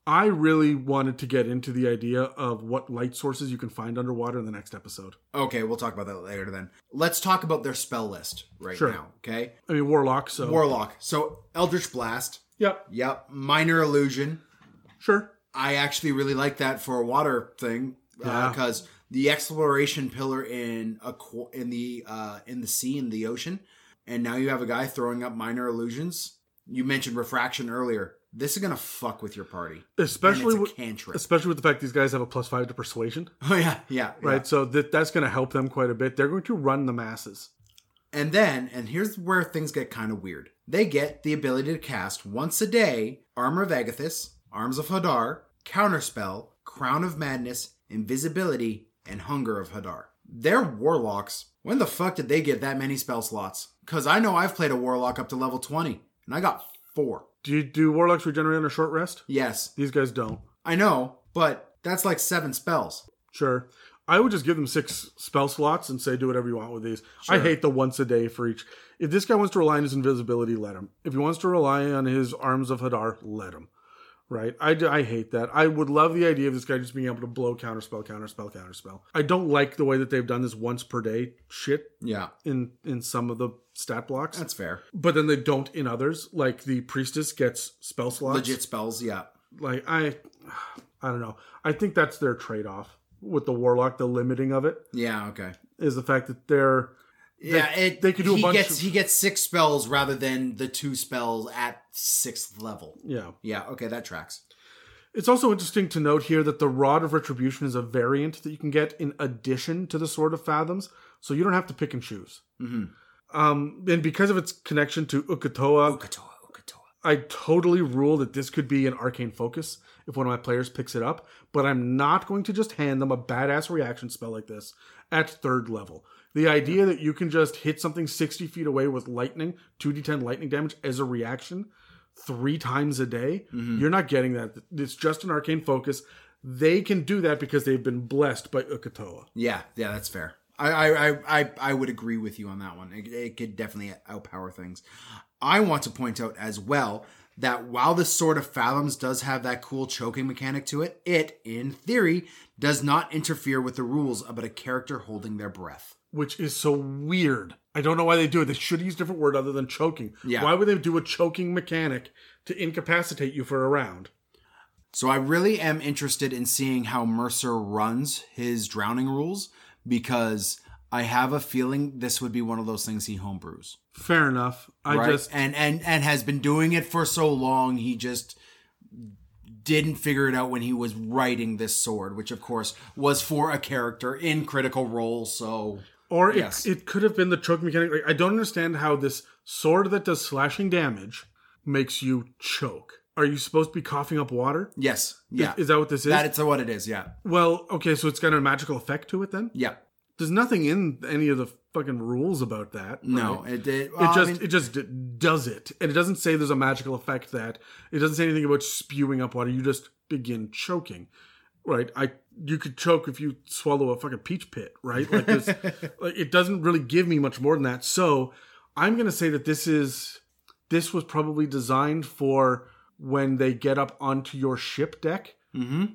I really wanted to get into the idea of what light sources you can find underwater in the next episode. Okay, we'll talk about that later then. Let's talk about their spell list right Sure. now, okay? I mean, warlock. So Warlock. So, Eldritch Blast. Yep. Yep. Minor Illusion. Sure. I actually really like that for a water thing Yeah. because the exploration pillar in a qu- in the uh, in the sea in the ocean, and now you have a guy throwing up minor illusions. You mentioned refraction earlier. This is gonna fuck with your party, Especially with, cantrip. especially with the fact these guys have a plus five to persuasion, Oh yeah, yeah, right? yeah. So that that's going to help them quite a bit. They're going to run the masses. And then, and here's where things get kind of weird. They get the ability to cast once a day Armor of Agathys, Arms of Hadar, Counterspell, Crown of Madness, Invisibility, and Hunger of Hadar. They're warlocks. When the fuck did they get that many spell slots? Because I know I've played a warlock up to level 20, and I got four. Do you do warlocks regenerate on a short rest? Yes, These guys don't. I know, but that's like seven spells. Sure. I would just give them six spell slots and say do whatever you want with these. I hate the once a day for each. If this guy wants to rely on his invisibility, let him. If he wants to rely on his arms of Hadar, let him. Right? I, I hate that. I would love the idea of this guy just being able to blow counterspell, counterspell, counterspell. I don't like the way that they've done this once per day shit Yeah, in in some of the stat blocks, that's fair. but then they don't in others. Like the priestess gets spell slots. Legit spells, yeah. Like I, I don't know. I think that's their trade off with the warlock. The limiting of it Yeah, okay. is the fact that they're Yeah, it, they could do a he bunch Gets, of- He gets six spells rather than the two spells at sixth level. yeah. Yeah, okay, that tracks. It's also interesting to note here that the Rod of Retribution is a variant that you can get in addition to the Sword of Fathoms, so you don't have to pick and choose. Mm-hmm. Um, and because of its connection to Uk'otoa, Uk'otoa, Uk'otoa. I totally rule that this could be an arcane focus if one of my players picks it up, but I'm not going to just hand them a badass reaction spell like this at third level. The idea that you can just hit something 60 feet away with lightning, 2d10 lightning damage as a reaction three times a day, mm-hmm. you're not getting that. It's just an arcane focus. They can do that because they've been blessed by Uk'otoa. Yeah, yeah, that's fair. I, I, I, I, I would agree with you on that one. It, it could definitely outpower things. I want to point out as well that while the Sword of Fathoms does have that cool choking mechanic to it, it, in theory, does not interfere with the rules about a character holding their breath. Which is so weird. I don't know why they do it. They should use a different word other than choking. Yeah. Why would they do a choking mechanic to incapacitate you for a round? So I really am interested in seeing how Mercer runs his drowning rules because I have a feeling this would be one of those things he homebrews. Fair enough. I right? just and and and has been doing it for so long he just didn't figure it out when he was writing this sword which of course was for a character in critical role so or it, Yes. it could have been the choke mechanic. Like, I don't understand how this sword that does slashing damage makes you choke. Are you supposed to be coughing up water? yes yeah Is that what this is? that is what it is yeah well, okay, so it's got a magical effect to it then? yeah There's nothing in any of the fucking rules about that. no right? it did it well, I just mean, it just does it and it doesn't say there's a magical effect that it doesn't say anything about spewing up water you just begin choking right i you could choke if you swallow a fucking peach pit right like this like it doesn't really give me much more than that so i'm going to say that this is this was probably designed for when they get up onto your ship deck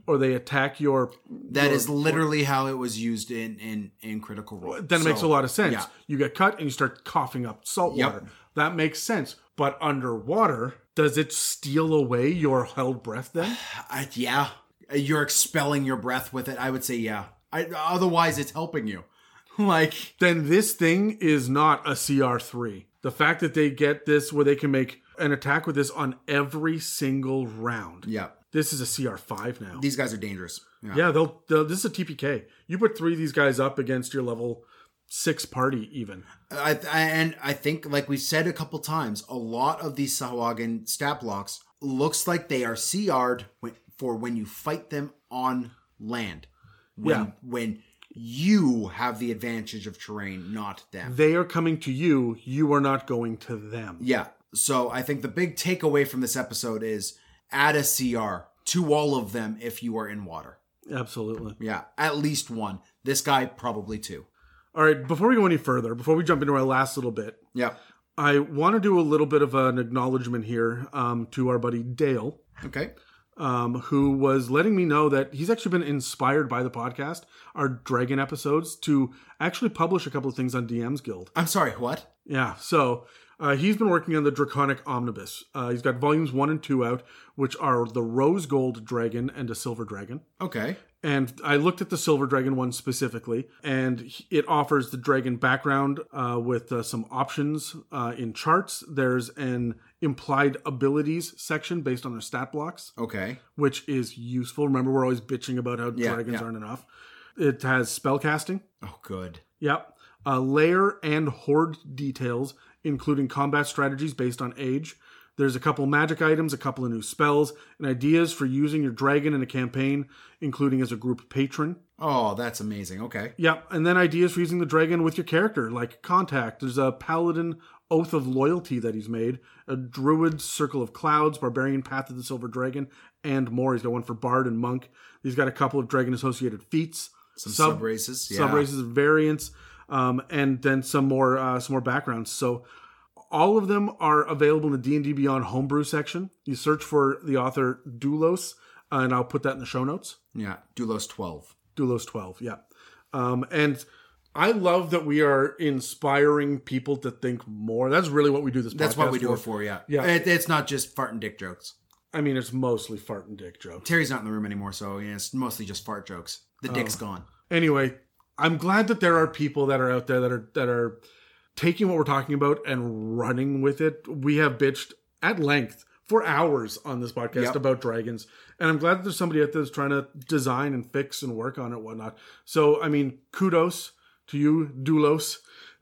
or they attack your Mm-hmm. that your- is literally how it was used in in in critical role then it makes a lot of sense. yeah. You get cut and you start coughing up salt Yep. water. That makes sense. But underwater, does it steal away your held breath then? I, yeah you're expelling your breath with it i would say yeah I, otherwise it's helping you like then this thing is not a CR3. The fact that they get this where they can make an attack with this on every single round. yeah This is a CR5 now. these guys are dangerous yeah. yeah, they'll, they'll this is a TPK. You put three of these guys up against your level six party even. I, I and I think, like we said a couple times, a lot of these Sahuagin stat blocks looks like they are CR'd when, for when you fight them on land. When, Yeah. when you have the advantage of terrain, not them. They are coming to you. You are not going to them. Yeah. So I think the big takeaway from this episode is add a CR to all of them if you are in water. Absolutely. Yeah, at least one. This guy probably two. All right. Before we go any further, before we jump into our last little bit, Yeah. I want to do a little bit of an acknowledgement here um, to our buddy Dale. Okay. Um, who was letting me know that he's actually been inspired by the podcast, our Dragon episodes, to actually publish a couple of things on DM's Guild. I'm sorry, what? Yeah, so uh, he's been working on the Draconic Omnibus. Uh, he's got volumes one and two out, which are the Rose Gold Dragon and a Silver Dragon. Okay. And I looked at the Silver Dragon one specifically, and it offers the dragon background uh, with uh, some options uh, in charts. There's an implied abilities section based on their stat blocks Okay. which is useful. Remember, we're always bitching about how Yeah, dragons yeah. aren't enough. It has spell casting. Oh, good. Yep. Uh, layer and hoard details, including combat strategies based on age. There's a couple magic items, a couple of new spells, and ideas for using your dragon in a campaign, including as a group patron. Oh, that's amazing. Okay. Yep. And then ideas for using the dragon with your character, like contact. There's a paladin oath of loyalty that he's made, a druid circle of clouds, barbarian path of the silver dragon, and more. He's got one for bard and monk. He's got a couple of dragon associated feats, Some sub races. Yeah. sub races, variants, um, and then some more uh, some more backgrounds. So all of them are available in the D and D Beyond homebrew section. You search for the author Doulos, uh, and I'll put that in the show notes. Yeah. Doulos 12. Doulos 12, yeah. Um, and I love that we are inspiring people to think more. That's really what we do this podcast That's what we do it for, yeah. Yeah. It, it's not just fart and dick jokes. I mean, it's mostly fart and dick jokes. Terry's not in the room anymore, so yeah, it's mostly just fart jokes. The dick's Oh. gone. Anyway, I'm glad that there are people that are out there that are that are taking what we're talking about and running with it. We have bitched at length for hours on this podcast Yep. about dragons, and I'm glad that there's somebody out there that's trying to design and fix and work on it, and whatnot. So, I mean, kudos to you, Doulos,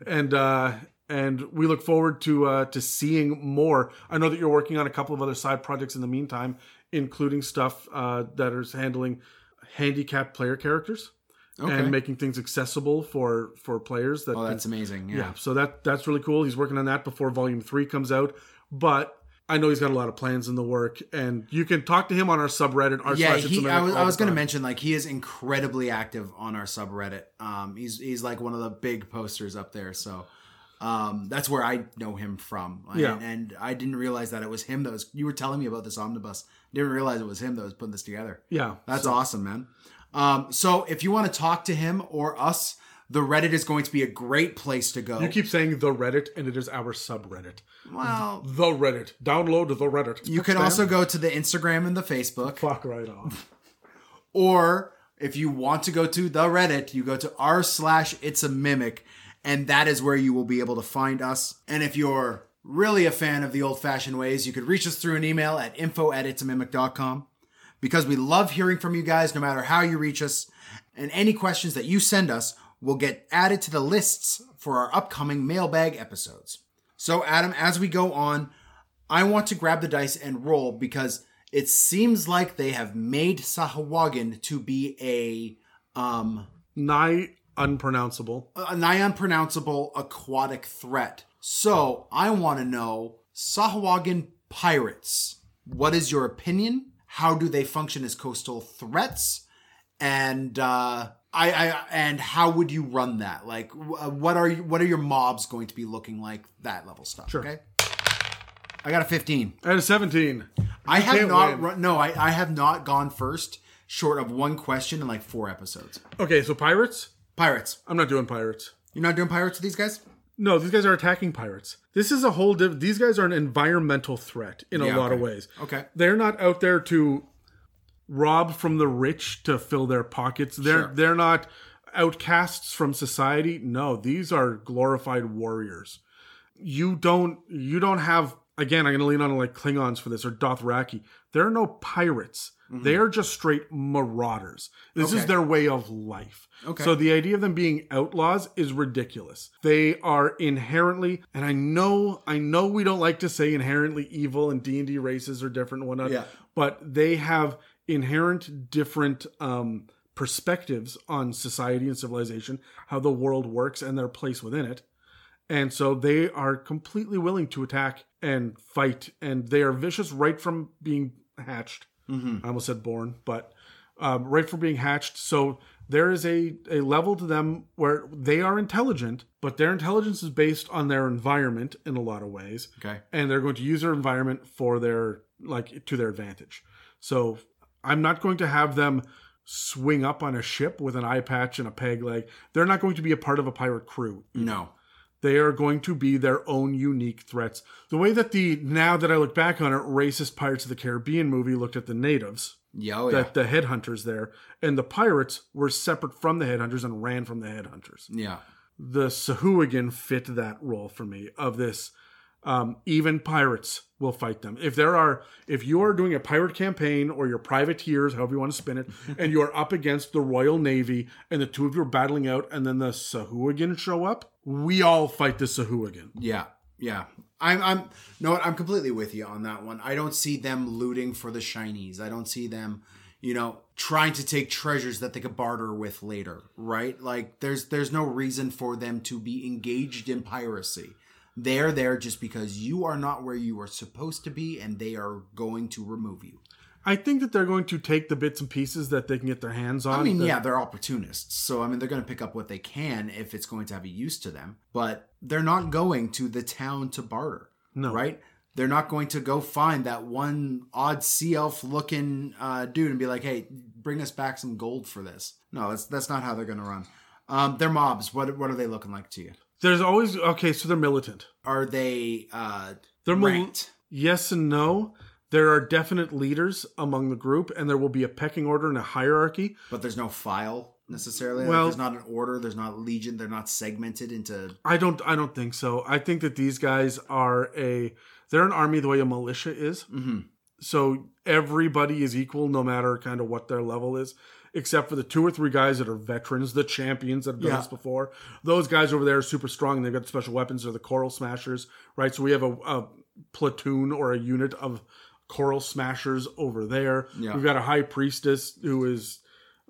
and uh, and we look forward to uh, to seeing more. I know that you're working on a couple of other side projects in the meantime, including stuff uh, that is handling handicapped player characters Okay. and making things accessible for for players. That Oh, that's amazing. yeah. Yeah. So that that's really cool. He's working on that before Volume Three comes out, but. I know he's got a lot of plans in the work, and you can talk to him on our subreddit. Our yeah, slash It's a he, I was, I was going to mention like he is incredibly active on our subreddit. Um, he's he's like one of the big posters up there. So um, that's where I know him from. Yeah. and, and I didn't realize that it was him that was. You were telling me about this omnibus. Didn't realize it was him that was putting this together. Yeah, That's so- awesome, man. Um, so if you want to talk to him or us, the Reddit is going to be a great place to go. You keep saying the Reddit, and it is our subreddit. well, The Reddit. Download the Reddit. you can also go to the Instagram and the Facebook. fuck right off. Or if you want to go to the Reddit, you go to r slash it's a mimic, and that is where you will be able to find us. And if you're really a fan of the old fashioned ways, you could reach us through an email at info at itsamimic.com because we love hearing from you guys no matter how you reach us. And any questions that you send us will get added to the lists for our upcoming mailbag episodes. So, Adam, as we go on, I want to grab the dice and roll because it seems like they have made Sahawagan to be a um Nigh unpronounceable. a nigh unpronounceable aquatic threat. So I want to know Sahawagan pirates. What is your opinion? How do they function as coastal threats? And uh, I, I and how would you run that? Like, uh, what are you, what are your mobs going to be looking like? That level stuff. Sure. Okay. I got a fifteen. I had a 17. I have can't win. run. No, I, I have not gone first, short of one question in like four episodes. Okay, so pirates? Pirates. I'm not doing pirates. You're not doing pirates with these guys? No, these guys are attacking pirates. This is a whole diff- these guys are an environmental threat in a Yeah, lot of ways. Okay. They're not out there to rob from the rich to fill their pockets. They're Sure. they're not outcasts from society. No, these are glorified warriors. You don't you don't have again, I'm gonna lean on like Klingons for this or Dothraki. There are no pirates. They are just straight marauders. This is Mm-hmm. Their way of life. Okay. So the idea of them being outlaws is ridiculous. They are inherently, and I know, I know we don't like to say inherently evil, and D and D races are different and whatnot. Yeah. But they have inherent different um, perspectives on society and civilization, how the world works, and their place within it. And so they are completely willing to attack and fight, and they are vicious right from being hatched. I almost said born, but um, right from being hatched. So there is a, a level to them where they are intelligent, but their intelligence is based on their environment in a lot of ways. Okay. And they're going to use their environment for their, like, to their advantage. So I'm not going to have them swing up on a ship with an eye patch and a peg leg. They're not going to be a part of a pirate crew. No. They are going to be their own unique threats. The way that the, now that I look back on it, racist Pirates of the Caribbean movie looked at the natives Yeah, oh, yeah. that the headhunters there, and the pirates were separate from the headhunters and ran from the headhunters. yeah. The Sahuagin fit that role for me of this. Um, even pirates will fight them. If there are, if you are doing a pirate campaign or your privateers, however you want to spin it, and you are up against the Royal Navy and the two of you are battling out, and then the Sahuagin show up, we all fight the Sahuagin. Yeah, yeah. I'm, I'm, no, what, I'm completely with you on that one. I don't see them looting for the shinies. I don't see them, you know, trying to take treasures that they could barter with later, right? Like, there's, there's no reason for them to be engaged in piracy. They're there just because you are not where you are supposed to be, and they are going to remove you. I think that they're going to take the bits and pieces that they can get their hands on. I mean, that- yeah, they're opportunists. So, I mean, they're going to pick up what they can if it's going to have a use to them. But they're not going to the town to barter. No. Right? They're not going to go find that one odd sea elf looking uh, dude and be like, hey, bring us back some gold for this. No, that's, that's not how they're going to run. Um, they're mobs. What, what are they looking like to you? There's always okay, so they're militant. Are they uh, They're militant. Yes and no. There are definite leaders among the group, and there will be a pecking order and a hierarchy. But there's no file necessarily. Like, Well- there's not an order. There's not legion. They're not segmented into. I don't. I don't think so. I think that these guys are a. They're an army the way a militia is. Mm-hmm. So everybody is equal, no matter kind of what their level is, except for the two or three guys that are veterans, the champions that have done Yeah. this before. Those guys over there are super strong. and They've got special weapons. They're the coral smashers, right? So we have a, a platoon or a unit of coral smashers over there. Yeah. We've got a high priestess who is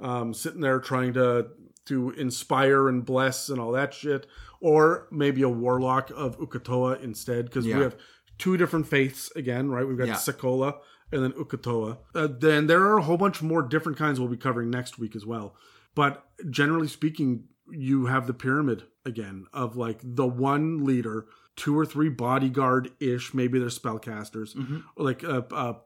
um, sitting there trying to to inspire and bless and all that shit, or maybe a warlock of Uk'otoa instead, because Yeah. we have two different faiths again, right? We've got Yeah. Sekolah and then Uk'otoa. Uh, then there are a whole bunch more different kinds we'll be covering next week as well. But generally speaking, you have the pyramid again of like the one leader, two or three bodyguard ish, maybe they're spellcasters, Mm-hmm. like a, a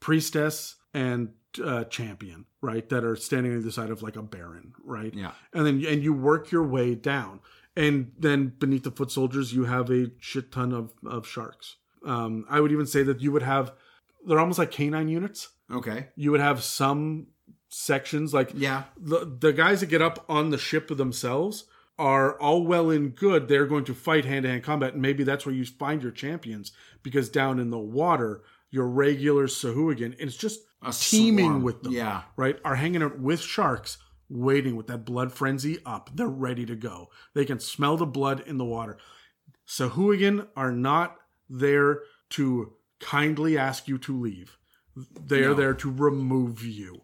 priestess and uh, champion, right? That are standing on the side of like a baron, right? Yeah. And then and you work your way down. And then beneath the foot soldiers, you have a shit ton of, of sharks. Um, I would even say that you would have, they're almost like canine units. Okay. You would have some sections like Yeah. the the guys that get up on the ship themselves are all well and good. They're going to fight hand to hand combat, and maybe that's where you find your champions because down in the water, your regular Sahuagin, it's just A teeming swarm. with them. Yeah. right, are hanging out with sharks, waiting with that blood frenzy up. They're ready to go. They can smell the blood in the water. Sahuagin are not there to kindly ask you to leave. They're there to remove you.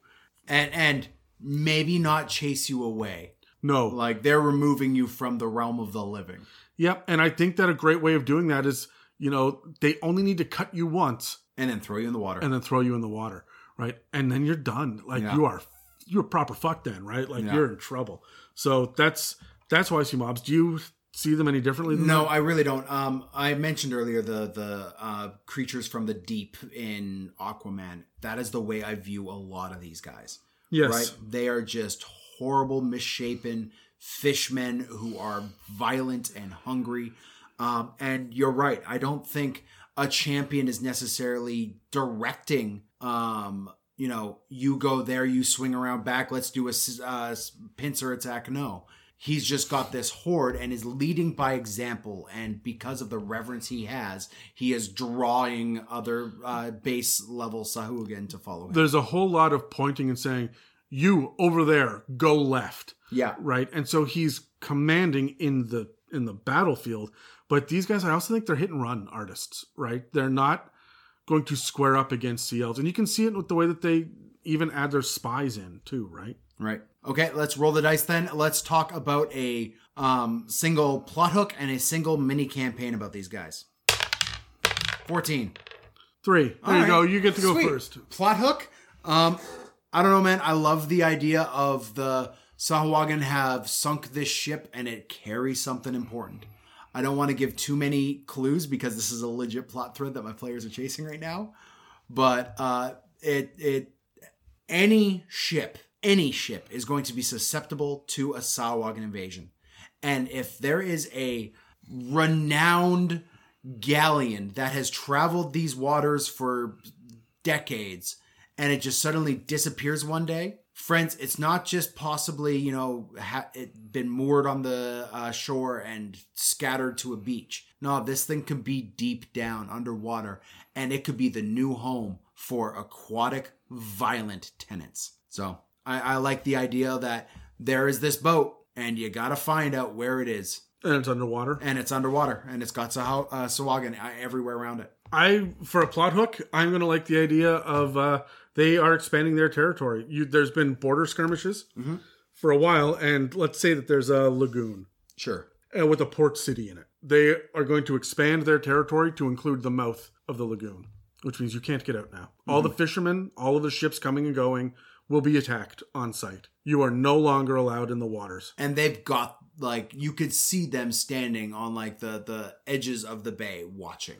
And and maybe not chase you away. No, Like they're removing you from the realm of the living. Yep, and I think that a great way of doing that is, you know, they only need to cut you once And then throw you in the water. and then throw you in the water, right? And then you're done. Like Yeah. you are you're proper fucked then, right? Like Yeah. you're in trouble. So that's that's why I see mobs. Do you see them any differently than No, that? I really don't. Um, I mentioned earlier the the uh, creatures from the deep in Aquaman. That is the way I view a lot of these guys. Yes. Right? They are just horrible, misshapen fishmen who are violent and hungry. Um, and you're right. I don't think a champion is necessarily directing. Um, you know, you go there, you swing around back. Let's do a uh, pincer attack. No, he's just got this horde and is leading by example. And because of the reverence he has, he is drawing other uh, base level Sahuagin to follow him. There's a whole lot of pointing and saying, "You over there, go left." yeah, right and so he's commanding in the in the battlefield but these guys i also think they're hit and run artists right they're not going to square up against elves and you can see it with the way that they even add their spies in too right Right. Okay, let's roll the dice then. Let's talk about a um, single plot hook and a single mini campaign about these guys. 14. Three. There All you right. go. You get to go Sweet. first. Plot hook. Um, I don't know, man. I love the idea of the Sahuagin have sunk this ship and it carries something important. I don't want to give too many clues because this is a legit plot thread that my players are chasing right now. But uh, it it any ship, any ship is going to be susceptible to a Sahuagin invasion. And if there is a renowned galleon that has traveled these waters for decades and it just suddenly disappears one day, friends, it's not just possibly, you know, ha- it been moored on the uh, shore and scattered to a beach. No, this thing could be deep down underwater and it could be the new home for aquatic violent tenants. So I, I like the idea that there is this boat and you got to find out where it is. And it's underwater. And it's underwater and it's got Sah- uh, Sahuagin uh, everywhere around it. I for a plot hook, I'm gonna like the idea of uh, they are expanding their territory. You, there's been border skirmishes Mm-hmm. for a while, and let's say that there's a lagoon Sure. uh, with a port city in it. They are going to expand their territory to include the mouth of the lagoon, which means you can't get out now. All the fishermen, all of the ships coming and going, will be attacked on sight. You are no longer allowed in the waters. and they've got like you could see them standing on like the the edges of the bay watching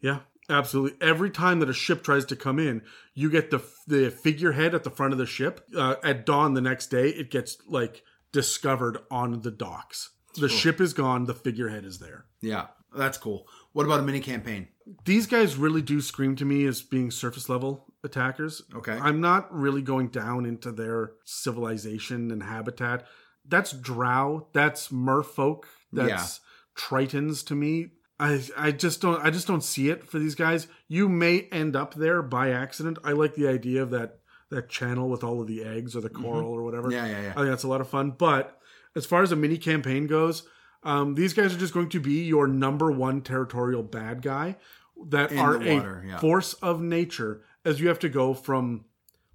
Yeah, absolutely. Every time that a ship tries to come in, you get the the figurehead at the front of the ship. Uh, at dawn the next day, it gets like discovered on the docks. The ship is gone. The figurehead is there. yeah that's cool what about a mini campaign These guys really do scream to me as being surface level attackers. Okay. I'm not really going down into their civilization and habitat. That's drow. That's merfolk. That's tritons to me. I I just don't I just don't see it for these guys. You may end up there by accident. I like the idea of that that channel with all of the eggs or the coral or whatever. Mm-hmm. Yeah, yeah, yeah. I think that's a lot of fun. But as far as a mini campaign goes, um, these guys are just going to be your number one territorial bad guy that In are water, a yeah. force of nature as you have to go from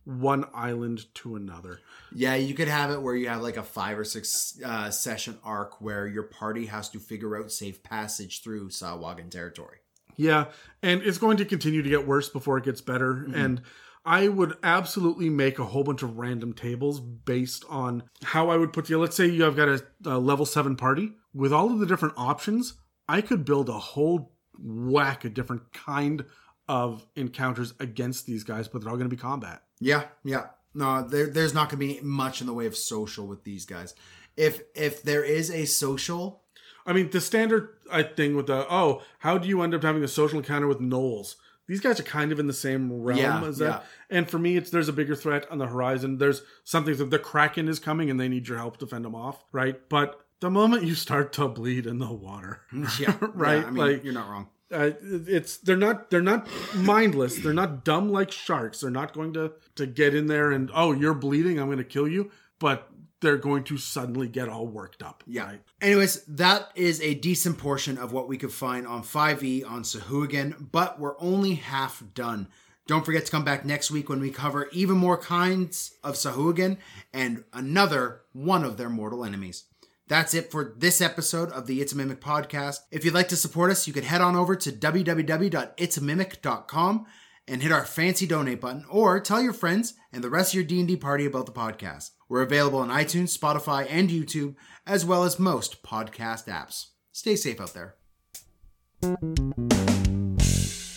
one island to another. yeah you could have it where you have like a five or six uh, session arc where your party has to figure out safe passage through Sahuagin territory Yeah, and it's going to continue to get worse before it gets better. Mm-hmm. And I would absolutely make a whole bunch of random tables based on how I would put you. Let's say you have got a, a level seven party with all of the different options. I could build a whole whack of different kind of encounters against these guys, but they're all going to be combat. yeah yeah no there, there's not gonna be much in the way of social with these guys if if there is a social I mean, the standard I thing with the oh, how do you end up having a social encounter with gnolls? These guys are kind of in the same realm Yeah, as that. yeah. And for me, it's there's a bigger threat on the horizon. There's something that the kraken is coming, and they need your help to fend them off, right? But the moment you start to bleed in the water, yeah Right, yeah, I mean, like- you're not wrong uh, it's they're not they're not mindless. They're not dumb like sharks. They're not going to to get in there and oh, you're bleeding. I'm going to kill you. But they're going to suddenly get all worked up. Yeah. right? Anyways, that is a decent portion of what we could find on 5e on Sahuagin, but we're only half done. Don't forget to come back next week when we cover even more kinds of Sahuagin and another one of their mortal enemies. That's it for this episode of the It's a Mimic podcast. If you'd like to support us, you could head on over to www.itsamimic.com and hit our fancy donate button or tell your friends and the rest of your D&D party about the podcast. We're available on iTunes, Spotify, and YouTube, as well as most podcast apps. Stay safe out there.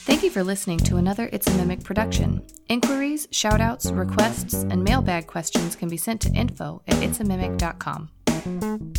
Thank you for listening to another It's a Mimic production. Inquiries, shoutouts, requests, and mailbag questions can be sent to info at itsamimic.com. Time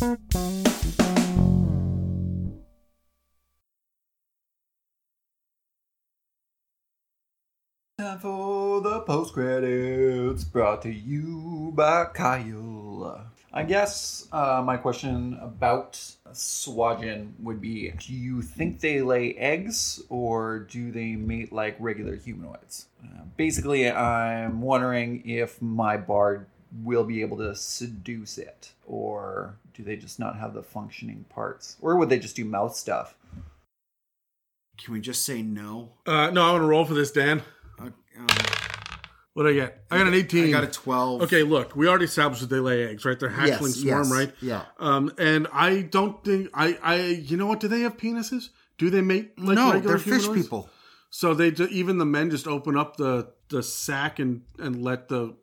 for the post credits brought to you by Kyle. I guess uh, my question about Swajin would be do you think they lay eggs or do they mate like regular humanoids? Uh, basically, I'm wondering if my bard will be able to seduce it or do they just not have the functioning parts? Or would they just do mouth stuff? Can we just say no? Uh, no, I want to roll for this, Dan. Uh, um, What did I get? I got an 18. I got a 12. Okay, look, we already established that they lay eggs, right? They're hatchling Yes, swarm, yes, right? yeah. Um, and I don't think I, I, you know what? Do they have penises? Do they mate like no, they're fish humanoids? people. So they ju- even the men just open up the the sack and and let the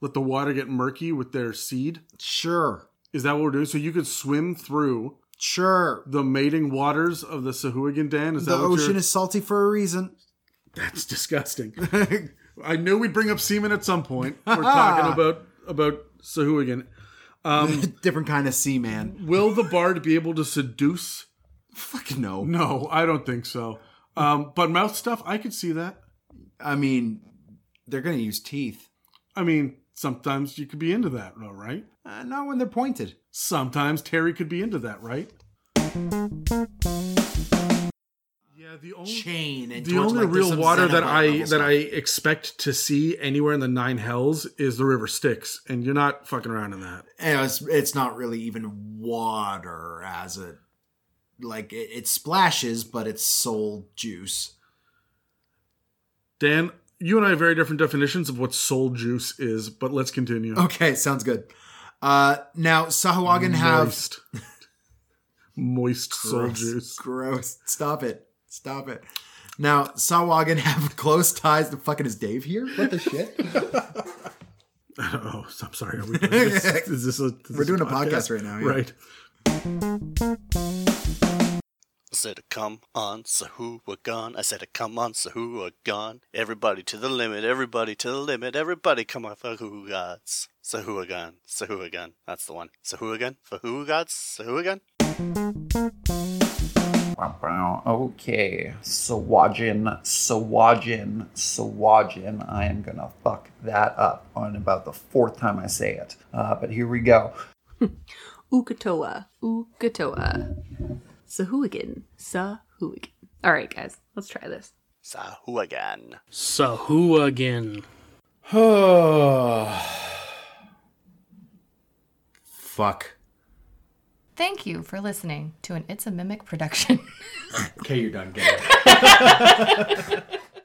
let the water get murky with their seed. Sure. Is that what we're doing? So you could swim through Sure. the mating waters of the Sahuagin Dan. Is The that what ocean you're- is salty for a reason. That's disgusting. I knew we'd bring up semen at some point. We're talking about about Sahuagin. Different kind of sea man. Will the bard be able to seduce? Fucking no. No, I don't think so. Um, but mouth stuff, I could see that. I mean, they're going to use teeth. I mean, sometimes you could be into that, though, right? Uh, not when they're pointed. Sometimes Terry could be into that, right? Yeah, the only Chain and the torch, only like, real water that I that stuff. I expect to see anywhere in the Nine Hells is the River Styx, and you're not fucking around in that. And it's, it's not really even water as a like it, it splashes, but it's soul juice. Dan, you and I have very different definitions of what soul juice is, but let's continue. Okay, sounds good. Uh, now Sahuagin have moist, moist soul Gross. juice. Gross. Stop it. Stop it. Now Sahuagin have close ties. to fucking is Dave here? What the shit? Oh, I'm sorry. Are we doing this? Is this a, is We're this doing a podcast right now, yeah. Right. I said, come on, Sahuagin. I said, come on, Sahuagin. Everybody to the limit, everybody to the limit, everybody come on, Sahuagins. Sahuagin, Sahuagin. That's the one. Sahuagin? Fahuagins? Sahuagin? Okay, Sawajin, Sawajin, Sawajin. I am gonna fuck that up on about the fourth time I say it. Uh, but here we go. Uk'otoa. Uk'otoa. Sahuagin. Sahuagin. All right, guys, let's try this. Sahuagin. Sahuagin. Fuck. Thank you for listening to an It's a Mimic production. Okay, you're done. Get it.